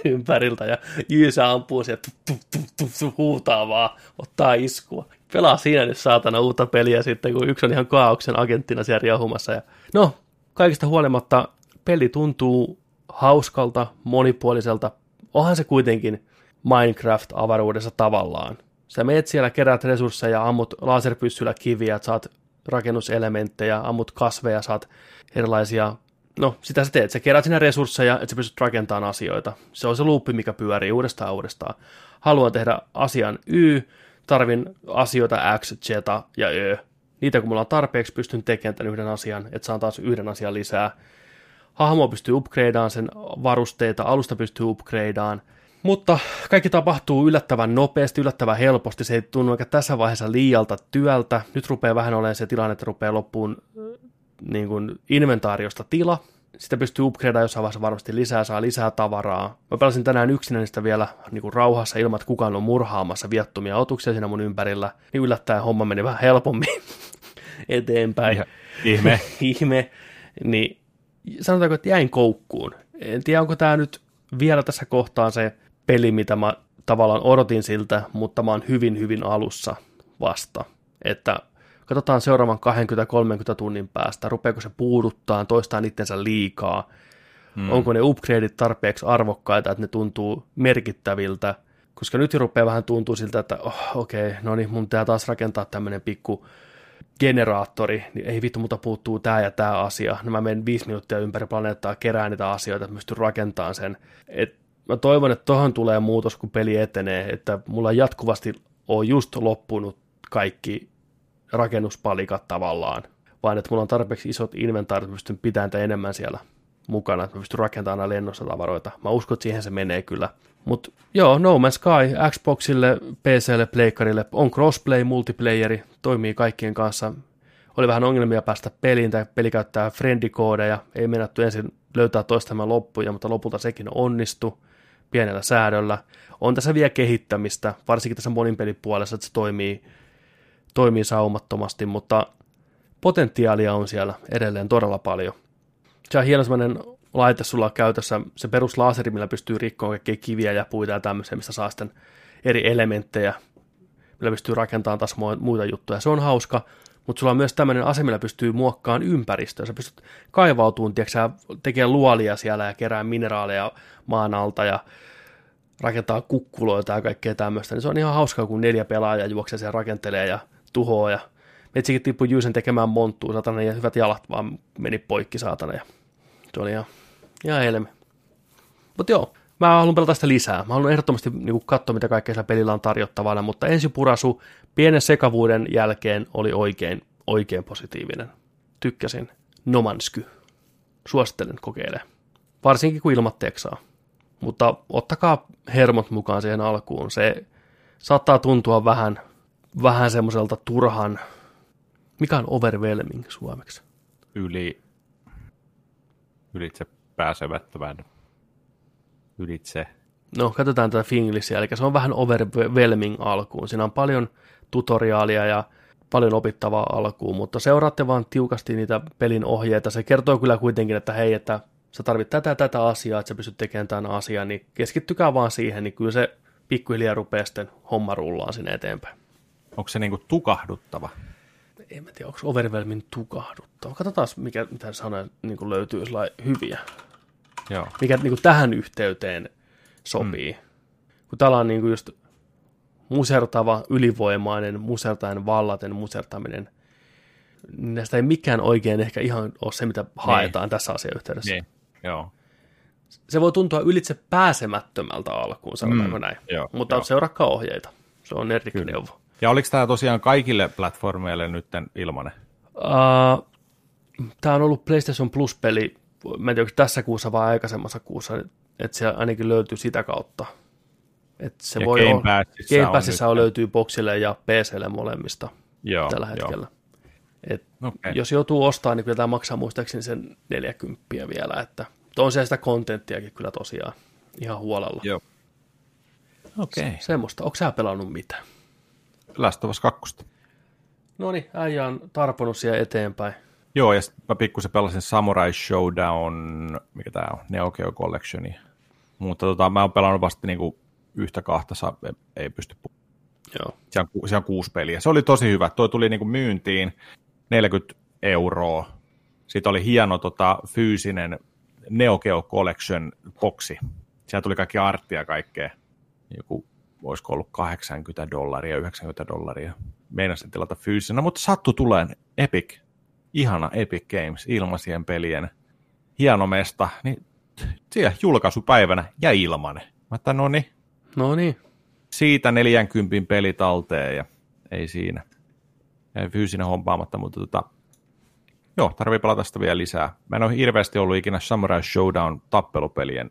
ympäriltä ja Jyysä ampuu sieltä tup, tup, tup, tup, tup, huutaa vaan, ottaa iskua. Pelaa siinä nyt saatana uutta peliä sitten, kun yksi on ihan kaauksen agenttina siellä riahumassa. Ja no, kaikista huolimatta peli tuntuu hauskalta, monipuoliselta. Onhan se kuitenkin Minecraft-avaruudessa tavallaan. Sä meet siellä, kerät resursseja, ammut laserpyssyllä kiviä, saat rakennuselementtejä, ammut kasveja, saat erilaisia... No, sitä sä teet. Sä kerät sinne resursseja, että sä pystyt rakentamaan asioita. Se on se luuppi, mikä pyörii uudestaan uudestaan. Haluan tehdä asian Y, tarvin asioita X, Z ja Ö. Niitä kun mulla on tarpeeksi, pystyn tekemään tämän yhden asian, että saan taas yhden asian lisää. Hahmo pystyy upgradeaan sen varusteita, alusta pystyy upgradeaan, mutta kaikki tapahtuu yllättävän nopeasti, yllättävän helposti. Se ei tunnu eikä tässä vaiheessa liialta työltä. Nyt rupeaa vähän olemaan se tilanne, että rupeaa loppuun äh, niin kuin inventaariosta tila. Sitä pystyy upgradeaan jossain vaiheessa varmasti lisää, saa lisää tavaraa. Mä pelasin tänään yksinäistä vielä niin kuin rauhassa ilman, että kukaan on murhaamassa viattomia otuksia siinä mun ympärillä. Niin yllättäen homma meni vähän helpommin eteenpäin Ihan ihme. ihme, niin sanotaanko, että jäin koukkuun. En tiedä, onko tämä nyt vielä tässä kohtaa se peli, mitä mä tavallaan odotin siltä, mutta mä oon hyvin, hyvin alussa vasta. Että katsotaan seuraavan 20-30 tunnin päästä, rupeako se puuduttaa, toistaan itsensä liikaa, mm. onko ne upgradeit tarpeeksi arvokkaita, että ne tuntuu merkittäviltä, koska nyt jo rupeaa vähän tuntuu siltä, että oh, okei, okay, no niin, mun pitää taas rakentaa tämmöinen pikku generaattori, niin ei vittu, mutta puuttuu tämä ja tämä asia. No mä menen viisi minuuttia ympäri planeettaa kerään niitä asioita, että pystyn rakentamaan sen. Et mä toivon, että tohon tulee muutos, kun peli etenee, että mulla jatkuvasti on just loppunut kaikki rakennuspalikat tavallaan, vaan että mulla on tarpeeksi isot inventaarit, että pystyn pitämään enemmän siellä mukana, että mä pystyn rakentamaan lennossa tavaroita. Mä uskon, että siihen se menee kyllä. Mutta joo, No Man's Sky, Xboxille, PClle, Pleikkarille, on crossplay, multiplayeri, toimii kaikkien kanssa. Oli vähän ongelmia päästä peliin, tai peli käyttää friendikoodeja, ei mennätty ensin löytää toistamaan loppuja, mutta lopulta sekin onnistu pienellä säädöllä. On tässä vielä kehittämistä, varsinkin tässä monin pelipuolessa, että se toimii, toimii saumattomasti, mutta potentiaalia on siellä edelleen todella paljon. Se on hieno semmoinen laite sulla on käytössä, se peruslaseri, millä pystyy rikkoon kaikkia kiviä ja puita ja tämmöisiä, mistä saa sitten eri elementtejä, millä pystyy rakentamaan taas muita juttuja. Se on hauska, mutta sulla on myös tämmöinen ase, millä pystyy muokkaamaan ympäristöä. Sä pystyt kaivautumaan, tiedätkö, tekemään luolia siellä ja kerää mineraaleja maan alta ja rakentaa kukkuloita ja kaikkea tämmöistä. Niin se on ihan hauskaa, kun neljä pelaajaa juoksee siellä rakentelee ja tuhoaa ja Metsikin tippui Jyysen tekemään monttua, satana, ja hyvät jalat vaan meni poikki, saatana. Ja se oli ihan, ihan helme. Mutta joo, mä haluan pelata sitä lisää. Mä haluan ehdottomasti niin katsoa, mitä kaikkea sillä pelillä on tarjottavana, mutta ensipurasu pienen sekavuuden jälkeen oli oikein, oikein positiivinen. Tykkäsin. Nomansky. Suosittelen kokeile. Varsinkin kun ilmatteeksi saa. Mutta ottakaa hermot mukaan siihen alkuun. Se saattaa tuntua vähän, vähän semmoiselta turhan, mikä on overwhelming suomeksi? Yli, ylitse pääsemättömän. Ylitse. No, katsotaan tätä Finglishia, eli se on vähän overwhelming alkuun. Siinä on paljon tutoriaalia ja paljon opittavaa alkuun, mutta seuraatte vaan tiukasti niitä pelin ohjeita. Se kertoo kyllä kuitenkin, että hei, että sä tarvit tätä tätä asiaa, että sä pystyt tekemään tämän asian, niin keskittykää vaan siihen, niin kyllä se pikkuhiljaa rupeaa sitten homma rullaan sinne eteenpäin. Onko se niinku tukahduttava? En mä tiedä, onko overwhelming tukahduttava. Katsotaan, mikä, mitä sanoja niin löytyy hyviä. Joo. Mikä niin kuin tähän yhteyteen sopii. Mm. Kun täällä on niin kuin just musertava, ylivoimainen, musertaen vallaten musertaminen. Näistä ei mikään oikein ehkä ihan ole se, mitä haetaan tässä asiayhteydessä. Niin, joo. Se voi tuntua ylitse pääsemättömältä alkuun, sanotaanko Mm, näin. joo, Mutta joo. seurakkaa ohjeita. Se on eri neuvo. Ja oliko tämä tosiaan kaikille platformeille nyt ilmanen? Uh, tämä on ollut PlayStation Plus-peli, mä en tiedä, tässä kuussa vai aikaisemmassa kuussa, että se ainakin löytyy sitä kautta. Et se Ja voi Game olla- Passissa Game on Passissa nyt- on löytyy boxille ja PClle molemmista Joo, tällä joo. hetkellä. Et Okei. Jos joutuu ostamaan, niin kyllä tämä maksaa muistaakseni sen 40 vielä, että on se sitä kontenttiakin kyllä tosiaan ihan huolella. Joo. Okei. Semmoista. Onko sä pelannut mitään? Last of Us 2. No niin, äijä on tarponut siellä eteenpäin. Joo, ja sit mä pikkusen pelasin Samurai Showdown, mikä tää on, Neo Geo Collectioni. Mutta tota, mä oon pelannut vasta niinku yhtä kahta, saa, ei, pysty pu- Joo. siellä on, siellä on kuusi peliä. Se oli tosi hyvä. Toi tuli niinku myyntiin 40 euroa. Sitten oli hieno tota, fyysinen Neo Geo Collection boksi. Siellä tuli kaikki arttia kaikkea. Joku, olisiko ollut 80 dollaria, 90 dollaria. Meinasin tilata fyysisenä, mutta sattu tuleen Epic. Ihana Epic Games, ilmaisien pelien. Hieno mesta. Niin siellä julkaisupäivänä ja ilmanen. Mä että no niin, No niin. siitä 40 peli talteen ja ei siinä. Ei fyysinen hompaamatta, mutta tota, joo, tarvii pelata sitä vielä lisää. Mä en ole hirveästi ollut ikinä Samurai Showdown tappelupelien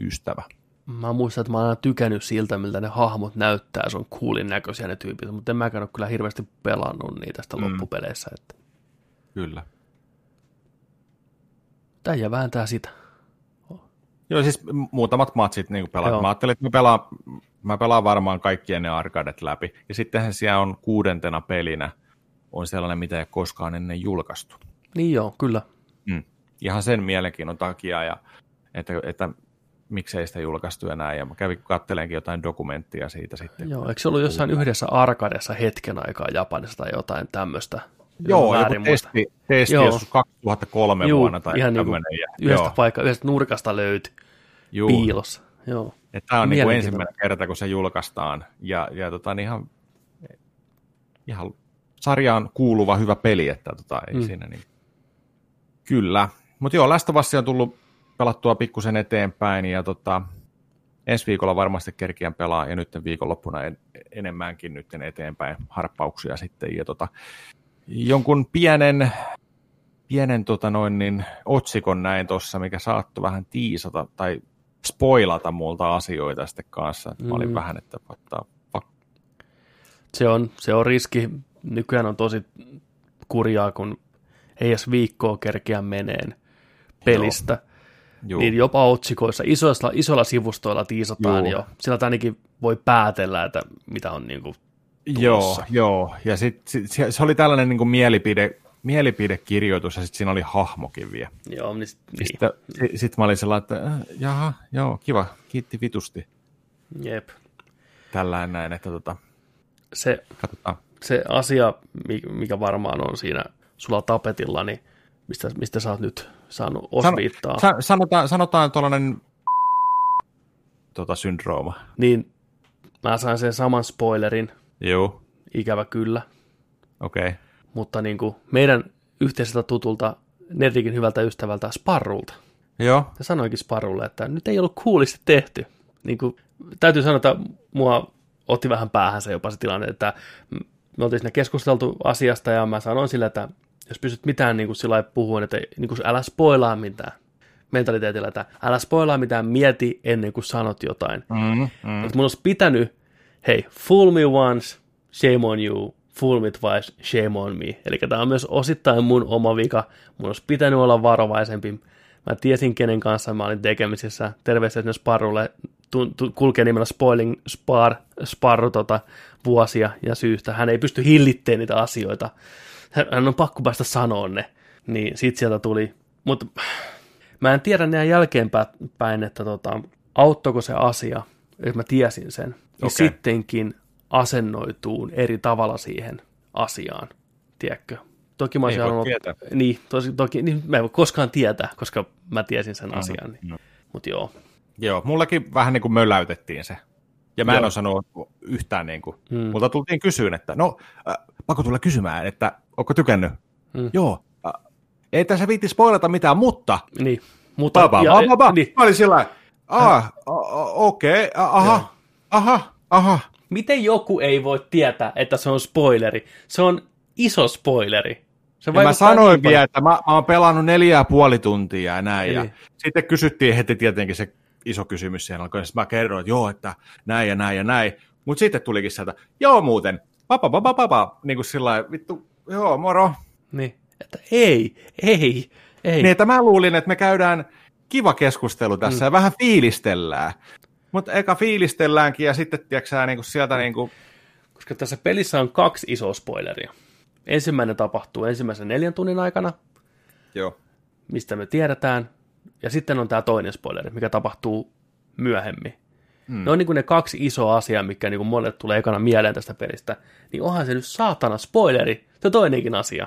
ystävä. Mä muistan, että mä oon aina tykännyt siltä, miltä ne hahmot näyttää. Se on coolin näköisiä ne tyypit, mutta en mäkään ole kyllä hirveästi pelannut niitä sitä Mm. loppupeleissä. Että Kyllä. Täijä vääntää sitä. Joo, siis muutamat matsit niin pelaan. Joo. Mä ajattelin, että mä pelaan, mä pelaan varmaan kaikkien ne arcadet läpi. Ja sittenhän siellä on kuudentena pelinä on sellainen, mitä ei koskaan ennen julkaistu. Niin joo, kyllä. Mm. Ihan sen mielenkiinnon takia, ja että, että miksei sitä julkaistu enää. Ja mä kävin kattelenkin jotain dokumenttia siitä sitten. Joo, eikö se ollut jossain yhdessä arkadessa hetken aikaa Japanissa tai jotain tämmöistä? Joo, joku testi, testi Joo. joskus 2003 Juu, vuonna tai ihan niinku tämmöinen. ja, Yhdestä joo, paikkaa, yhdestä nurkasta löytyi juu. piilossa. Joo. Tämä on niin kuin ensimmäinen kerta, kun se julkaistaan. Ja, ja tota, niin ihan, ihan sarjaan kuuluva hyvä peli, että tota, ei Mm. siinä niin. Kyllä. Mutta joo, Last on tullut pelattua pikkusen eteenpäin ja tota, ensi viikolla varmasti kerkiän pelaa ja nyt viikonloppuna en, enemmänkin nyt eteenpäin harppauksia sitten. Ja tota, jonkun pienen, pienen tota noin, niin, otsikon näin tuossa, mikä saattoi vähän tiisata tai spoilata multa asioita sitten kanssa. Mä olin Mm. vähän, että ottaa fuck. Se on, se on riski. Nykyään on tosi kurjaa, kun ei edes viikkoa kerkeä meneen pelistä. Juu. Niin jopa otsikoissa, isoilla, isoilla sivustoilla tiisataan Juu. jo. Sillä ainakin voi päätellä, että mitä on niin kuin Joo, tulossa. joo. Ja sit, sit, se, se oli tällainen niin kuin mielipide, mielipidekirjoitus ja sitten siinä oli hahmokin vielä. Joo, niin, niin. Sitten sit, sit mä olin sellainen, että äh, jaha, joo, kiva, kiitti vitusti. Jep. Tällainen näin, että tota, Se, katsotaan. se asia, mi- mikä varmaan on siinä sulla tapetilla, niin mistä, mistä sä oot nyt saanut osviittaa, Sa, sanotaan, sanotaan tuollainen tota, syndrooma. niin mä sain sen saman spoilerin, Joo, ikävä kyllä, okei. Okay. mutta niin kuin meidän yhteiseltä tutulta, Nerdikin hyvältä ystävältä Sparrulta. Joo, Ja sanoinkin Sparrulle, että nyt ei ollut kuulisti tehty. Niin kuin, täytyy sanoa, että mua otti vähän päähän se jopa se tilanne, että me oltiin siinä keskusteltu asiasta ja mä sanoin sille, että jos pystyt mitään niin kuin sillä puhumaan, että niin kuin älä spoilaa mitään mentaliteetillä, että älä spoilaa mitään, mieti ennen kuin sanot jotain. mm, mm. Että mun olisi pitänyt, hei, fool me once, shame on you, fool me twice, shame on me. Eli tämä on myös osittain mun oma vika. Mun olisi pitänyt olla varovaisempi. Mä tiesin, kenen kanssa mä olin tekemisissä. Terveisiä sinne Sparrulle. Kulkee nimellä Spoiling Spar, Sparru tota, vuosia ja syystä. Hän ei pysty hillitteen niitä asioita. Hän- on pakko päästä sanoa ne. Niin sit sieltä tuli. Mutta mä en tiedä näin jälkeenpäin, että tota, auttoiko se asia, että mä tiesin sen. Ja Okei. sittenkin asennoituun eri tavalla siihen asiaan, tiedätkö? Toki mä Ei voi halunnut, tietää. niin, tosi, toki, niin mä en voi koskaan tietää, koska mä tiesin sen Mhm, asian. Niin. Mutta joo, Joo, mullakin vähän niin kuin möläytettiin se. Ja mä en Joo. osannut yhtään niin kuin. Mm. Mutta tultiin kysyyn, että no, äh, pakko tulla kysymään, että onko tykännyt? Mm. Joo. Äh, ei tässä viitti spoilata mitään, mutta... Niin. Mutta, Ba, ba, ba, ba, ba. niin. Mä olin sillä lailla, "Aa, o- o- okei, okay, aha, aha, aha. Miten joku ei voi tietää, että se on spoileri? Se on iso spoileri. Se Ja mä sanoin niin vielä, että mä, mä oon pelannut neljä ja puoli tuntia ja näin. Eli- Ja sitten kysyttiin heti tietenkin se iso kysymys siihen alkoi. Sitten mä kerroin, että joo, että näin ja näin ja näin. Mutta sitten tulikin sieltä, joo muuten, papa, papa, papa, niin kuin sillä vittu, joo, moro. Niin. Että ei, ei, ei. Niin, että mä luulin, että me käydään kiva keskustelu tässä mm. ja vähän fiilistellään. Mutta eka fiilistelläänkin ja sitten, tiedätkö niin kuin sieltä niin kuin, Koska tässä pelissä on kaksi isoa spoileria. Ensimmäinen tapahtuu ensimmäisen neljän tunnin aikana, joo. mistä me tiedetään. Ja sitten on tämä toinen spoileri, mikä tapahtuu myöhemmin. Mm. Ne on niin kuin ne kaksi isoa asiaa, mikä niin kuin monelle tulee ekana mieleen tästä pelistä. Niin onhan se nyt saatana spoileri, se toinenkin asia.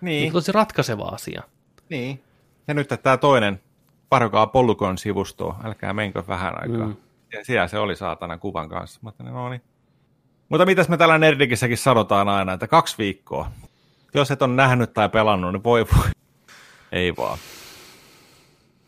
Niin, Niin. Tosi ratkaiseva asia. niin. Ja nyt tämä toinen, parokaa Pollukon sivustoon, älkää menkö vähän aikaa. Mm. Ja siellä se oli saatana kuvan kanssa. Mä no niin. Mutta mitäs me täällä Nerdikissäkin sanotaan aina, että kaksi viikkoa. Jos et on nähnyt tai pelannut, niin voi voi. Ei vaan.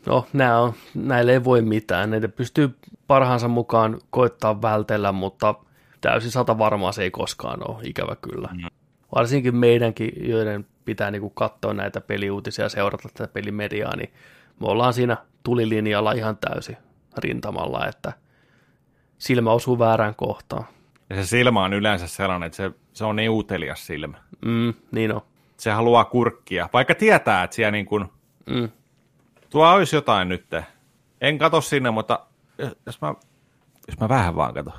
No, nää on, näille ei voi mitään. Näitä pystyy parhaansa mukaan koittaa vältellä, mutta täysin sata varmaa se ei koskaan ole, ikävä kyllä. Mm. Varsinkin meidänkin, joiden pitää niinku katsoa näitä peliuutisia ja seurata tätä pelimediaa, niin me ollaan siinä tulilinjalla ihan täysin rintamalla, että silmä osuu väärään kohtaan. Ja se silmä on yleensä sellainen, että se, se on niin utelias silmä. Mm, niin on. Se haluaa kurkkia, vaikka tietää, että siellä niin kuin, Mm. tuo olisi jotain nyt. En kato sinne, mutta jos mä, jos mä vähän vaan kato.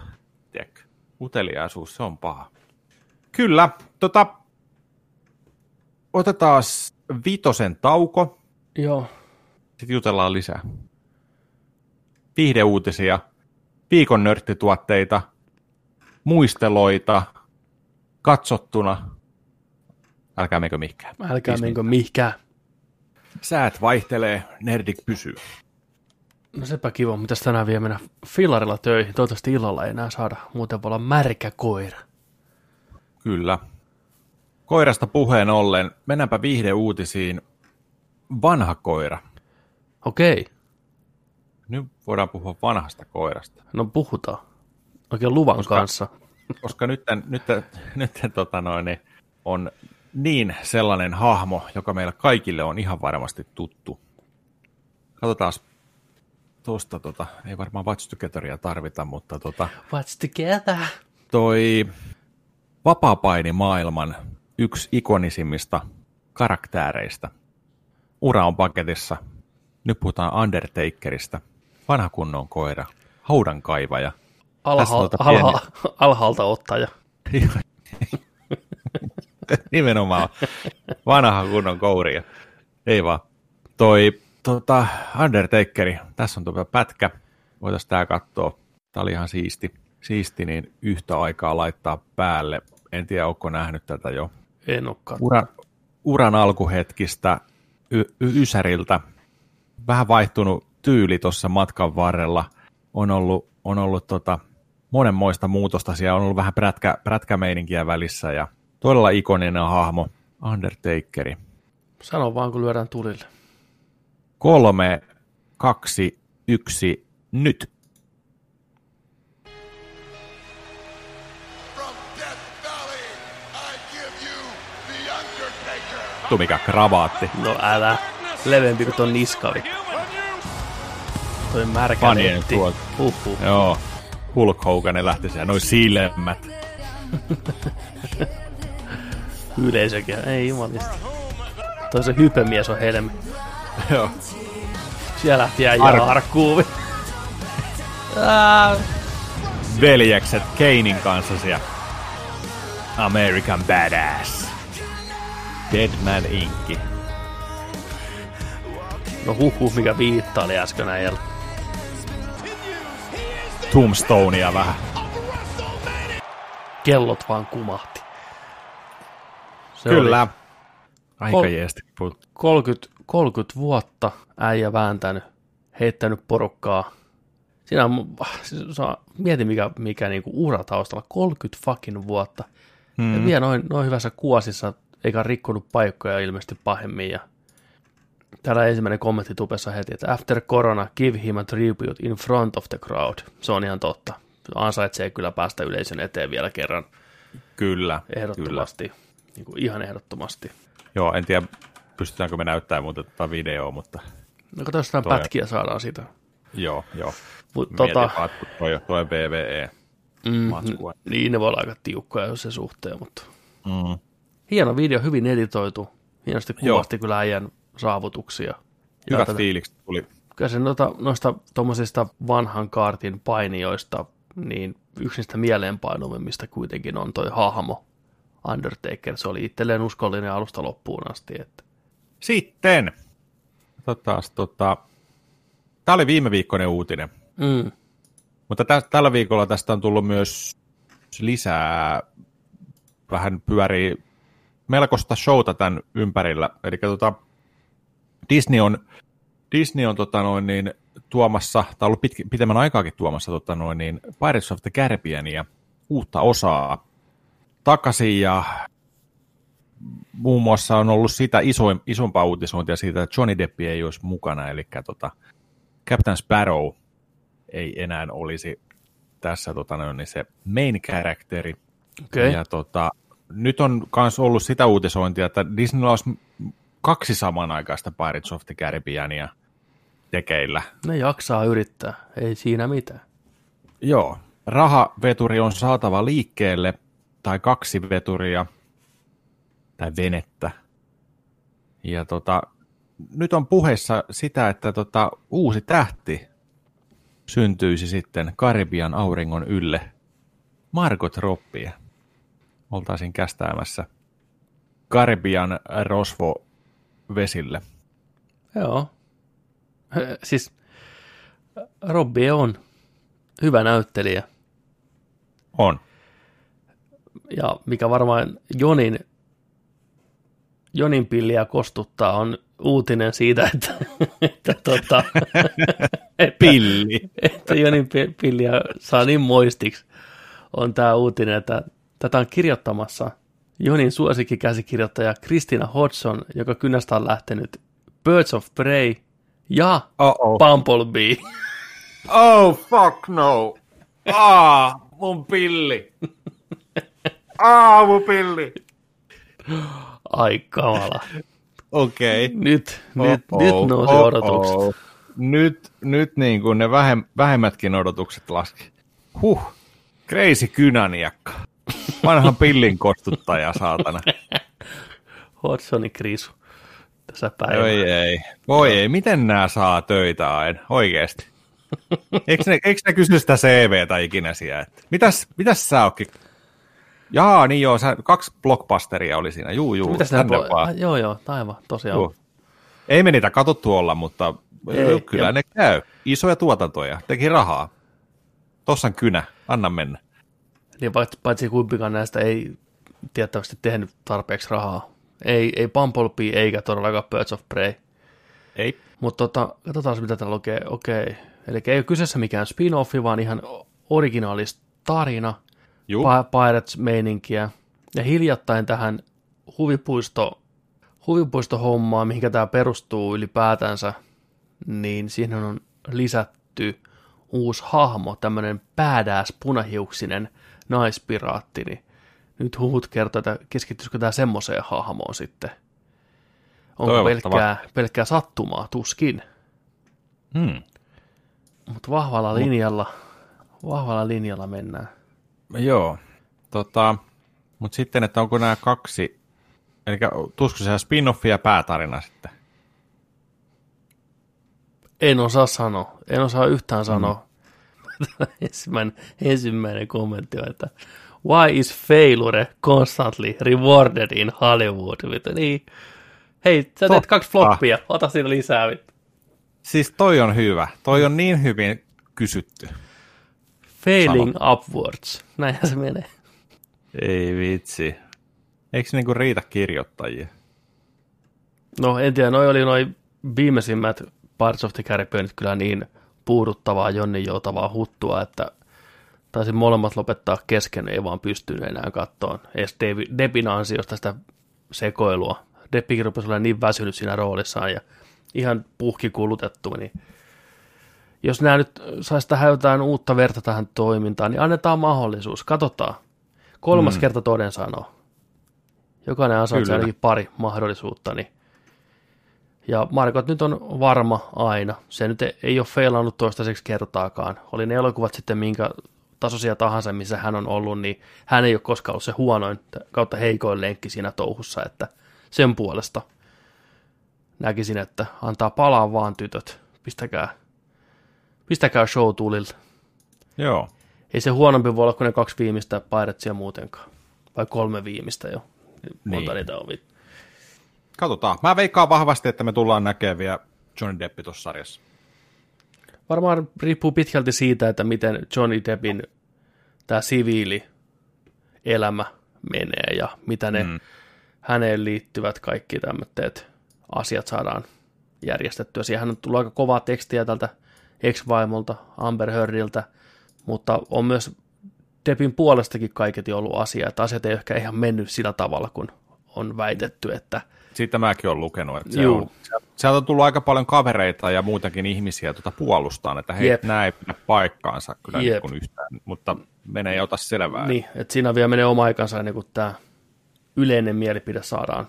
Tiedätkö? Uteliaisuus, se on paha. Kyllä, tota, otetaan vitosen tauko, Joo, sitten jutellaan lisää. Viihdeuutisia, viikon nörttituotteita, muisteloita, katsottuna. Älkää menkö mihinkään. älkää menkö mihkään. Säät vaihtelee, nerdik pysyy. No sepä kiva, mitäs tänään vielä mennä fillarilla töihin. Toivottavasti illalla ei enää saada, muuten voi olla märkä koira. Kyllä. Koirasta puheen ollen, mennäänpä viihdeuutisiin. Vanha koira. Okei, Nyt voidaan puhua vanhasta koirasta. no puhutaan. Oikein luvan Koska- kanssa. Koska nyt, nyt, nyt tota noin, niin on niin sellainen hahmo, joka meillä kaikille on ihan varmasti tuttu. Katsotaan tuosta, tota, ei varmaan Watch Togetheria tarvita, mutta tota, What's together? toi vapaapainimaailman yksi ikonisimmista karaktääreistä. Ura on paketissa. Nyt puhutaan Undertakerista. Vanha kunnon koira. Haudankaivaja. Alha, Tästä alha, alhaalta ottaja. Nimenomaan vanha kunnon kouria. Ei vaan. Toi tota, Undertakeri, tässä on tuo pätkä. Voitaisiin tää katsoa. Tää oli ihan siisti. Siisti, niin yhtä aikaa laittaa päälle. En tiedä, onko nähnyt tätä jo. En olekaan. Uran, uran alkuhetkistä y- y- Ysäriltä. Vähän vaihtunut tyyli tuossa matkan varrella. On ollut, on ollut tota, monenmoista muutosta. Siellä on ollut vähän prätkä, prätkämeininkiä välissä ja todella ikoninen hahmo. Undertakeri. Sano vaan, kun lyödään tulille. Kolme, kaksi, yksi, nyt. From Death Valley, I give you the Undertaker. Tu mikä kravaatti. No älä. Leveämpi kuin ton niskavi. Toi märkä Fanien. Huhhuh. Joo. Hulk Hogan lähti siellä, noin silmät. Yleisökin. Ei jumalista. Toi se hypemies on helmi. Joo. Siellä lähti äijä arkkuuvi. Veljekset Keinin kanssa siellä. American Badass. Deadman Inki. No huhhuh, mikä viittaili äsken äijällä. Tombstonea vähän. Kellot vaan kumahti. Se Kyllä. Oli Aika Kol- jeesti. Put- 30, 30 vuotta äijä vääntänyt, heittänyt porukkaa. Siinä on, on mietin mikä, mikä niinku ura taustalla, 30 fucking vuotta. Mm. Ja vielä noin, noin hyvässä kuosissa, eikä rikkonut paikkoja ilmeisesti pahemmin. Ja täällä ensimmäinen kommentti tupessa heti, että after corona, give him a tribute in front of the crowd. Se on ihan totta. Ansaitsee kyllä päästä yleisön eteen vielä kerran Kyllä, kyllä. ehdottomasti. Niin kuin ihan ehdottomasti. Joo, en tiedä, pystytäänkö me näyttämään muuta tätä videoa, mutta No jotain Toi- pätkiä saadaan siitä. joo, joo. Mut, tota, toi, toi PVE. mm, matskua. niin ne voi olla aika tiukkoja jos se suhteen, mutta Mm. hieno video, hyvin editoitu. Hienosti Joo. kuvasti kyllä äijän saavutuksia. Hyvät tätä- fiilikset tuli. Kyllä se noita, noista tuommoisista vanhan kaartin painijoista, niin yksi niistä mieleenpainuvimmista kuitenkin on toi hahmo Undertaker. Se oli itselleen uskollinen alusta loppuun asti. Että. Sitten, tota, tota, tämä oli viime viikkoinen uutinen, Mm, mutta tä, tällä viikolla tästä on tullut myös lisää, vähän pyörii melkoista showta tämän ympärillä. Eli tota, Disney on, Disney on tota noin, niin, tuomassa, tai ollut pitki, pitemmän aikaakin tuomassa tota noin, niin Pirates of the Caribbeania uutta osaa takaisin ja muun muassa on ollut sitä iso, isompaa uutisointia siitä, että Johnny Depp ei olisi mukana, eli tota, Captain Sparrow ei enää olisi tässä tota, noin, niin se main characteri. Okei. Ja tota, nyt on myös ollut sitä uutisointia, että Disneyllä olisi kaksi samanaikaista Pirates of the Caribbeania tekeillä. ne jaksaa yrittää, ei siinä mitään. Joo, rahaveturi on saatava liikkeelle, tai kaksi veturia, tai venettä. Ja tota, nyt on puheessa sitä, että tota, uusi tähti syntyisi sitten Karibian auringon ylle. Margot Robbie oltaisiin kästäämässä Karibian rosvo vesille. Joo. Siis Robbi on hyvä näyttelijä. On. Ja mikä varmaan Jonin, Jonin pilliä kostuttaa on uutinen siitä, että, että, tota, että, Pilli. että Jonin pi- pilliä saa niin moistiksi. On tämä uutinen, että tätä on kirjoittamassa Jonin suosikkikäsikirjoittaja Kristina Hodgson, joka kynästä on lähtenyt Birds of Prey ja Oh-oh. Bumblebee. Oh, fuck no. Ah, mun pilli. Aa, mun pilli. Ai kamala. Okei. Okay. Nyt, nyt, nyt nousi odotukset. Nyt, nyt niin kuin ne vähem, vähemmätkin odotukset laski. Huh, crazy kynäniakka. Vanhan pillin kostuttaja, saatana. Hodgsoni kriisu tässä päivällä. Oi ei, voi ei, miten nämä saa töitä aina, oikeesti? Eikö ne, eikö ne kysy sitä CVtä ikinä siellä? että Mitäs, mitäs sä ootkin? Jaa, niin joo, sä, kaksi blockbusteria oli siinä, juu, juu, Mitäs tänne nämä vaan. Joo, joo, aivan, tosiaan. Juu. Ei me niitä katsottu olla, mutta Ei, kyllä ja- ne käy. Isoja tuotantoja, teki rahaa. Tossa on kynä, anna mennä. Niin paitsi, paitsi kumpikaan näistä ei tiettävästi tehnyt tarpeeksi rahaa. Ei, ei Bumblebee eikä todellakaan Birds of Prey. Ei. Mutta tota, katsotaan mitä täällä lukee. Okei. Eli ei ole kyseessä mikään spin-offi, vaan ihan originaalis tarina. Juu. Pirates-meininkiä. Ja hiljattain tähän huvipuisto, huvipuistohommaan, mihinkä tämä perustuu ylipäätänsä, niin siihen on lisätty uusi hahmo, tämmöinen badass punahiuksinen naispiraatti, niin nyt huhut kertoo, että keskittyisikö tämä semmoiseen hahmoon sitten. Onko pelkkää, pelkkää sattumaa? Tuskin. Hmm. Mutta vahvalla linjalla, vahvalla linjalla mennään. Joo. Tota, mutta sitten, että onko nämä kaksi, eli tusko se spin-offi ja päätarina sitten? En osaa sanoa. En osaa yhtään sanoa. ensimmäinen, ensimmäinen kommentti on, että Why is failure constantly rewarded in Hollywood? Vittu, niin. Hei, sä teet kaksi floppia. Ota siinä lisää. Vittu. Siis toi on hyvä. Toi on niin hyvin kysytty. Failing upwards. Näinhän se menee. Ei vitsi. Eikö niinku riitä kirjoittajia? No en tiedä, noi oli noin viimeisimmät Parts of the Caribbeanit kyllä niin puuduttavaa Jonnin joutavaa huttua, että taisin molemmat lopettaa kesken, ei vaan pystynyt enää kattoon edes Debin ansiosta sitä sekoilua. Deppikin rupesi olemaan niin väsynyt siinä roolissaan ja ihan puhki kulutettu, niin jos nämä nyt saisi tähän jotain uutta verta tähän toimintaan, niin annetaan mahdollisuus. Katsotaan. Kolmas mm. kerta toden sanoo. Jokainen ansaitsee ainakin pari mahdollisuutta. Niin. Ja Markot nyt on varma aina. Se nyt ei- ole feilannut toistaiseksi kertaakaan. Oli ne elokuvat sitten minkä tasoisia tahansa, missä hän on ollut, niin hän ei ole koskaan ollut se huonoin kautta heikoin lenkki siinä touhussa, että sen puolesta näkisin, että antaa palaa vaan tytöt. Pistäkää, pistäkää show tulille. Joo. Ei se huonompi voi olla kuin ne kaksi viimeistä Piratesia muutenkaan. Vai kolme viimeistä jo. Monta Niin. niitä on. vi- Katsotaan. Mä veikkaan vahvasti, että me tullaan näkemään vielä Johnny Deppi tuossa sarjassa. Varmaan riippuu pitkälti siitä, että miten Johnny Deppin tämä siviili elämä menee ja mitä ne mm. häneen liittyvät kaikki tämmöiset asiat saadaan järjestettyä. Siihen on tullut aika kovaa tekstiä tältä ex-vaimolta, Amber Heardiltä, mutta on myös Deppin puolestakin kaiketi ollut asia, että asiat ei ehkä ihan mennyt sillä tavalla, kun on väitetty, että Siitä mäkin olen lukenut, että se Juu. on, sieltä on tullut aika paljon kavereita ja muutakin ihmisiä tuota puolustaan, että hei, Jep. nämä ei pidä paikkaansa kyllä Jep. niin kuin yhtään, mutta menee ja ota selvää. Niin, että siinä vielä menee oma aikansa ennen kuin tämä yleinen mielipide saadaan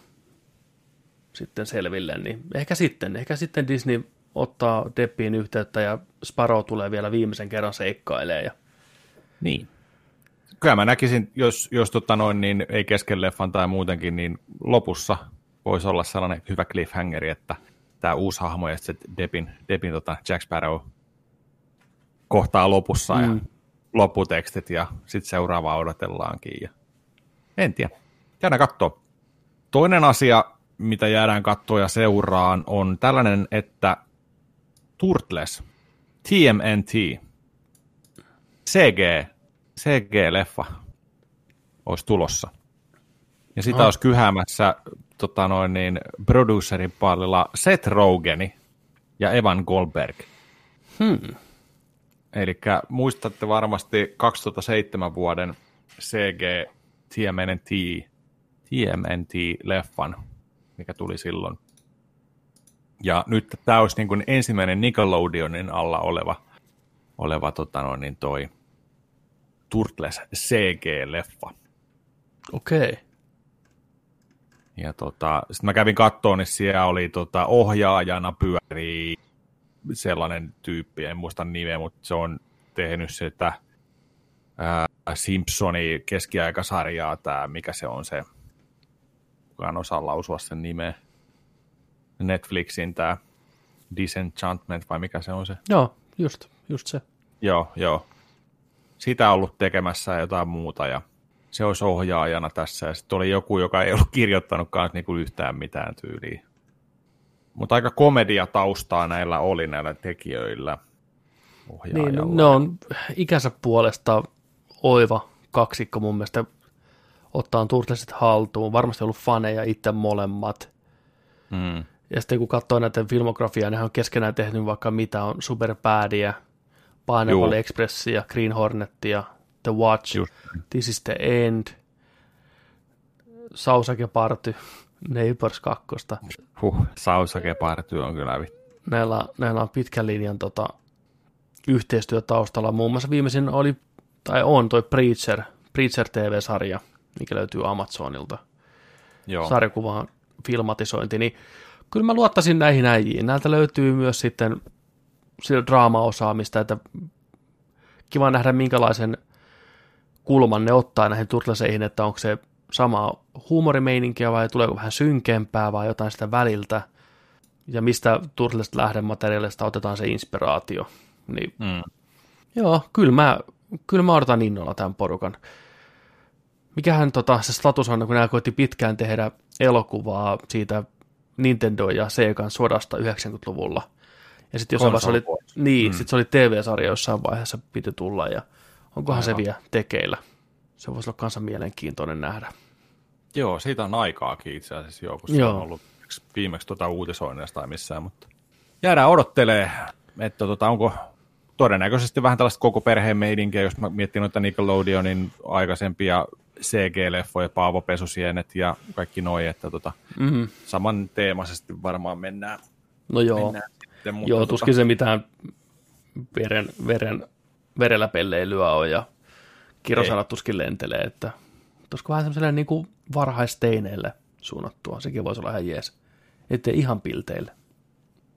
sitten selville, niin ehkä sitten, ehkä sitten Disney ottaa Deppiin yhteyttä ja Sparrow tulee vielä viimeisen kerran seikkailee ja Niin. Kyllä mä näkisin, jos, jos tota noin, niin ei kesken leffan tai muutenkin, niin lopussa voisi olla sellainen hyvä cliffhangeri, että tämä uusi hahmo ja sitten Depin, Depin tota Jack Sparrow kohtaa lopussa mm. ja lopputekstit ja sitten seuraavaa odotellaankin. Ja... En tiedä. Jäädään katsoa. Toinen asia, mitä jäädään katsoa ja seuraan, on tällainen, että Turtles, TMNT, CG, CG-leffa olisi tulossa. Ja sitä Ah. olisi kyhäämässä tota noin, niin, producerin pallilla Seth Rogeni ja Evan Goldberg. hmm, Eli muistatte varmasti 2007 vuoden CG TMNT, TMNT-leffan, mikä tuli silloin. Ja nyt tämä olisi niin kuin ensimmäinen Nickelodeonin alla oleva, oleva tota noin, niin toi Turtles CG-leffa. okei. Okay. Ja tota, sitten mä kävin kattoon, niin siellä oli tota, ohjaajana pyörii sellainen tyyppi, en muista nimeä, mutta se on tehnyt sitä ää, Simpsoni keskiaikasarjaa, tämä, mikä se on se, kukaan osaa lausua sen nimeä, Netflixin tämä Disenchantment, vai mikä se on se? Joo, just, just se. Joo, joo. Sitä ollut tekemässä ja jotain muuta ja se olisi ohjaajana tässä. Ja sitten oli joku, joka ei ollut kirjoittanut kanssa niinku yhtään mitään tyyliä. Mutta aika komedia taustaa näillä oli näillä tekijöillä. Niin, ne on ikänsä puolesta oiva kaksikko mun mielestä ottaa Turtlesit haltuun. Varmasti ollut faneja itse molemmat. Mm. Ja sitten kun katsoo näiden filmografiaa, ne on keskenään tehnyt vaikka mitä on Superbadia, Pineapple. Expressia, Green Hornettia, The Watch, Just. This is the End, Sausake Party, Neighbors 2. Huh, Sausake Party on kyllä vi- Näillä, näillä on pitkän linjan tota, yhteistyö taustalla. Muun muassa viimeisin oli, tai on toi Preacher, Preacher TV-sarja, mikä löytyy Amazonilta. Joo. sarjakuvan filmatisointi, niin kyllä mä luottaisin näihin äijiin. Näiltä löytyy myös sitten draama-osaamista, että kiva nähdä minkälaisen kulman ne ottaa näihin turtleseihin, että onko se sama huumorimeininkiä vai tuleeko vähän synkempää vai jotain sitä väliltä ja mistä turtlesista lähdemateriaalista otetaan se inspiraatio. Niin, Mm. Joo, kyllä mä, kyllä mä odotan innolla tämän porukan. Mikähän tota, se status on, kun nämä koitti pitkään tehdä elokuvaa siitä Nintendo ja Segan sodasta 90-luvulla. Ja sitten jossain vaiheessa oli, niin, mm. sit se oli TV-sarja jossain vaiheessa piti tulla ja onkohan se Aivan. vielä tekeillä. Se voisi olla kanssa mielenkiintoinen nähdä. Joo, siitä on aikaakin itse asiassa jo, kun se Joo. on ollut viimeksi tuota uutisoinnista tai missään, mutta jäädään odottelee, että tota, onko todennäköisesti vähän tällaista koko perheen meidinkiä, jos mä miettin noita Nickelodeonin aikaisempia CG-leffoja, Paavo Pesusienet ja kaikki noi, että tota, Mm-hmm. saman teemaisesti varmaan mennään. No joo, mennään sitten, mutta joo tota, tuskin se mitään veren, veren, verellä pelleilyä on ja kirosanat tuskin lentelee, että olisiko vähän semmoiselle niin kuin varhaisteineille suunnattua, sekin voisi olla ihan jees, ettei ihan pilteille.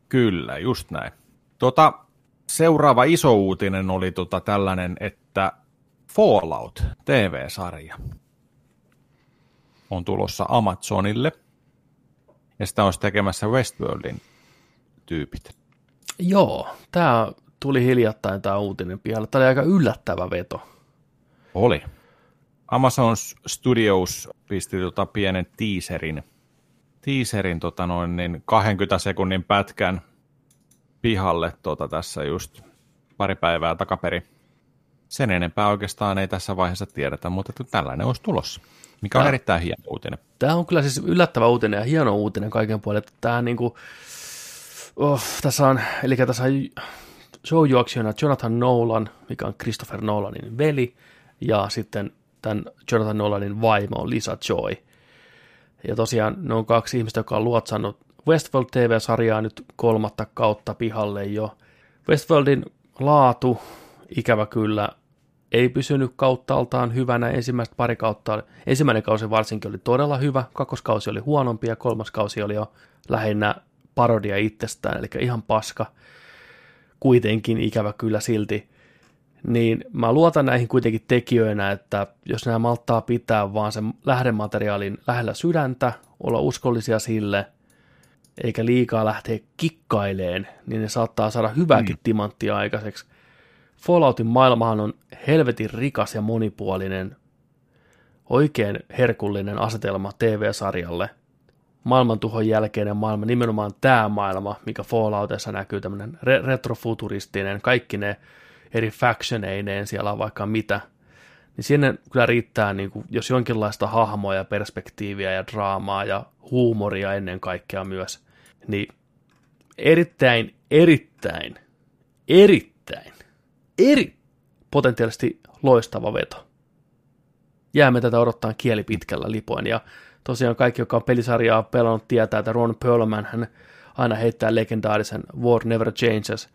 Kyllä, just näin. Tota, seuraava iso uutinen oli tota tällainen, että Fallout TV-sarja on tulossa Amazonille, ja sitä olisi tekemässä Westworldin tyypit. Joo, tämä tuli hiljattain tämä uutinen pihalle. Tämä oli aika yllättävä veto. Oli. Amazon Studios pisti tota pienen teaserin, teaserin tota noin, niin 20 sekunnin pätkän pihalle tota tässä just pari päivää takaperi. Sen enempää oikeastaan ei tässä vaiheessa tiedetä, mutta tällainen olisi tulossa, mikä on Tää- erittäin hieno uutinen. Tämä on kyllä siis yllättävä uutinen ja hieno uutinen kaiken puolin. että Tämä niinku, oh, tässä on, eli tässä on showjuoksijana Jonathan Nolan, mikä on Christopher Nolanin veli, ja sitten tämän Jonathan Nolanin vaimo on Lisa Joy. Ja tosiaan ne on kaksi ihmistä, jotka on luotsannut Westworld TV-sarjaa nyt kolmatta kautta pihalle jo. Westworldin laatu, ikävä kyllä, ei pysynyt kauttaaltaan hyvänä ensimmäistä pari kautta. Ensimmäinen kausi varsinkin oli todella hyvä, kakkoskausi oli huonompi ja kolmas kausi oli jo lähinnä parodia itsestään, eli ihan paska. Kuitenkin ikävä kyllä silti. Niin mä luotan näihin kuitenkin tekijöinä, että jos nämä malttaa pitää vaan sen lähdemateriaalin lähellä sydäntä, olla uskollisia sille, eikä liikaa lähteä kikkaileen, niin ne saattaa saada hyvääkin mm. timanttia aikaiseksi. Falloutin maailmahan on helvetin rikas ja monipuolinen, oikein herkullinen asetelma TV-sarjalle. Maailmantuhon jälkeinen maailma, nimenomaan tämä maailma, mikä Falloutissa näkyy, tämmöinen re- retrofuturistinen, kaikki ne eri factioneineen, siellä on vaikka mitä, niin sinne kyllä riittää, niin kuin, jos jonkinlaista hahmoa ja perspektiiviä ja draamaa ja huumoria ennen kaikkea myös, niin erittäin, erittäin, erittäin eri potentiaalisesti loistava veto. Jäämme tätä odottaa kieli pitkällä lipoen, ja tosiaan kaikki, jotka on pelisarjaa pelannut, tietää, että Ron Perlman hän aina heittää legendaarisen War Never Changes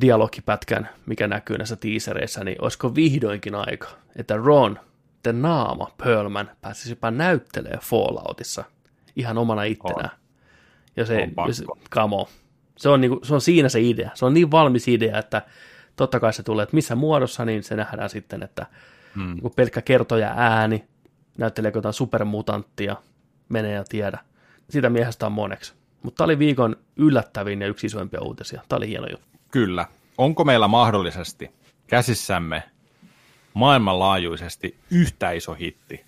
dialogipätkän, mikä näkyy näissä teasereissä, niin olisiko vihdoinkin aika, että Ron, the naama Perlman, pääsisi jopa näyttelee Falloutissa ihan omana ittenään. Ja se, On se, come on. Se on, niinku, se on siinä se idea. Se on niin valmis idea, että totta kai se tulee, että missä muodossa, niin se nähdään sitten, että Mm. niin pelkkä kertoja ääni, näytteleekö jotain supermutanttia, menee ja tiedä. Sitä miehestä on moneksi. Mutta tämä oli viikon yllättävin ja yksi isoimpia uutisia. Tämä oli hieno juttu. Kyllä. Onko meillä mahdollisesti käsissämme maailmanlaajuisesti yhtä iso hitti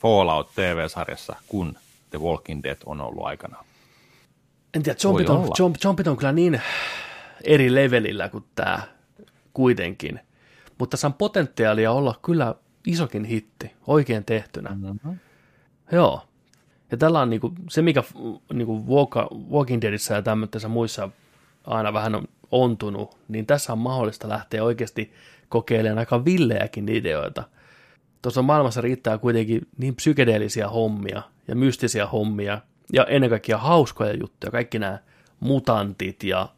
Fallout TV-sarjassa kuin The Walking Dead on ollut aikanaan? En tiedä, zombit Voi on, zombit on kyllä niin eri levelillä kuin tämä kuitenkin. Mutta tässä on potentiaalia olla kyllä isokin hitti, oikein tehtynä. Mm-hmm. Joo. Ja tällä on niinku, se, mikä niinku Walka- Walking Deadissä ja tämmöisissä muissa aina vähän on ontunut, niin tässä on mahdollista lähteä oikeasti kokeilemaan aika villejäkin ideoita. Tuossa maailmassa riittää kuitenkin niin psykedeellisiä hommia ja mystisiä hommia ja ennen kaikkea hauskoja juttuja. Kaikki nämä mutantit ja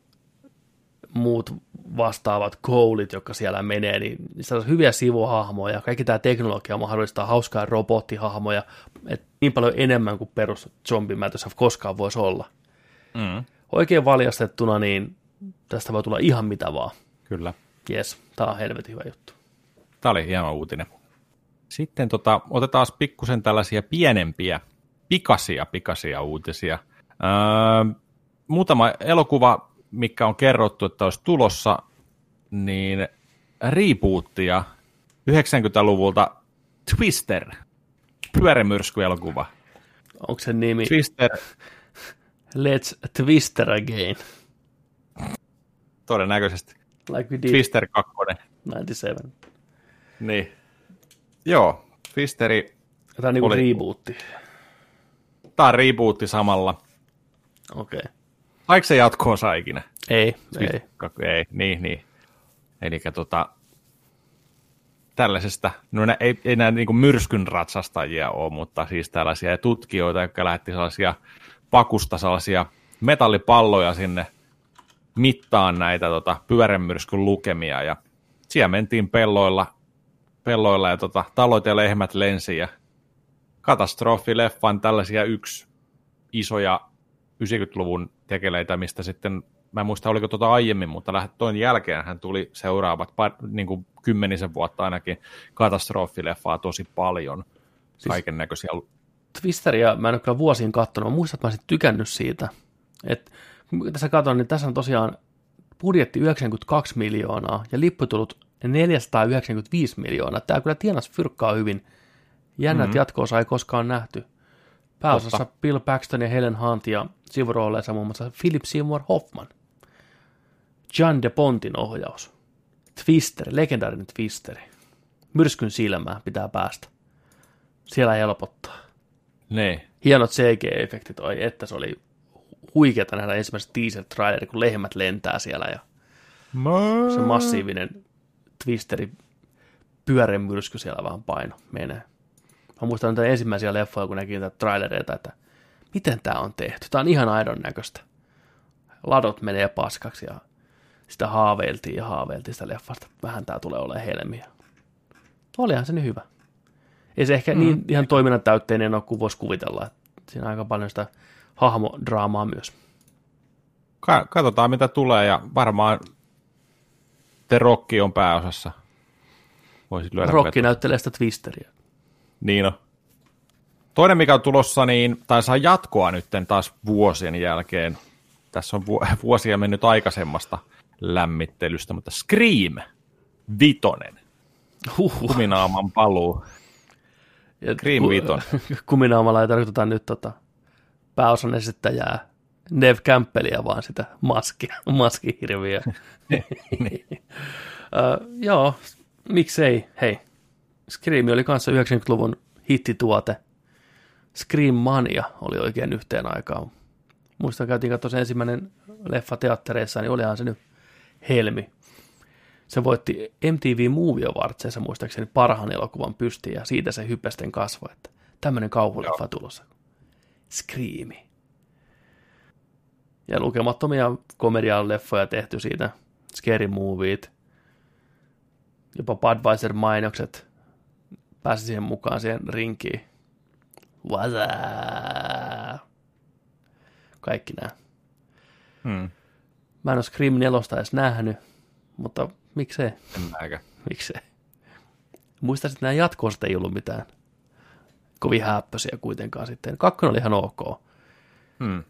muut vastaavat koulit, jotka siellä menee, niin niissä on hyviä sivuhahmoja. Kaikki tämä teknologia mahdollistaa hauskaa robottihahmoja, et niin paljon enemmän kuin perus zombimätössä koskaan voisi olla. Mm. Oikein valjastettuna, niin tästä voi tulla ihan mitä vaan. Kyllä. Jes, tämä on helvetin hyvä juttu. Tämä oli hieno uutinen. Sitten tota, otetaan pikkusen tällaisia pienempiä, pikasia, pikasia uutisia. Öö, muutama elokuva, mikä on kerrottu, että olisi tulossa, niin rebootia 90-luvulta Twister, pyörämyrskyelokuva. Onko se nimi Twister, Let's Twister Again, todennäköisesti. like we did Twister 2. 97. Niin. Joo, Twisteri, Tämä on niinku Oli- rebootti. tämä on rebootti samalla. Okei. Okay. Saiko se jatkoa ikinä? Ei, Siis- ei. Ei, niin, niin. Eli tota, tällaisesta, no nä, ei, ei nämä niin myrskyn ratsastajia ole, mutta siis tällaisia tutkijoita, jotka lähetti sellaisia pakusta sellaisia metallipalloja sinne mittaan näitä tota, pyörämyrskyn lukemia ja siellä mentiin pelloilla, pelloilla ja tota, talot ja lehmät lensi ja katastrofileffan tällaisia yksi isoja 90-luvun tekeleitä, mistä sitten, mä en muista oliko tuota aiemmin, mutta toin jälkeen hän tuli seuraavat par, niin kuin kymmenisen vuotta ainakin katastrofileffaa tosi paljon. Kaiken näköisiä. Twisteria mä en ole kyllä vuosiin katsonut. Mä muistan, että mä olisin tykännyt siitä. Et, kun tässä katson, niin tässä on tosiaan budjetti 92 miljoonaa ja lipputulut 495 miljoonaa. Tämä kyllä tienas fyrkkaa hyvin. Jännät mm-hmm. jatkoosa ei koskaan nähty. Pääosassa Totta. Bill Paxton ja Helen Hunt ja sivurooleissa muun muassa Philip Seymour Hoffman. John de Pontin ohjaus. Twister, legendaarinen Twisteri. Myrskyn silmää pitää päästä. Siellä helpottaa. Ne. Hienot CG-efektit, oi että se oli huikeata nähdä ensimmäiset teaser-traileri, kun lehmät lentää siellä ja Ma- se massiivinen twisteri pyöreän myrsky siellä vaan paino menee. Mä muistan niitä ensimmäisiä leffoja, kun näkin niitä trailereita, että miten tämä on tehty. Tämä on ihan aidon näköistä. Ladot menee paskaksi ja sitä haaveiltiin ja haaveiltiin sitä leffasta. Vähän tää tulee olemaan helmiä. Olihan se nyt hyvä. Ei se ehkä mm. niin ihan toiminnan täytteinen ole kuin voisi kuvitella. Siinä on aika paljon sitä hahmodraamaa myös. Ka- katsotaan mitä tulee ja varmaan The Rock on pääosassa. Voisit lyödä näyttelee sitä twisteriä. Niin on. Toinen, mikä on tulossa, niin, tai saa jatkoa nyt taas vuosien jälkeen. Tässä on vu- vuosia mennyt aikaisemmasta lämmittelystä, mutta Scream Vitonen. Huhhuh. Kuminaaman paluu. Ja Scream Vitonen. Kuminaamalla ei tarkoiteta nyt tota, pääosan esittäjää Nev Campbellia, vaan sitä maskia, maskihirviä. Niin. uh, joo, miksei, hei. Scream oli kanssa 90-luvun hittituote. Scream Mania oli oikein yhteen aikaan. Muistan, käytiin katsoa se ensimmäinen leffa teattereissa, niin olihan se nyt helmi. Se voitti MTV Movie Awardseissa muistaakseni parhaan elokuvan pystiin ja siitä se hyppästen kasvoi, että tämmöinen kauhuleffa tulossa. Screami. Ja lukemattomia komedian leffoja tehty siitä. Scary Moviet. Jopa Budweiser-mainokset pääsi siihen mukaan siihen rinkiin. Up? Kaikki nämä. Hmm. Mä en ole Scream 4 edes nähnyt, mutta miksei? En mäkään. Miksei? Muistaisin, että nämä jatkoosta ei ollut mitään kovin häppöisiä kuitenkaan sitten. Kakkonen oli ihan ok. Hmm.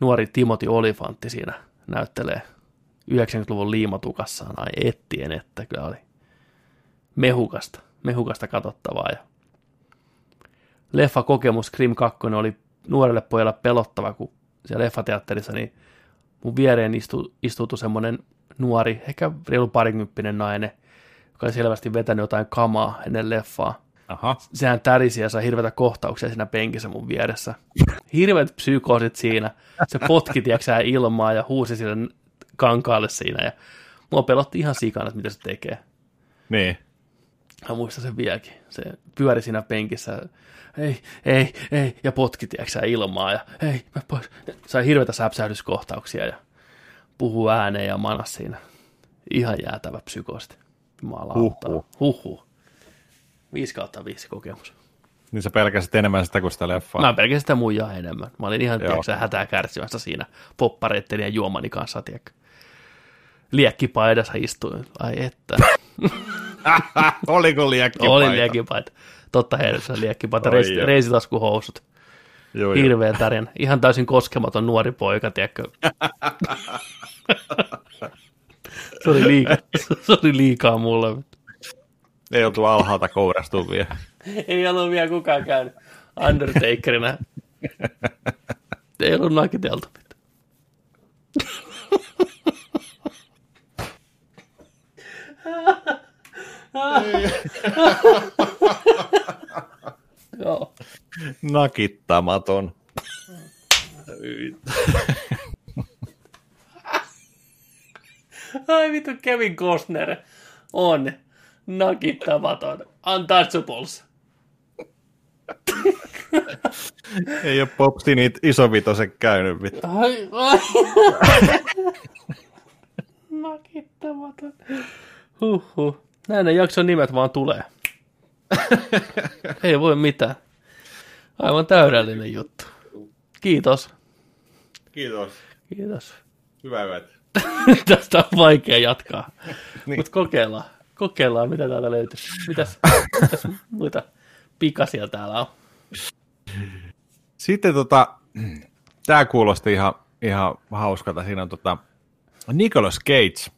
Nuori Timothy Olifantti siinä näyttelee 90-luvun liimatukassaan. Ai ettien, että kyllä oli mehukasta, mehukasta katsottavaa. Ja leffakokemus Scream 2 oli nuorelle pojalle pelottava, kun siellä leffateatterissa niin mun viereen istu, istuutui semmoinen nuori, ehkä reilu parikymppinen nainen, joka oli selvästi vetänyt jotain kamaa ennen leffaa. Aha. Sehän tärisi ja sai hirveitä kohtauksia siinä penkissä mun vieressä. Hirveät psykoosit siinä. Se potki, tiiäksä, ilmaa ja huusi sille kankaalle siinä. Ja mua pelotti ihan sikana, että mitä se tekee. Niin. Mä muistan sen vieläkin. Se pyöri siinä penkissä. Ei, ei, ei. Ja potki, tiiäksä, ilmaa. Ja ei, mä pois. Sai hirveitä säpsähdyskohtauksia ja puhuu ääneen ja manas siinä. Ihan jäätävä psykoosti. Jumalauta. Huhhuh. Huhhuh. 5 kautta 5 kokemus. Niin sä pelkäsit enemmän sitä kuin sitä leffaa. Mä pelkäsin sitä muijaa enemmän. Mä olin ihan tiedätkö, hätää kärsimässä siinä poppareitten ja juomani kanssa, tiedätkö. Liekkipaidassa istuin. Ai että. Oliko liekkipaita? Oli liekkipaita. Totta heidessä liekkipaita. Reis, joo. reisitaskuhousut. Joo, joo. Hirveä tarina. Ihan täysin koskematon nuori poika, tiedätkö. se, oli liikaa, se oli liikaa mulle. Ei oltu alhaalta kourastua vielä. Ei ollut vielä kukaan käynyt Undertakerina. Ei ollut nakiteltu mitään. Joo. Nakittamaton. Ai vittu, Kevin Costner on nakittamaton. Untouchables. Ei ole popsi niitä isovitosen käynyt. vittu. Ai, ai. nakittamaton. Huhhuh. Näin ne jakson nimet vaan tulee. Ei voi mitään. Aivan täydellinen juttu. Kiitos. Kiitos. Kiitos. Hyvää yötä. Tästä on vaikea jatkaa. Niin. Mutta kokeillaan. Kokeillaan, mitä täältä löytyy. Mitäs, mitäs muita pikasia täällä on? Sitten tota, tämä kuulosti ihan, ihan hauskalta. Siinä on tota, Nicolas Cage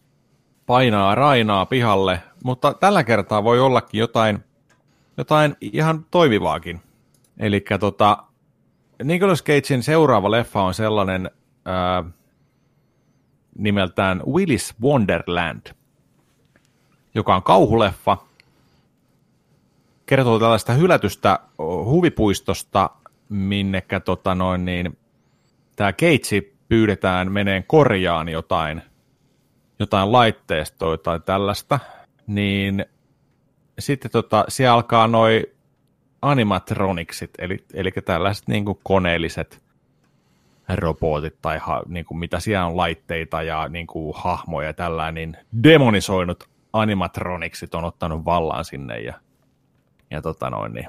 painaa Rainaa pihalle, mutta tällä kertaa voi ollakin jotain, jotain ihan toimivaakin. Eli tota, Nicolas Cagein seuraava leffa on sellainen ää, nimeltään Willis Wonderland, joka on kauhuleffa, kertoo tällaista hylätystä huvipuistosta, minnekä tota noin, niin, tämä Keitsi pyydetään meneen korjaan jotain, jotain laitteistoa tai tällaista, niin sitten tota, siellä alkaa noi animatroniksit, eli, eli tällaiset niin kuin koneelliset robotit tai ha, niin kuin mitä siellä on laitteita ja niin kuin hahmoja ja tällainen, niin demonisoinut animatroniksit on ottanut vallaan sinne ja, ja tota noin, niin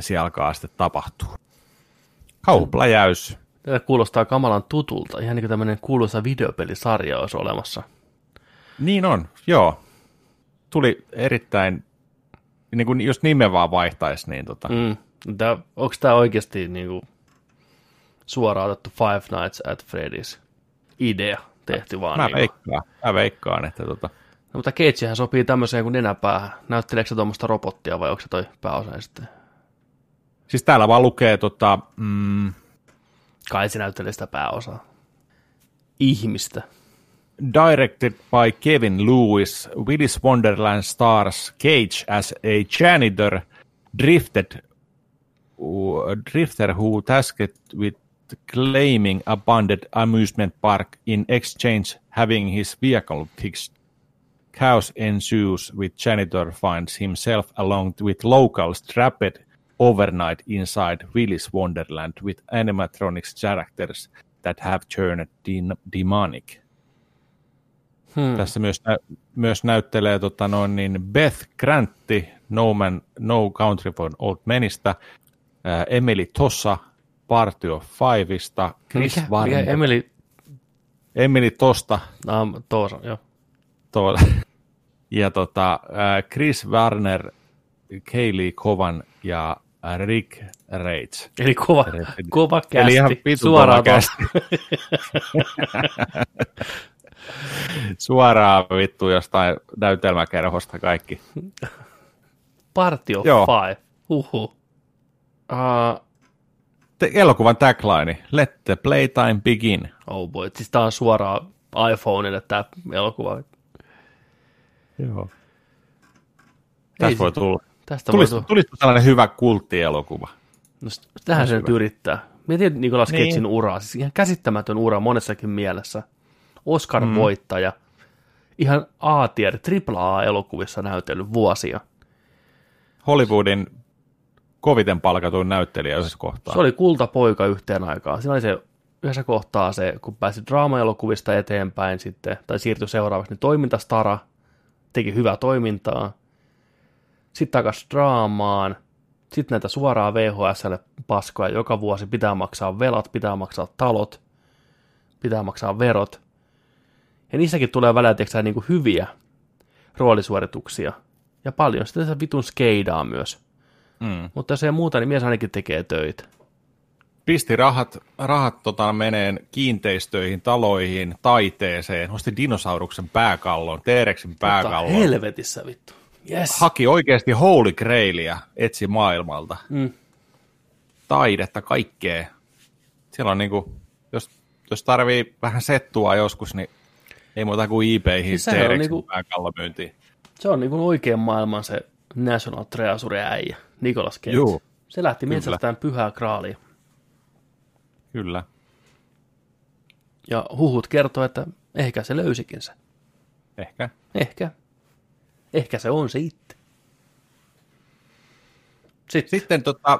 siellä alkaa sitten tapahtua. Kauhupläjäys. Tämä kuulostaa kamalan tutulta. Ihan niin kuin tämmöinen kuuluisa videopelisarja olisi olemassa. Niin on, joo. Tuli erittäin, niin kuin jos nimen vaan vaihtaisi, niin tota, Mm. Tää, onko tämä oikeasti niin kuin, suoraan otettu Five Nights at Freddy's idea tehty vaan? mä, niin veikkaan, mä veikkaan, että tota, No, mutta Cagehän sopii tämmöiseen kuin nenäpäähän. Näytteleekö se tuommoista robottia vai onko se toi pääosa sitten? siis täällä vaan lukee tota, mm, Kai se näyttelee sitä pääosaa. Ihmistä. Directed by Kevin Lewis, Willis Wonderland stars Cage as a janitor, drifted, uh, drifter who tasked with claiming abandoned amusement park in exchange having his vehicle fixed. Chaos ensues with janitor finds himself along with locals trapped overnight inside Willis Wonderland with animatronics characters that have turned de- demonic. Hmm. Tässä myös, nä- myös näyttelee tota noin, niin Beth Grantti no, Man, no Country for Old Menistä, ää, Emily Tossa Party of Fiveista, Chris Mikä, Warner, mikä Emily... Emily Tosta No, Toosa, joo. tuolla, ja tota, ää, Chris Warner, Kaylee Kovan ja Rick Reitz. Eli kova, kova kästi. Eli ihan Suoraan kova tuosta. Suoraan vittu jostain näytelmäkerhosta kaikki. Party of Joo. Five. Huhu. Uh, Te- elokuvan tagline, let the playtime begin. oh boy, siis tää on suoraan iPhoneille tää elokuva. Joo. Tästä voi tulla. Tästä voi Tulisi, tulla. tulisi sellainen hyvä kulttielokuva. No, tähän se nyt yrittää. Mietin Nicolas Niin. Cagein uraa, siis ihan käsittämätön ura monessakin mielessä. Oscar-voittaja, ihan A-tier, AAA-elokuvissa näytellyt vuosia. Hollywoodin koviten palkatuin näyttelijä yhdessä kohtaa. Se oli kultapoika yhteen aikaan. Siinä oli se yhdessä kohtaa se, kun pääsi draama-elokuvista eteenpäin sitten, tai siirtyi seuraavaksi, niin toimintastara, teki hyvää toimintaa. Sitten takaisin draamaan, sitten näitä suoraan VHSlle paskoja joka vuosi, pitää maksaa velat, pitää maksaa talot, pitää maksaa verot. Ja niissäkin tulee välillä tiedätkö, niin kuin hyviä roolisuorituksia. Ja paljon sitten se vitun skeidaa myös. Mm. Mutta jos ei muuta, niin mies ainakin tekee töitä. Pisti rahat, rahat tota, meneen kiinteistöihin, taloihin, taiteeseen, osti dinosauruksen pääkallon, T-Rexin Mutta pääkallon. helvetissä vittu. Yes. Haki oikeasti Holy Grailia, etsi maailmalta. Mm. Taidetta, kaikkea. Siellä on niinku, jos, jos tarvii vähän settua joskus, niin ei muuta kuin eBayhin Siis siis T-Rexin niinku- niinku... myyntiin. Se on niin kuin oikean maailman se National Treasure äijä, Nicolas Cage. Juu. Se lähti metsästään pyhää kraalia. Kyllä. Ja huhut kertoo, että ehkä se löysikin se. Ehkä. Ehkä. Ehkä se on se itse. Sitten. Sitten tota,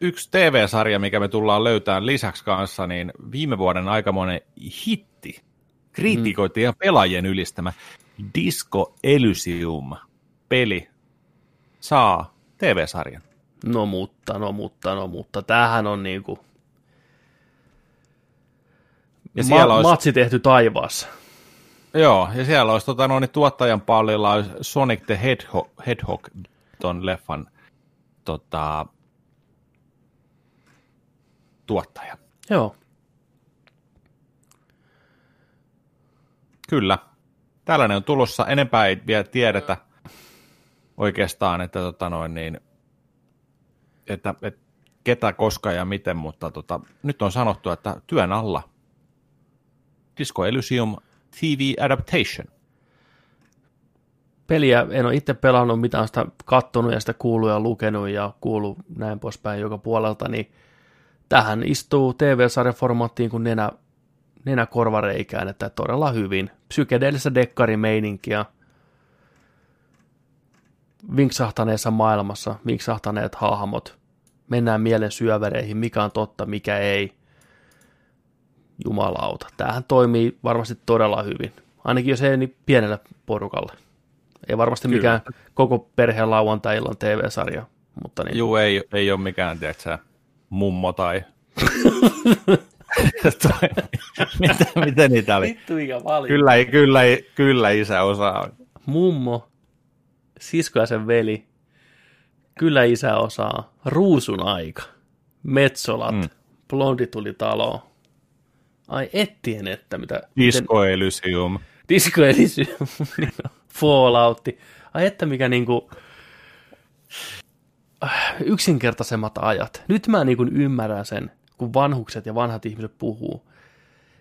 yksi TV-sarja, mikä me tullaan löytämään lisäksi kanssa, niin viime vuoden aikamoinen hitti, kriitikoiden ja pelaajien ylistämä Disco Elysium peli saa TV-sarjan. No mutta, no mutta, no mutta. Tämähän on niinku Ja siellä ma- olisi, matsi tehty taivaassa. joo, ja siellä olisi tota, noin, tuottajan pallilla olisi Sonic the Hedgehog, Hedgehog ton leffan tota, tuottaja. Joo. Kyllä. Tällainen on tulossa. Enempää ei vielä tiedetä oikeastaan, että, tota noin, niin, että, että ketä, koska ja miten, mutta tota, nyt on sanottu, että työn alla Disco Elysium TV Adaptation. Peliä en ole itse pelannut, mitään sitä kattonut ja sitä kuullut ja lukenut ja kuullut näin poispäin joka puolelta, niin tähän istuu TV-sarjaformaattiin kuin nenä, nenä korvareikään, että todella hyvin. Psykedeellistä dekkarimeininkiä vinksahtaneessa maailmassa, vinksahtaneet hahmot, mennään mielen syövereihin, mikä on totta, mikä ei. Jumalauta. Tämähän toimii varmasti todella hyvin. Ainakin jos ei niin pienelle porukalle. Ei varmasti Kyllä. mikään koko perheen lauantai-illan TV-sarja, mutta niin. Juu, ei, ei ole mikään, tiedätkö, mummo tai... mitä, mitä niitä oli? Vittu mikä valinta. Kyllä, kyllä, kyllä isä osaa. Mummo, sisko ja sen veli, kyllä isä osaa, ruusun aika, metsolat, mm. Blondi tuli taloon. Ai ettien, että mitä... Disco Elysium. Disco Elysium, Falloutti. Ai että mikä niinku... yksinkertaisemmat ajat. Nyt mä niinku ymmärrän sen, kun vanhukset ja vanhat ihmiset puhuu,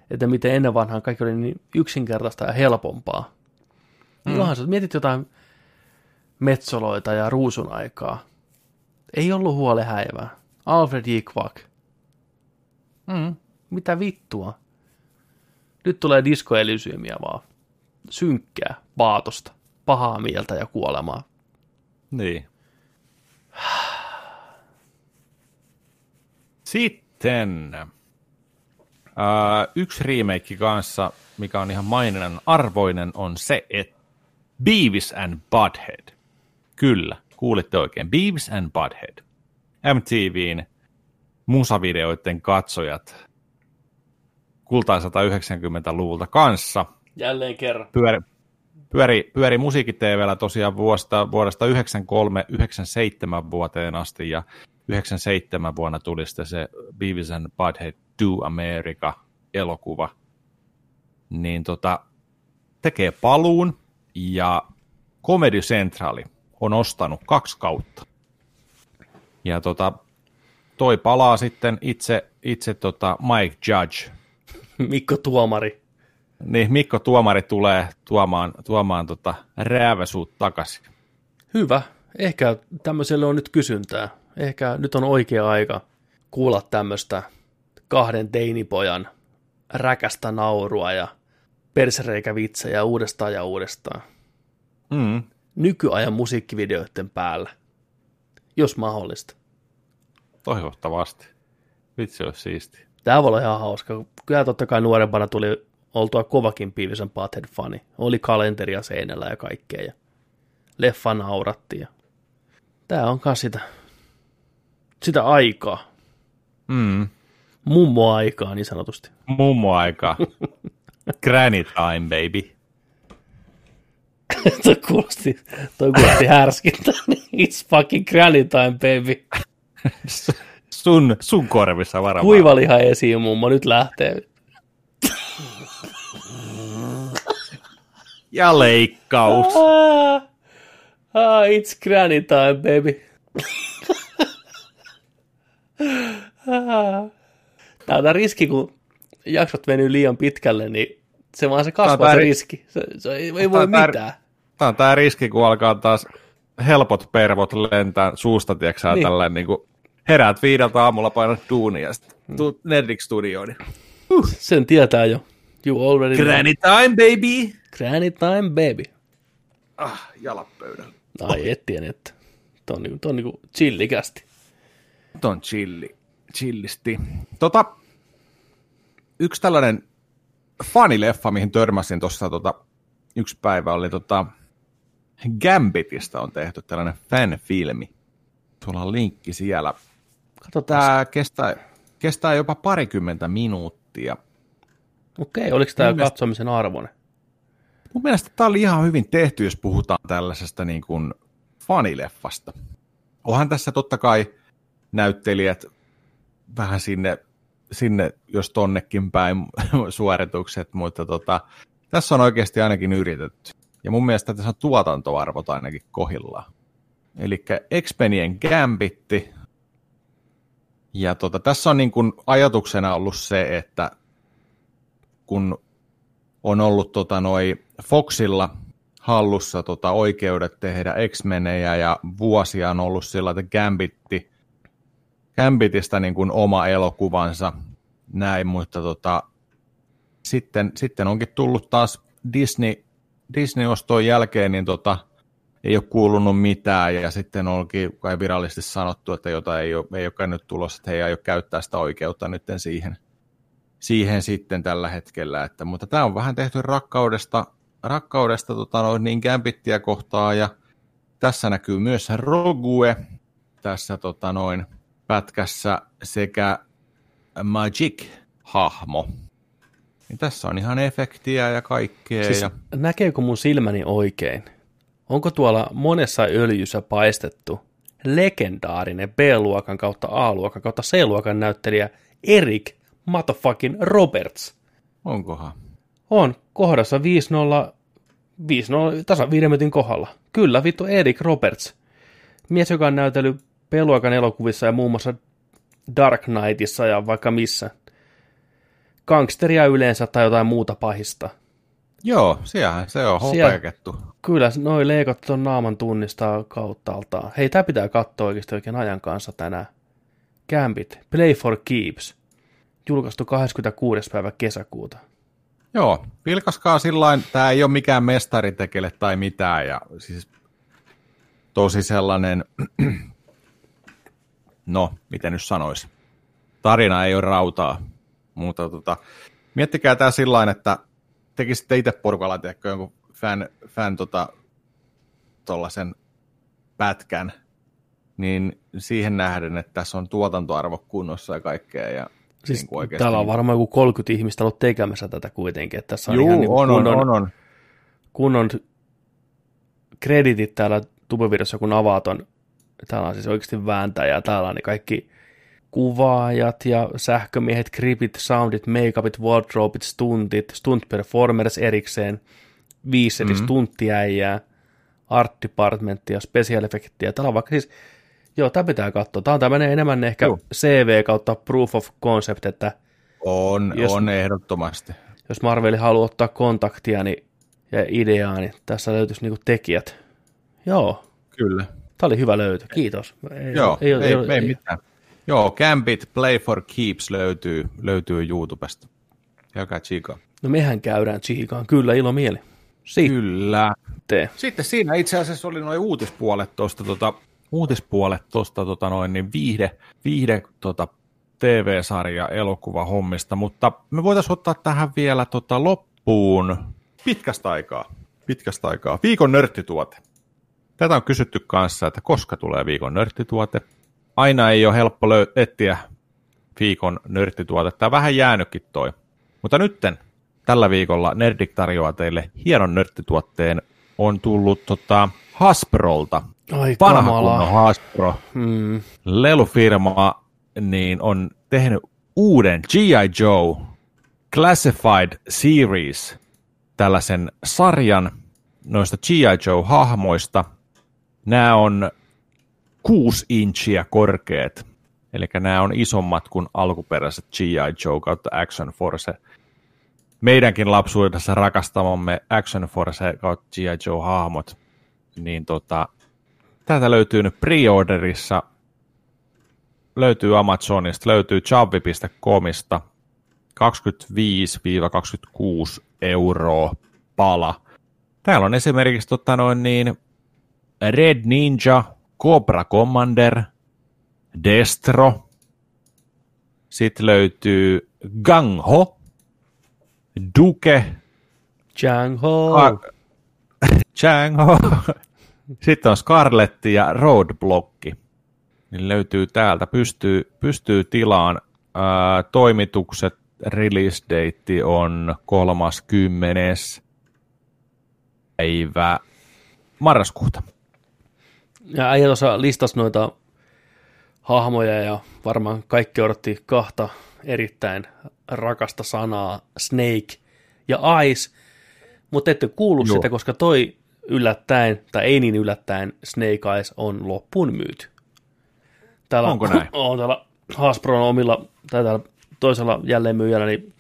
että miten ennen vanhaan kaikki oli niin yksinkertaista ja helpompaa. Mm. Milloinhan sä mietit jotain metsoloita ja ruusun aikaa. Ei ollut huolehäivää. Alfred J. Quack. Mm. Mitä vittua? Nyt tulee Disco Elysiumia vaan. Synkkää, paatosta, pahaa mieltä ja kuolemaa. Niin. Sitten äh, yksi remake kanssa, mikä on ihan maininnan arvoinen, on se, että Beavis and Butthead. Kyllä, kuulitte oikein. Beavis and Butthead. MTVn musavideoiden katsojat kultaa 190-luvulta kanssa – Jälleen kerran. pyöri, pyöri, pyöri musiikkiteevellä tosiaan vuodesta, vuodesta 93-97 vuoteen asti, ja 97 vuonna tuli sitten se Beavis and Butthead Do America-elokuva. Niin tota, tekee paluun, ja Comedy Centrali on ostanut kaksi kautta. Ja tota, toi palaa sitten itse, itse tota Mike Judge, Mikko Tuomari. niin Mikko Tuomari tulee tuomaan, tuomaan tota rääväsuut takaisin. Hyvä. Ehkä tämmöiselle on nyt kysyntää. Ehkä nyt on oikea aika kuulla tämmöistä kahden teinipojan räkästä naurua ja persereikävitsejä uudestaan ja uudestaan. Mm. Nykyajan musiikkivideoiden päällä, jos mahdollista. Toivottavasti. Vitsi olisi siisti. Tämä voi olla ihan hauska. Kyllä totta kai nuorempana tuli oltua kovakin Beavis Butthead-fani. Oli kalenteria seinällä ja kaikkea. Ja leffa naurattiin. Ja... Tämä on sitä, sitä aikaa. Mm. Mummo-aikaa niin sanotusti. Mummo aika. Granny time, baby. toi kuulosti, toi kuulosti härskiltä. It's fucking granny time, baby. Sun, sun korvissa varmaan. Kuivaliha esiin mummo, nyt lähtee. Ja leikkaus. Ah, ah, it's granny time, baby. Tämä on tää riski, kun jaksot venyy liian pitkälle, niin se vaan se kasvaa se riski. Se, se ei, ei voi Tää- mitään. Tämä on tämä riski, kun alkaa taas helpot pervot lentää suusta, tiedätkö Niin. niin. tällainen niin kuin heräät viideltä aamulla, painat duunia ja sitten tuut Netflix-studioon. niin Sen tietää jo. You already know. Granny time, baby! Granny time, baby. Ah, jalat pöydällä. Ai et tiennyt, että tuo on, tuo on niinku chillikästi. Nyt on chilli, chillisti. Tota, yksi tällainen fanileffa, mihin törmäsin tuossa tota, yksi päivä, oli tota, Gambitista on tehty tällainen fan-filmi. Sulla on linkki siellä. Katsotaan. Tämä kestää, kestää jopa parikymmentä minuuttia. Okei, oliko tämä mielestä- katsomisen arvoinen? Mun mielestä tämä oli ihan hyvin tehty, jos puhutaan tällaisesta niin kuin fanileffasta. Onhan tässä totta kai näyttelijät vähän sinne, sinne jos tonnekin päin suoritukset, mutta tota, tässä on oikeasti ainakin yritetty. Ja mun mielestä tässä on tuotantoarvot ainakin kohillaan. Eli X-Penien Gambitti. Ja tota, tässä on niin kuin ajatuksena ollut se, että kun on ollut tota noi Foxilla hallussa tota oikeudet tehdä X-Menejä ja vuosia on ollut sillä, että Gambitti, Gambitista niin kuin oma elokuvansa näin, mutta tota, sitten, sitten onkin tullut taas Disney, Disney-oston jälkeen, niin tota, ei ole kuulunut mitään ja sitten onkin kai virallisesti sanottu, että jota ei ole, ei ole nyt tulossa, että he ei aio käyttää sitä oikeutta nyt siihen, siihen sitten tällä hetkellä. Että, mutta tämä on vähän tehty rakkaudesta, rakkaudesta tota, noin, niin Gambittia kohtaa ja tässä näkyy myös Rogue tässä tota, noin pätkässä sekä Magic-hahmo. Niin tässä on ihan efektiä ja kaikkea. Siis ja... näkeekö mun silmäni oikein? Onko tuolla monessa öljyssä paistettu legendaarinen B-luokan kautta A-luokan kautta C-luokan näyttelijä Erik motherfucking Roberts? Onkohan? On kohdassa 5-0, 5-0 tasa 5 minuutin kohdalla. Kyllä, vittu Erik Roberts. Mies, joka on näytellyt B-luokan elokuvissa ja muun muassa Dark Knightissa ja vaikka missä. Gangsteria yleensä tai jotain muuta pahista. Joo, siellähän se on Siellä- hopeakettu. Kyllä, noi leikot ton naaman tunnistaa kauttaaltaan. Hei, tää pitää katsoa oikeasti oikein ajan kanssa tänään. Gambit, Play for Keeps. Julkaistu 26. päivä kesäkuuta. Joo, vilkaskaa sillain, tämä ei ole mikään mestaritekele tai mitään, ja siis tosi sellainen, no, miten nyt sanoisi, tarina ei ole rautaa, mutta tota, miettikää tämä sillain, että tekisitte itse porukalla, tiedätkö, jonkun fan, fan tota, tollasen pätkän, niin siihen nähden, että tässä on tuotantoarvo kunnossa ja kaikkea, ja Siis niin kuin oikeasti täällä on niin- varmaan joku 30 ihmistä ollut tekemässä tätä kuitenkin. Että tässä on Juu, ihan niin on, on, kunnon, on, on. kunnon kreditit täällä tubevideossa, kun avaat on. Täällä on siis oikeasti vääntäjä. Täällä on ne kaikki kuvaajat ja sähkömiehet, kripit, soundit, makeupit, wardrobeit, stuntit, stunt performers erikseen, viisi Mhm. stunttiäijää, art departmentia, special effectia. Täällä on vaikka siis, joo, tämä pitää katsoa. Tämä on tämmöinen enemmän ehkä Joo. CV kautta proof of concept, että On, Jos- on ehdottomasti. jos Marveli haluaa ottaa kontaktia niin, ja ideaa, niin tässä löytyisi niinku tekijät. Joo, Kyllä. Tämä oli hyvä löytö, kiitos. Ei, Joo, ei, ei, ole- ei, mitään. Joo, Gambit Play for Keeps löytyy, löytyy YouTubesta. Käykää tsiikaa. No mehän käydään Chihikaan, kyllä ilo mieli. Sitten, Kyllä. Sitten siinä itse asiassa oli noin uutispuolet tuosta tota, uutispuolet tuosta tota noin, niin viihde, viihde tota, TV-sarja elokuva hommista, mutta me voitaisiin ottaa tähän vielä tota, loppuun pitkästä aikaa. Pitkästä aikaa. Viikon nörttituote. Tätä on kysytty kanssa, että koska tulee viikon nörttituote. Aina ei ole helppo löy- etsiä viikon nörttituotetta. Vähän jäänytkin toi. Mutta nytten tällä viikolla Nerdik tarjoaa teille hienon nörttituotteen. On tullut tota, Hasbrolta. ai Vanha kamala. kunnon Hasbro. Hmm. Lelufirma niin on tehnyt uuden G.I. Joe Classified Series, tällaisen sarjan noista G.I. Joe-hahmoista. Nämä on kuusi inchiä korkeat, eli nämä on isommat kuin alkuperäiset G.I. Joe kautta Action Force. Meidänkin lapsuudessa rakastamamme Action Force kautta G.I. Joe-hahmot, niin tota, täältä löytyy nyt pre-orderissa löytyy Amazonista, löytyy chavi.comista 25-26 euroa pala. Täällä on esimerkiksi tota noin niin, Red Ninja, Cobra Commander, Destro. Sitten löytyy Gang-Ho, Duke, Jang Ho. Ka- Chang-Ho. Sitten on Scarletti ja Roadblocki. Niin löytyy täältä. Pystyy, pystyy tilaan. Ää, toimitukset, release date on 30. päivä marraskuuta. Ja äijä tuossa listasi noita hahmoja ja varmaan kaikki odotti kahta erittäin rakasta sanaa, Snake ja Ice, mutta ette kuullut Joo. sitä, koska toi yllättäen, tai ei niin yllättäen, Snake Eyes on loppuun myyty. Täällä Onko näin? On täällä Hasbron omilla, tai täällä toisella jälleenmyyjällä, niin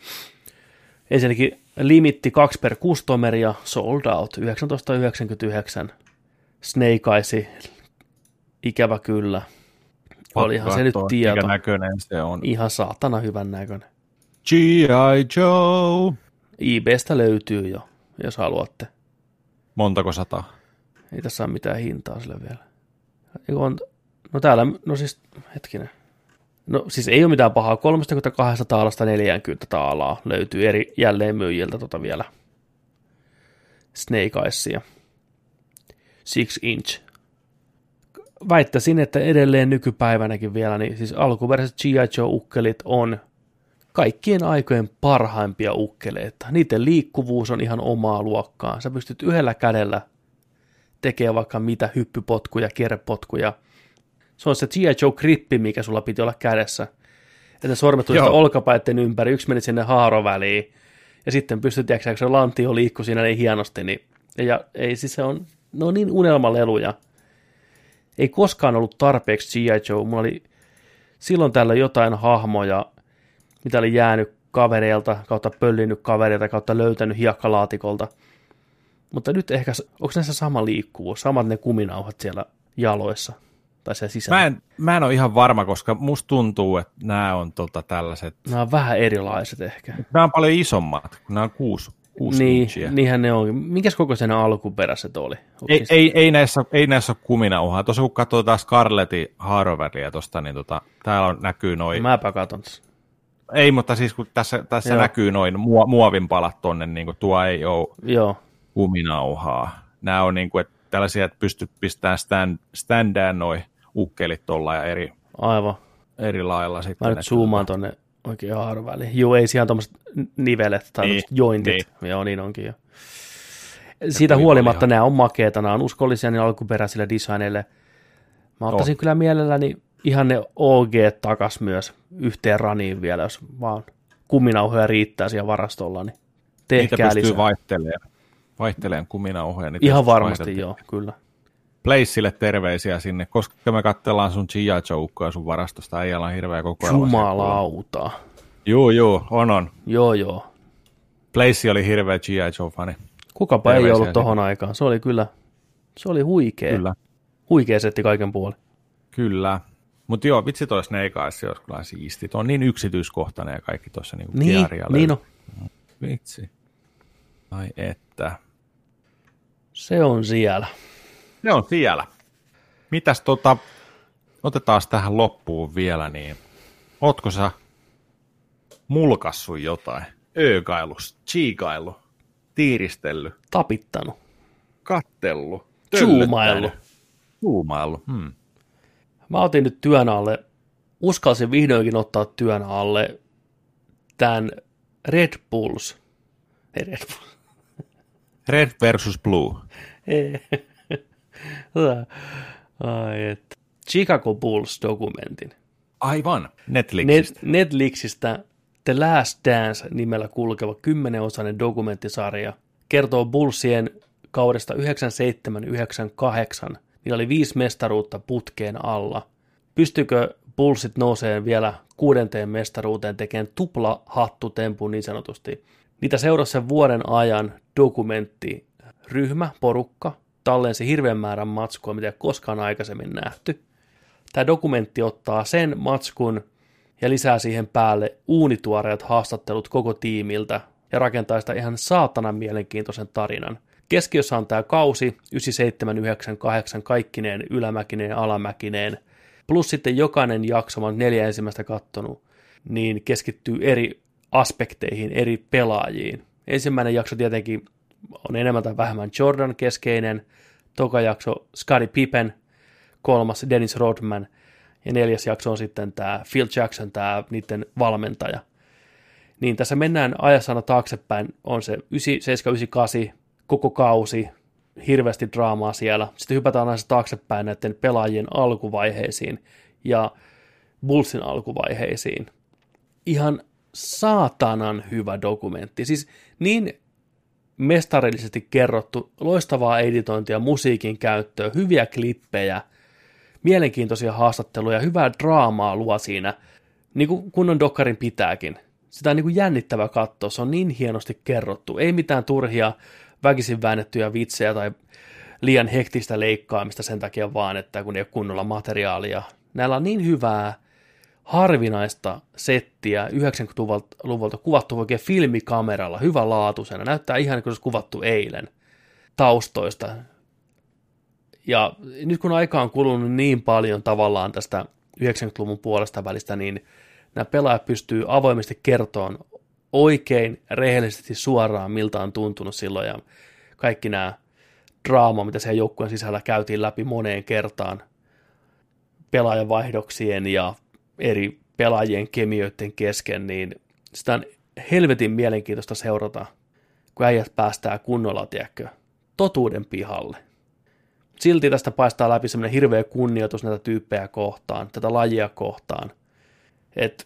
ensinnäkin limitti 2 per customeria, sold out, 1999. Snake Eyes, ikävä kyllä. Olihan se nyt tieto. Mikä näköinen se on. Ihan saatana hyvän näköinen. G.I. Joe. eBaystä löytyy jo, jos haluatte. Montako sataa? Ei tässä ole mitään hintaa sille vielä. On, no täällä, no siis, hetkinen. No siis ei ole mitään pahaa, 32 taalasta 40 taalaa löytyy eri jälleenmyyjiltä tota vielä. Snake Eyesia. Six inch. Väittäisin, että edelleen nykypäivänäkin vielä, niin siis alkuperäiset G.I. Joe-ukkelit on kaikkien aikojen parhaimpia ukkeleita. Niiden liikkuvuus on ihan omaa luokkaa. Sä pystyt yhdellä kädellä tekemään vaikka mitä hyppypotkuja, kierrepotkuja. Se on se G.I. Joe grippi, mikä sulla piti olla kädessä. Että sormet tuli olkapäitten ympäri, yksi meni sinne haaroväliin, ja sitten pystyt, tiedätkö, kun se lantio liikkui siinä niin hienosti, niin, ja ei siis se on, ne on niin unelmaleluja. Ei koskaan ollut tarpeeksi G.I. Joe, mulla oli silloin tällä jotain hahmoja, mitä oli jäänyt kavereilta, kautta pöllinyt kavereilta, kautta löytänyt hiekkalaatikolta. Mutta nyt ehkä, onko näissä sama liikkuvuus, samat ne kuminauhat siellä jaloissa tai siellä sisällä? Mä en, mä en ole ihan varma, koska musta tuntuu, että nämä on tota tällaiset, Nämä on vähän erilaiset ehkä. nämä on paljon isommat, kun nämä on kuusi, kuusi Niin, inchiä. niinhän ne onkin. Minkäs ne alkuperäiset oli? Ei, ei, ei, näissä, ei näissä ole kuminauhaa. Tuossa kun katsoo taas Scarletin haaroväliä tuosta, niin tota, täällä on, näkyy noin, Mäpä katon tässä. ei, mutta siis kun tässä, tässä Joo. näkyy noin muo, muovin palat tonne, niin kuin tuo ei ole Joo, kuminauhaa. Nämä on niin kuin, että tällaisia, että pystyt pistämään stand, standään noin ukkelit tuolla ja eri, aivan. eri lailla sitten. Mä nyt zoomaan tonne oikein haaroväliin. Joo, ei siellä tuommoiset nivelet tai Niin, jointit. niin. Joo, niin onkin jo. Siitä huolimatta oli nämä on makeita, nämä on uskollisia niin alkuperäisille designeille. Mä ottaisin kyllä mielelläni ihan ne OG takas myös yhteen raniin vielä, jos vaan kuminauhoja riittää siellä varastolla, niin Niitä tehkää pystyy lisää. vaihtelemaan, vaihtelemaan kuminauhoja. Niin Ihan varmasti joo, kyllä. Placeille terveisiä sinne, koska me katsellaan sun G.I. Joe-ukkoja sun varastosta, ei on hirveä kokoelma. Jumalauta. Juu, juu, on on. Joo, joo. Place oli hirveä G.I. Joe-fani. Kukapa ei Terveisiä ollut sinne. tohon aikaan. Se oli kyllä, se oli huikea. Kyllä, Huikea setti kaiken puolin. kyllä. Mutta joo, vitsi toi Snake Eyes, se olisi kyllä siisti. Tuo on niin yksityiskohtainen ja kaikki tuossa niinku Niin, niin on. Vitsi. Ai että. Se on siellä. Ne on siellä. Mitäs tota, otetaan tähän loppuun vielä, niin ootko sä mulkassu jotain? Öökailu, chiikailu, tiiristellyt, Tapittanut. kattellu, Zoomaillut. Zoomaillut, hmm. Mä otin nyt työn alle, uskalsin vihdoinkin ottaa työn alle tämän Red Bulls. Ei Red Bulls. Red versus Blue. Ei. Ai et. Chicago Bulls-dokumentin. Aivan. Netflixistä. Net, Netflixistä The Last Dance nimellä kulkeva kymmenenosainen dokumenttisarja kertoo Bullsien kaudesta 97-98. Niillä oli viisi mestaruutta putkeen alla. Pystykö Bullsit nouseen vielä kuudenteen mestaruuteen tekemään tupla hattutempun niin sanotusti? Niitä seurasi sen vuoden ajan dokumentti ryhmä, porukka, tallensi hirveän määrän matskua, mitä ei koskaan aikaisemmin nähty. Tämä dokumentti ottaa sen matskun ja lisää siihen päälle uunituoreet haastattelut koko tiimiltä, ja rakentaa sitä ihan saatanan mielenkiintoisen tarinan. Keskiössä on tämä kausi 9798 kaikkineen ylämäkineen alamäkineen, plus sitten jokainen jakso, oon neljä ensimmäistä kattonut, niin keskittyy eri aspekteihin, eri pelaajiin. Ensimmäinen jakso tietenkin on enemmän tai vähemmän Jordan keskeinen, toka jakso Scottie Pippen, kolmas Dennis Rodman ja neljäs jakso on sitten tämä Phil Jackson, tämä niiden valmentaja. Niin tässä mennään ajassa aina taaksepäin, on se 9798 koko kausi, hirveästi draamaa siellä. Sitten hypätään aina taaksepäin näiden pelaajien alkuvaiheisiin ja Bullsin alkuvaiheisiin. Ihan saatanan hyvä dokumentti. Siis niin mestarillisesti kerrottu, loistavaa editointia, musiikin käyttöä, hyviä klippejä, mielenkiintoisia haastatteluja, hyvää draamaa luo siinä, niin kuin kunnon dokkarin pitääkin. Sitä on niin kuin jännittävä katsoa, se on niin hienosti kerrottu. Ei mitään turhia väkisin väännettyjä vitsejä tai liian hektistä leikkaamista sen takia vaan, että kun ei ole kunnolla materiaalia. Näillä on niin hyvää, harvinaista settiä 90-luvulta kuvattu oikein filmikameralla, hyvä laatuisena. Näyttää ihan niin kuin olisi kuvattu eilen taustoista. Ja nyt kun aika on kulunut niin paljon tavallaan tästä 90-luvun puolesta välistä, niin nämä pelaajat pystyy avoimesti kertomaan oikein, rehellisesti, suoraan, miltä on tuntunut silloin, ja kaikki nämä draama, mitä siellä joukkueen sisällä käytiin läpi moneen kertaan, pelaajavaihdoksien ja eri pelaajien kemioiden kesken, niin sitä on helvetin mielenkiintoista seurata, kun äijät päästää kunnolla, tiedätkö, totuuden pihalle. Silti tästä paistaa läpi semmoinen hirveä kunnioitus näitä tyyppejä kohtaan, tätä lajia kohtaan. Että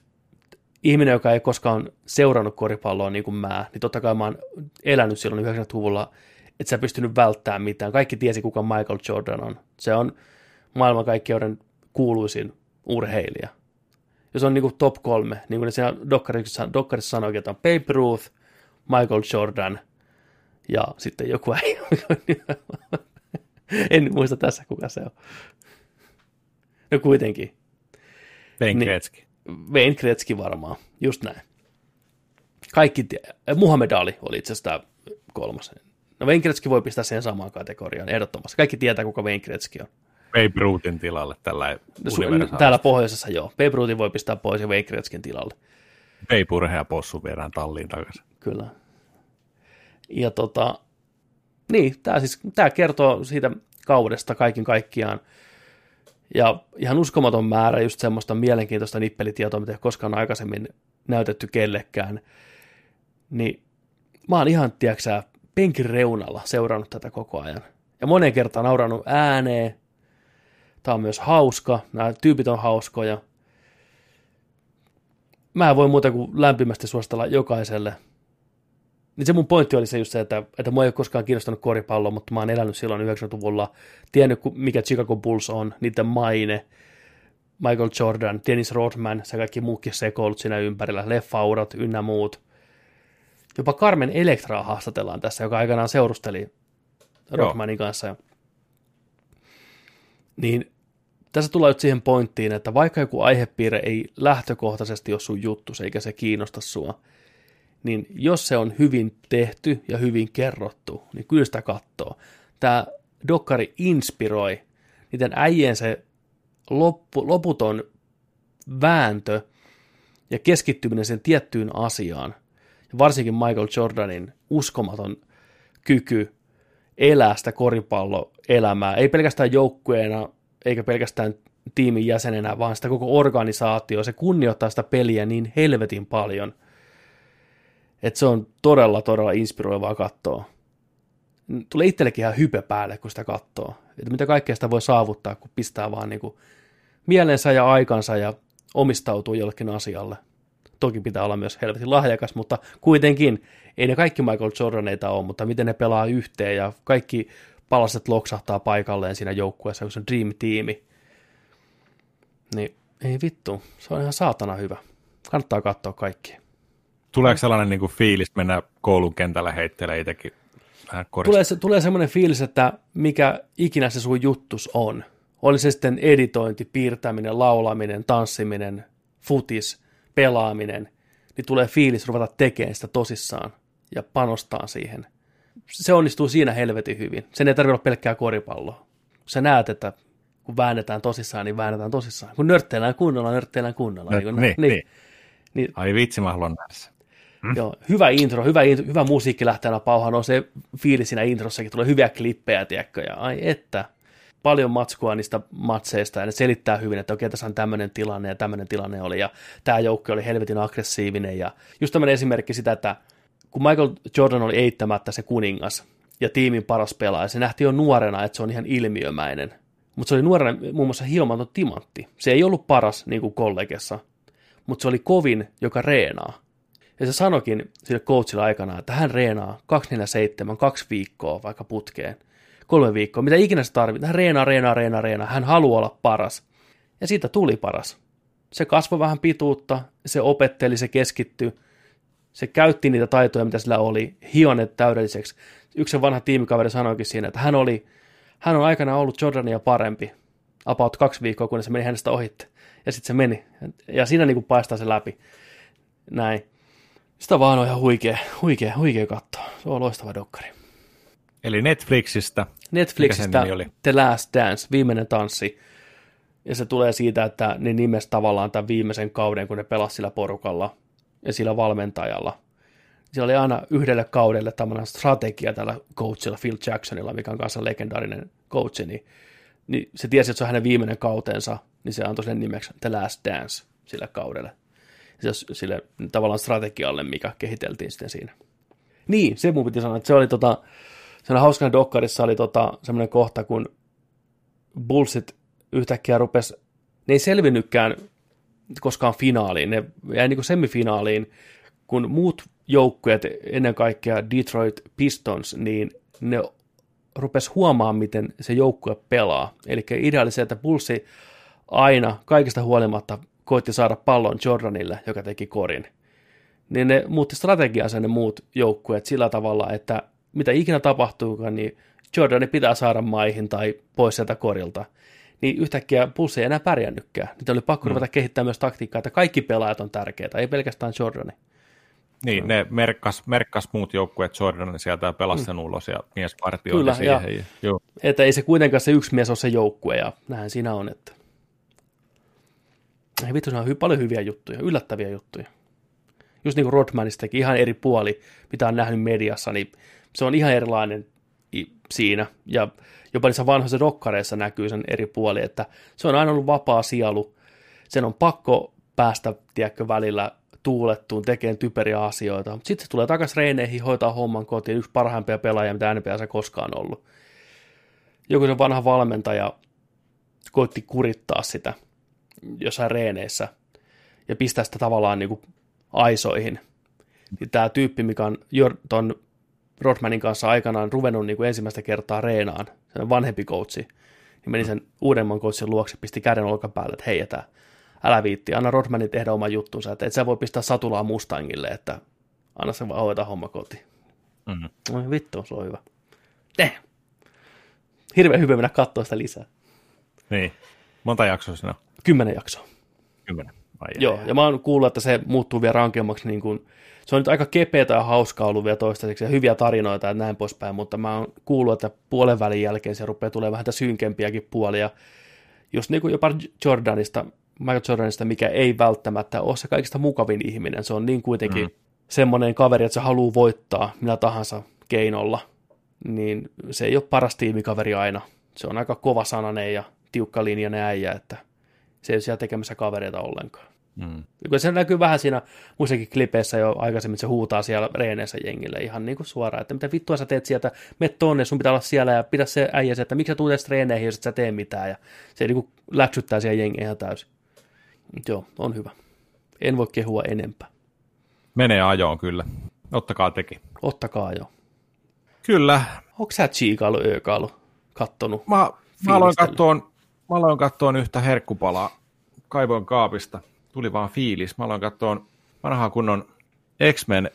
ihminen, joka ei koskaan seurannut koripalloa niin kuin mä, niin totta kai mä oon elänyt silloin 90-luvulla, että sä pystynyt välttämään mitään. Kaikki tiesi, kuka Michael Jordan on. Se on maailmankaikkeuden kuuluisin urheilija. Ja se on niin kuin top kolme, niin kuin ne siinä Dokkarissa, Dokkarissa sanoi, että on Babe Ruth, Michael Jordan ja sitten joku ei. en muista tässä, kuka se on. No kuitenkin. Wayne Gretzky. Wayne Gretzky varmaan, just näin. Kaikki, tie- Muhammed Ali oli itse asiassa kolmas. No Wayne Gretzky voi pistää siihen samaan kategoriaan, ehdottomasti. Kaikki tietää, kuka Wayne Gretzky on. Babe Ruthin tilalle tällä su- täällä pohjoisessa joo. Babe Ruthin voi pistää pois ja Wayne Gretzkyn tilalle. Babe Urhe ja possu viedään talliin takaisin. Kyllä. Ja tota, niin, tämä siis, tää kertoo siitä kaudesta kaiken kaikkiaan. Ja ihan uskomaton määrä just semmoista mielenkiintoista nippelitietoa, mitä ei koskaan aikaisemmin näytetty kellekään. Niin mä oon ihan, tiedäksä, penkin reunalla seurannut tätä koko ajan. Ja moneen kertaan naurannut ääneen. Tämä on myös hauska, nämä tyypit on hauskoja. Mä en voi muuta kuin lämpimästi suositella jokaiselle. Niin se mun pointti oli se just se, että, että mua ei ole koskaan kiinnostanut koripallo, mutta mä oon elänyt silloin 90-luvulla, tiennyt mikä Chicago Bulls on, niiden maine, Michael Jordan, Dennis Rodman, se kaikki muukin sekoilut siinä ympärillä, leffaurat ynnä muut. Jopa Carmen Electraa haastatellaan tässä, joka aikanaan seurusteli Rodmanin kanssa. Ja niin tässä tulee nyt siihen pointtiin, että vaikka joku aihepiirre ei lähtökohtaisesti ole sun juttu, eikä se kiinnosta sua, niin jos se on hyvin tehty ja hyvin kerrottu, niin kyllä sitä katsoo. Tämä dokkari inspiroi niiden äijien se loppu, loputon vääntö ja keskittyminen sen tiettyyn asiaan. Ja varsinkin Michael Jordanin uskomaton kyky elää sitä koripalloelämää, ei pelkästään joukkueena eikä pelkästään tiimin jäsenenä, vaan sitä koko organisaatio, se kunnioittaa sitä peliä niin helvetin paljon, että se on todella, todella inspiroivaa katsoa. Tulee itsellekin ihan hype päälle, kun sitä katsoo. Että mitä kaikkea sitä voi saavuttaa, kun pistää vaan niin kuin mielensä ja aikansa ja omistautuu jollekin asialle. Toki pitää olla myös helvetin lahjakas, mutta kuitenkin ei ne kaikki Michael Jordaneita ole, mutta miten ne pelaa yhteen ja kaikki palaset loksahtaa paikalleen siinä joukkueessa, kun se on Dream-tiimi. Niin ei vittu, se on ihan saatana hyvä. Kannattaa katsoa kaikki. Tuleeko sellainen niin kuin fiilis mennä koulun kentällä heittelee itsekin vähän korista? Tulee, se, tulee semmoinen fiilis, että mikä ikinä se sun juttus on. Oli se sitten editointi, piirtäminen, laulaminen, tanssiminen, futis, pelaaminen, niin tulee fiilis ruveta tekemään sitä tosissaan. ja panostaa siihen. Se onnistuu siinä helvetin hyvin. Sen ei tarvitse olla pelkkää koripalloa. Sä näet, että kun väännetään tosissaan, niin väännetään tosissaan. Kun nörtteillään kunnolla, nörtteillään kunnolla. No, kuin- niin, niin. niin. Ai vitsi, mä haluan nähdä sen. Mm. Joo, hyvä intro, hyvä, intro, hyvä musiikki lähtee aina pauhaan, on se fiilis siinä introssakin, tulee hyviä klippejä, tiedätkö, ja ai että, paljon matskua niistä matseista, ja ne selittää hyvin, että okei, tässä on tämmöinen tilanne, ja tämmöinen tilanne oli, ja tämä joukko oli helvetin aggressiivinen, ja just tämmöinen esimerkki sitä, että kun Michael Jordan oli eittämättä se kuningas, ja tiimin paras pelaaja, se nähtiin jo nuorena, että se on ihan ilmiömäinen, mutta se oli nuorena muun muassa hiomaton timantti. Se ei ollut paras, niin kuin kollegessa, mutta se oli kovin, joka reenaa. Ja se sanokin sille coachille aikana, että hän reenaa 247, kaksi viikkoa vaikka putkeen, kolme viikkoa, mitä ikinä se tarvitsee. Hän reenaa, reenaa, reenaa, reenaa. Hän haluaa olla paras. Ja siitä tuli paras. Se kasvoi vähän pituutta, se opetteli, se keskittyi, se käytti niitä taitoja, mitä sillä oli, hionet täydelliseksi. Yksi vanha tiimikaveri sanoikin siinä, että hän, oli, hän on aikana ollut Jordania parempi, about kaksi viikkoa, kun se meni hänestä ohitte. Ja sitten se meni. Ja siinä niin kuin paistaa se läpi. Näin. Sitä vaan on ihan huikea, huikea, huikea katsoa. Se on loistava dokkari. Eli Netflixistä. Netflixistä oli? The Last Dance, viimeinen tanssi. Ja se tulee siitä, että ne nimes tavallaan tämän viimeisen kauden, kun ne pelasivat sillä porukalla ja sillä valmentajalla. Siellä oli aina yhdelle kaudelle tämmöinen strategia tällä coachilla Phil Jacksonilla, mikä on kanssa legendaarinen coach, niin, niin se tiesi, että se on hänen viimeinen kautensa, niin se antoi sen nimeksi The Last Dance sillä kaudelle. Se, sille tavallaan strategialle, mikä kehiteltiin sitten siinä. Niin, se mun piti sanoa, että se oli tota, sen hauskana dokkarissa oli tota, semmoinen kohta, kun Bullsit yhtäkkiä rupesi, ne ei selvinnytkään koskaan finaaliin, ne jäi niin kuin semifinaaliin, kun muut joukkueet, ennen kaikkea Detroit Pistons, niin ne rupesi huomaamaan, miten se joukkue pelaa. Eli idea oli se, että Bullsi aina kaikista huolimatta koitti saada pallon Jordanille, joka teki korin. Niin ne muutti strategiansa ne muut joukkueet sillä tavalla, että mitä ikinä tapahtuukaan, niin Jordani pitää saada maihin tai pois sieltä korilta. Niin yhtäkkiä Bulls ei enää pärjännytkään. Niitä oli pakko ruveta kehittämään myös taktiikkaa, että kaikki pelaajat on tärkeitä, ei pelkästään Jordani. Niin, ne merkkas, merkkas muut joukkueet Jordanin sieltä ja pelasi sen ulos ja mies partioidi Kyllä, siihen. ja- Ja, joo. Että ei se kuitenkaan se yksi mies ole se joukkue, ja näin siinä on, että ei vittu, se on hy- paljon hyviä juttuja, yllättäviä juttuja. Just niin kuin Rodmanistakin, ihan eri puoli, mitä on nähnyt mediassa, niin se on ihan erilainen siinä. Ja jopa niissä vanhoissa dokkareissa näkyy sen eri puoli, että se on aina ollut vapaa sielu. Sen on pakko päästä, tiedätkö, välillä tuulettuun, tekemään typeriä asioita. Sitten se tulee takaisin reineihin, hoitaa homman kotiin, yksi parhaimpia pelaajia, mitä NBAssa koskaan ollut. Joku se vanha valmentaja koitti kurittaa sitä jossain reeneissä ja pistää sitä tavallaan niin kuin aisoihin. Niin tämä tyyppi, mikä on ton Rodmanin kanssa aikanaan ruvennut niin kuin ensimmäistä kertaa reenaan, se on vanhempi coachi, niin meni sen uudemman coachin luokse, pisti käden olkapäälle, että hei, että älä viitti, anna Rodmanin tehdä oma juttunsa, että et sä voi pistää satulaa Mustangille, että anna se vaan hoitaa homma kotiin. Mhm. Oi vittu, se on hyvä. Eh. Hirveän hyvä mennä katsoa sitä lisää. Niin. Monta jaksoa siinä on? Kymmenen jaksoa. Kymmenen. Ai, Joo, ai, ai. ja mä oon kuullut, että se muuttuu vielä rankemmaksi, niin kuin, se on nyt aika kepeätä ja hauskaa ollut vielä toistaiseksi, ja hyviä tarinoita ja näin poispäin, mutta mä oon kuullut, että puolen välin jälkeen se rupeaa tulemaan vähän synkempiäkin puolia, just niin kuin jopa Jordanista, Michael Jordanista, mikä ei välttämättä ole se kaikista mukavin ihminen, se on niin kuitenkin mm. semmoinen kaveri, että se haluaa voittaa millä tahansa keinolla, niin se ei ole paras tiimikaveri aina, se on aika kova sananen ja tiukka linjainen äijä, että se ei ole siellä tekemässä kavereita ollenkaan. Mm. Kun se näkyy vähän siinä muissakin klipeissä jo aikaisemmin, että se huutaa siellä reeneissä jengille ihan niin kuin suoraan, että mitä vittua sä teet sieltä, me tonne, sun pitää olla siellä ja pidä se äijä että miksi sä tulet edes treeneihin, jos et sä tee mitään ja se niin kuin läksyttää siellä jengiä ihan täysin. Mut Joo, on hyvä. En voi kehua enempää. Menee ajoon kyllä. Ottakaa teki. Ottakaa jo. Kyllä. Onko sä chiikailu, öökailu, kattonut? Mä, mä aloin kattoon, mä aloin kattoon yhtä herkkupalaa. Kaivoin kaapista. Tuli vaan fiilis. Mä aloin kattoon vanhaa kunnon X-Men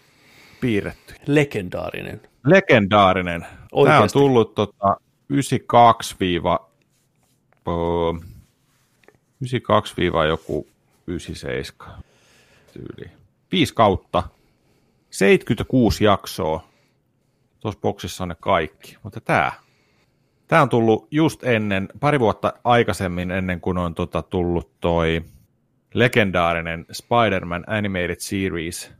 piirretty. Legendaarinen. Legendaarinen. Tämä on Oikeasti. tullut tota 92 92 joku 97 tyyli. Viisi kautta. 76 jaksoa. Tuossa boksissa on ne kaikki. Mutta tämä, tämä on tullut just ennen, pari vuotta aikaisemmin ennen kuin on tota, tullut toi legendaarinen Spider-Man Animated Series.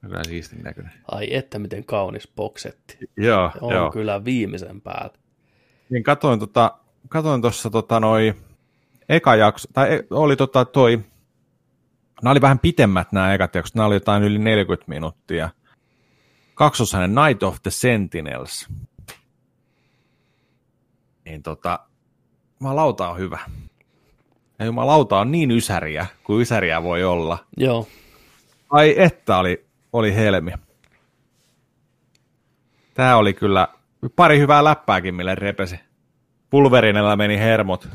Kyllä siistin näköinen. Ai että miten kaunis boksetti. Joo, On joo. kyllä viimeisen päällä. Niin katoin tota, katoin tuossa tota noi eka jakso, tai e- oli tota toi, nämä oli vähän pitemmät nämä ekat jaksot, nämä oli jotain yli 40 minuuttia. Kaksosainen Night of the Sentinels. Niin tota, jumalauta on hyvä. Ja jumalauta on niin ysäriä, kuin ysäriä voi olla. Joo, Ai että oli, oli helmi. Tää oli kyllä pari hyvää läppääkin, mille repesi. Pulverinella meni hermot.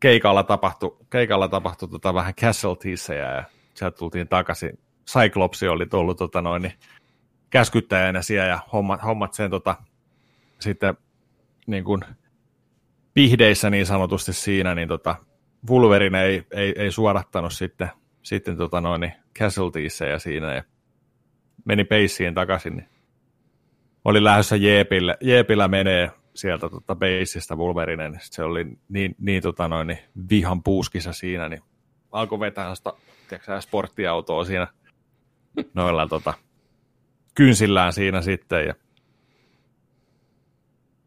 Keikalla tapahtui, keikalla tapahtui tota vähän casualtiesia ja sieltä tultiin takaisin. Cyclopsi oli tullut tota noin, niin käskyttäjänä siellä ja hommat, hommat sen tota, sitten niin kuin pihdeissä niin sanotusti siinä, niin tota, Wolverine ei, ei, ei suodattanut sitten, sitten tota noin, niin casualtiesia siinä ja meni peissiin takaisin, niin oli lähdössä Jeepille, Jeepillä menee sieltä tota beisistä Wolverine, niin se oli niin, niin, tota noin, niin vihan puuskissa siinä, niin alkoi vetää sitä tiedätkö, sporttiautoa siinä noilla tota, kynsillään siinä sitten ja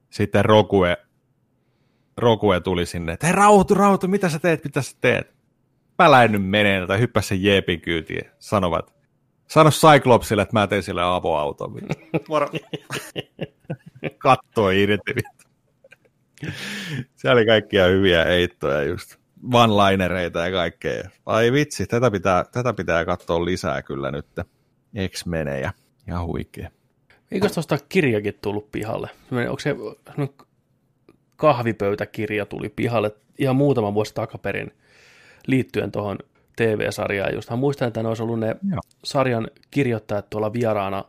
sitten Rokue, Rokue tuli sinne, että hei rauhoitu, rauhoitu, mitä sä teet, mitä sä teet? Mä lähden nyt meneen, tai hyppäsi sen Jeepin kyytiin sanovat, sano Cyclopsille, että mä tein sille avoauton. Moro. Kattoi irti. Siellä oli kaikkia hyviä heittoja just. One-linereita ja kaikkea. Ai vitsi, tätä pitää, tätä pitää katsoa lisää kyllä nyt. X-menejä. Ja huikea. eikö tuosta kirjakin tullut pihalle? Onko se semmoinen kahvipöytäkirja tuli pihalle ihan muutama vuosi takaperin liittyen tuohon TV-sarjaan. Just muistan, että ne olisi ollut ne Joo. sarjan kirjoittajat tuolla vieraana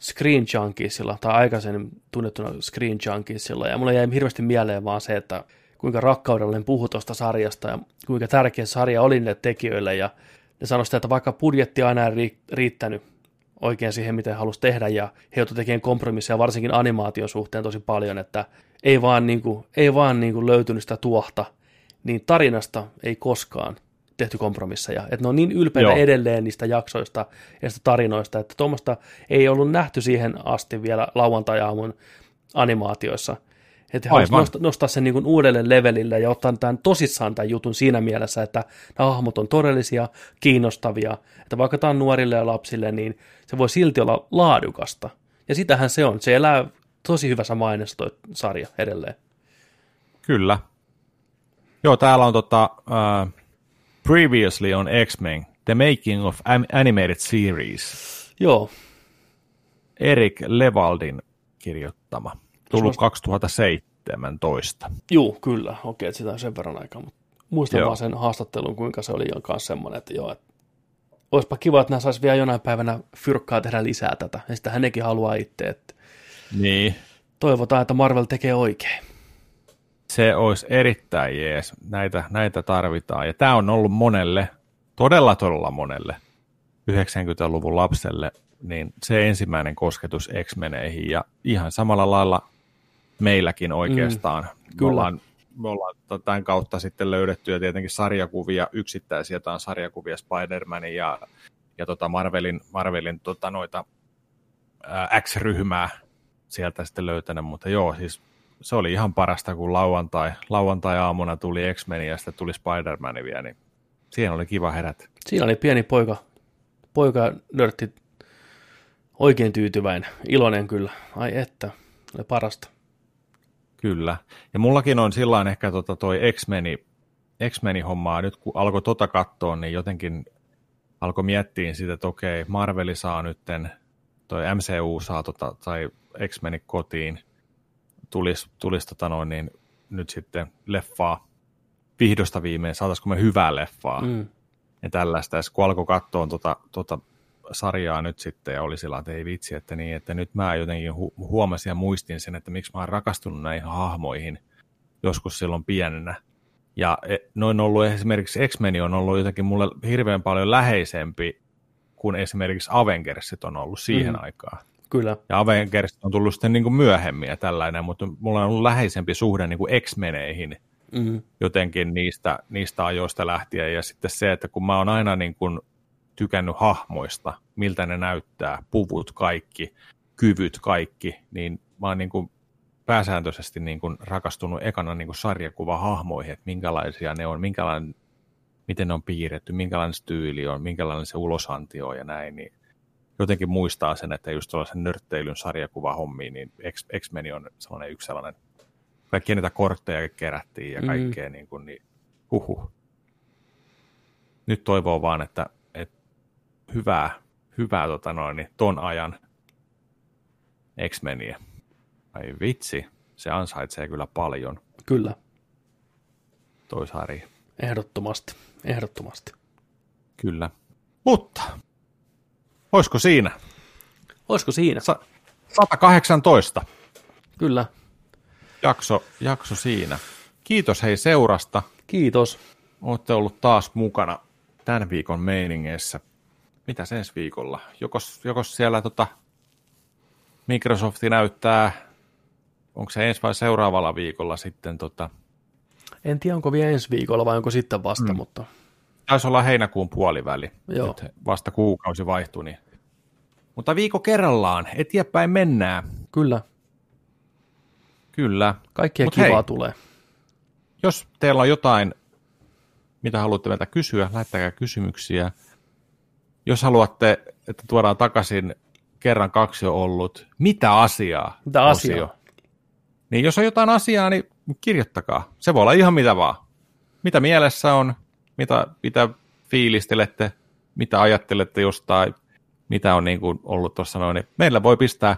Screen Junkiesilla, tai aikaisemmin tunnettuna Screen Junkiesilla, ja mulle jäi hirveästi mieleen vaan se, että kuinka rakkaudella ne puhui tuosta sarjasta, ja kuinka tärkeä sarja oli niille tekijöille, ja ne sanoi sitä, että vaikka budjetti aina ei ri- riittänyt oikein siihen, miten halusi tehdä, ja he joutuivat tekemään kompromisseja varsinkin animaation suhteen tosi paljon, että ei vaan, niin kuin, ei vaan niin kuin löytynyt sitä tuohta, niin tarinasta ei koskaan tehty kompromisseja. Että ne on niin ylpeitä Joo. edelleen niistä jaksoista ja niistä tarinoista, että tuommoista ei ollut nähty siihen asti vielä lauantai-aamun animaatioissa. Että he nostaa, nostaa sen niin uudelle levelille ja ottaa tämän tosissaan tämän jutun siinä mielessä, että nämä hahmot on todellisia, kiinnostavia, että vaikka tämä on nuorille ja lapsille, niin se voi silti olla laadukasta. Ja sitähän se on. Se elää tosi hyvässä mainessa toi sarja edelleen. Kyllä. Joo, täällä on tota, uh, Previously on X-Men, The Making of Animated Series. Joo, Erik Levaldin kirjoittama. Tullut Suosta- 2017. Juu, kyllä. Okei, sitä on sen verran aikaa, mutta muistan Joo. vaan sen haastattelun, kuinka se oli jo kanssa semmoinen, että joo, että olisipa kiva, että nämä saisi vielä jonain päivänä fyrkkaa tehdä lisää tätä. Ja sitä hänenkin haluaa itse, että Niin. toivotaan, että Marvel tekee oikein. Se olisi erittäin jees. Näitä, näitä tarvitaan. Ja tämä on ollut monelle, todella todella monelle 90-luvun lapselle, niin se ensimmäinen kosketus X-meneihin. Ja ihan samalla lailla meilläkin oikeastaan. Mm, kyllä. Me ollaan, me ollaan t- tämän kautta sitten löydetty ja tietenkin sarjakuvia, yksittäisiä jotain sarjakuvia Spider-Manin ja, ja tota Marvelin, Marvelin tota noita, ää, X-ryhmää sieltä sitten löytänyt, mutta joo, siis se oli ihan parasta, kun lauantai, lauantai-aamuna tuli X-Men ja sitten tuli Spider-Man vielä, niin siihen oli kiva herätä. Siinä oli pieni poika, poika nörtti oikein tyytyväinen, iloinen kyllä. Ai että, oli parasta. Kyllä. Ja mullakin on sillä ehkä tota toi X-Meni, X-Meni hommaa, nyt kun alkoi tota katsoa, niin jotenkin alkoi miettiä sitä, että okei, Marveli saa nytten, toi MCU saa tota, tai X-Meni kotiin, tulisi tulis tota noin, niin nyt sitten leffaa vihdosta viimein, saataisiko me hyvää leffaa Mm. ja tällaista. Ja kun alkoi katsoa tota, tota sarjaa nyt sitten ja oli sillä, että ei vitsi, että niin, että nyt mä jotenkin hu- huomasin ja muistin sen, että miksi mä oon rakastunut näihin hahmoihin joskus silloin pienenä. Ja e, noin ollut esimerkiksi X-Men on ollut jotenkin mulle hirveän paljon läheisempi kuin esimerkiksi Avengersit on ollut siihen Mm. aikaan. Kyllä. Ja Avengers on tullut sitten niin kuin myöhemmin ja tällainen, mutta mulla on ollut läheisempi suhde niin kuin X-meneihin Mm. jotenkin niistä, niistä ajoista lähtien. Ja sitten se, että kun mä oon aina niin kuin tykännyt hahmoista, miltä ne näyttää, puvut kaikki, kyvyt kaikki, niin mä oon niin kuin pääsääntöisesti niin kuin rakastunut ekana niin kuin sarjakuvahahmoihin, että minkälaisia ne on, minkälainen, miten ne on piirretty, minkälainen tyyli on, minkälainen se ulosanti on ja näin, niin jotenkin muistaa sen, että just tuollaisen nörtteilyn sarjakuvahommiin, niin X-Men on sellainen yksi sellainen, kaikkia niitä kortteja kerättiin ja Mm. kaikkea, niin, kuin, niin huhu. Nyt toivoo vaan, että, että hyvää, hyvää tota noin, niin ton ajan X-Meniä. Ai vitsi, se ansaitsee kyllä paljon, Kyllä. toi sarja. Ehdottomasti. Ehdottomasti. Kyllä. Mutta, olisiko siinä? Olisiko siinä? Sa- 118 Kyllä. jakso, jakso siinä. Kiitos hei seurasta. Kiitos. Olette ollut taas mukana tämän viikon meiningeissä. Mitäs ensi viikolla? Jokos, jokos siellä tota Microsofti näyttää, onko se ensi vai seuraavalla viikolla sitten, tota, En tiedä, onko vielä ensi viikolla vai onko sitten vasta, Mm. mutta taisi olla heinäkuun puoliväli. Joo. Nyt vasta kuukausi vaihtui. Niin. Mutta viikko kerrallaan, eteenpäin mennään. kyllä. Kyllä. Kaikkea Mut kivaa hei. tulee. Jos teillä on jotain, mitä haluatte meiltä kysyä, lähettäkää kysymyksiä. Jos haluatte, että tuodaan takaisin kerran kaksi jo ollut, mitä asiaa? Mitä asiaa? osio, Niin jos on jotain asiaa, niin kirjoittakaa. Se voi olla ihan mitä vaan. Mitä mielessä on, mitä, mitä fiilistelette, mitä ajattelette jostain, mitä on niin kuin ollut tuossa noin. Niin meillä voi pistää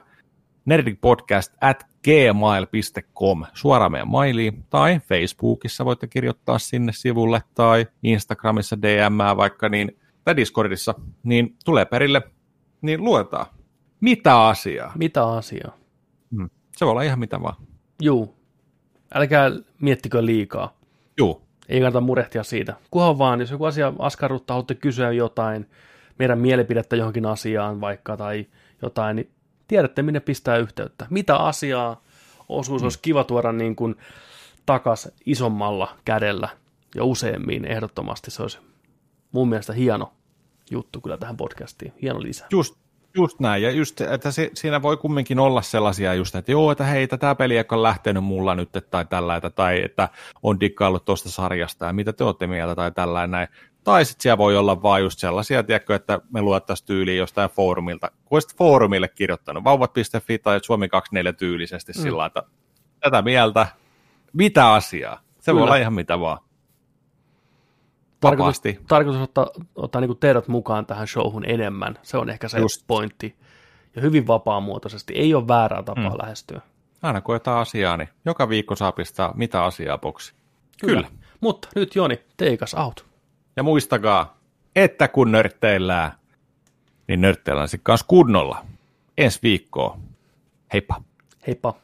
nerdicpodcast at gmail.com suoraan meidän mailiin, tai Facebookissa voitte kirjoittaa sinne sivulle, tai Instagramissa DM vaikka, niin, tai Discordissa, niin tulee perille, niin luetaan. Mitä asiaa? Mitä asiaa? Hmm. Se voi olla ihan mitä vaan. Juu. Älkää miettikö liikaa. Juu, Ei kannata murehtia siitä. Kunhan vaan, jos joku asia askarruttaa, haluatte kysyä jotain, meidän mielipidettä johonkin asiaan vaikka tai jotain, niin tiedätte, minne pistää yhteyttä. Mitä asiaa osuus olisi kiva tuoda niin kuin takas isommalla kädellä ja useammin ehdottomasti. Se olisi mun mielestä hieno juttu kyllä tähän podcastiin. Hieno lisä. just, just näin. Ja just, että se, siinä voi kumminkin olla sellaisia just, että joo, että hei, tämä peli on lähtenyt mulla nyt, tai tällaista, tai että on dikkaillut tuosta sarjasta, ja mitä te olette mieltä, tai tällainen näin. Tai sitten siellä voi olla vaan just sellaisia, tiedätkö, että me luettaisiin tyyliin jostain foorumilta. Kun olisit foorumille kirjoittanut vauvat.fi tai Suomi 24 tyylisesti mm. sillä että tätä mieltä, mitä asiaa? Se Kyllä. voi olla ihan mitä vaan. Tarkoitus, Vapaasti. tarkoitus ottaa, ottaa niin teidät mukaan tähän showhun enemmän. Se on ehkä se Just. Pointti. Ja hyvin vapaamuotoisesti. Ei ole väärää tapaa Mm. lähestyä. Aina jotain asiaa, niin joka viikko saa pistää mitä asiaa boksi. Kyllä. Mutta nyt Joni, take us out. Ja muistakaa, että kun nörtteillään, niin nörtteillään sitten kanssa kunnolla. Ensi viikkoa. Heippa! Heippa.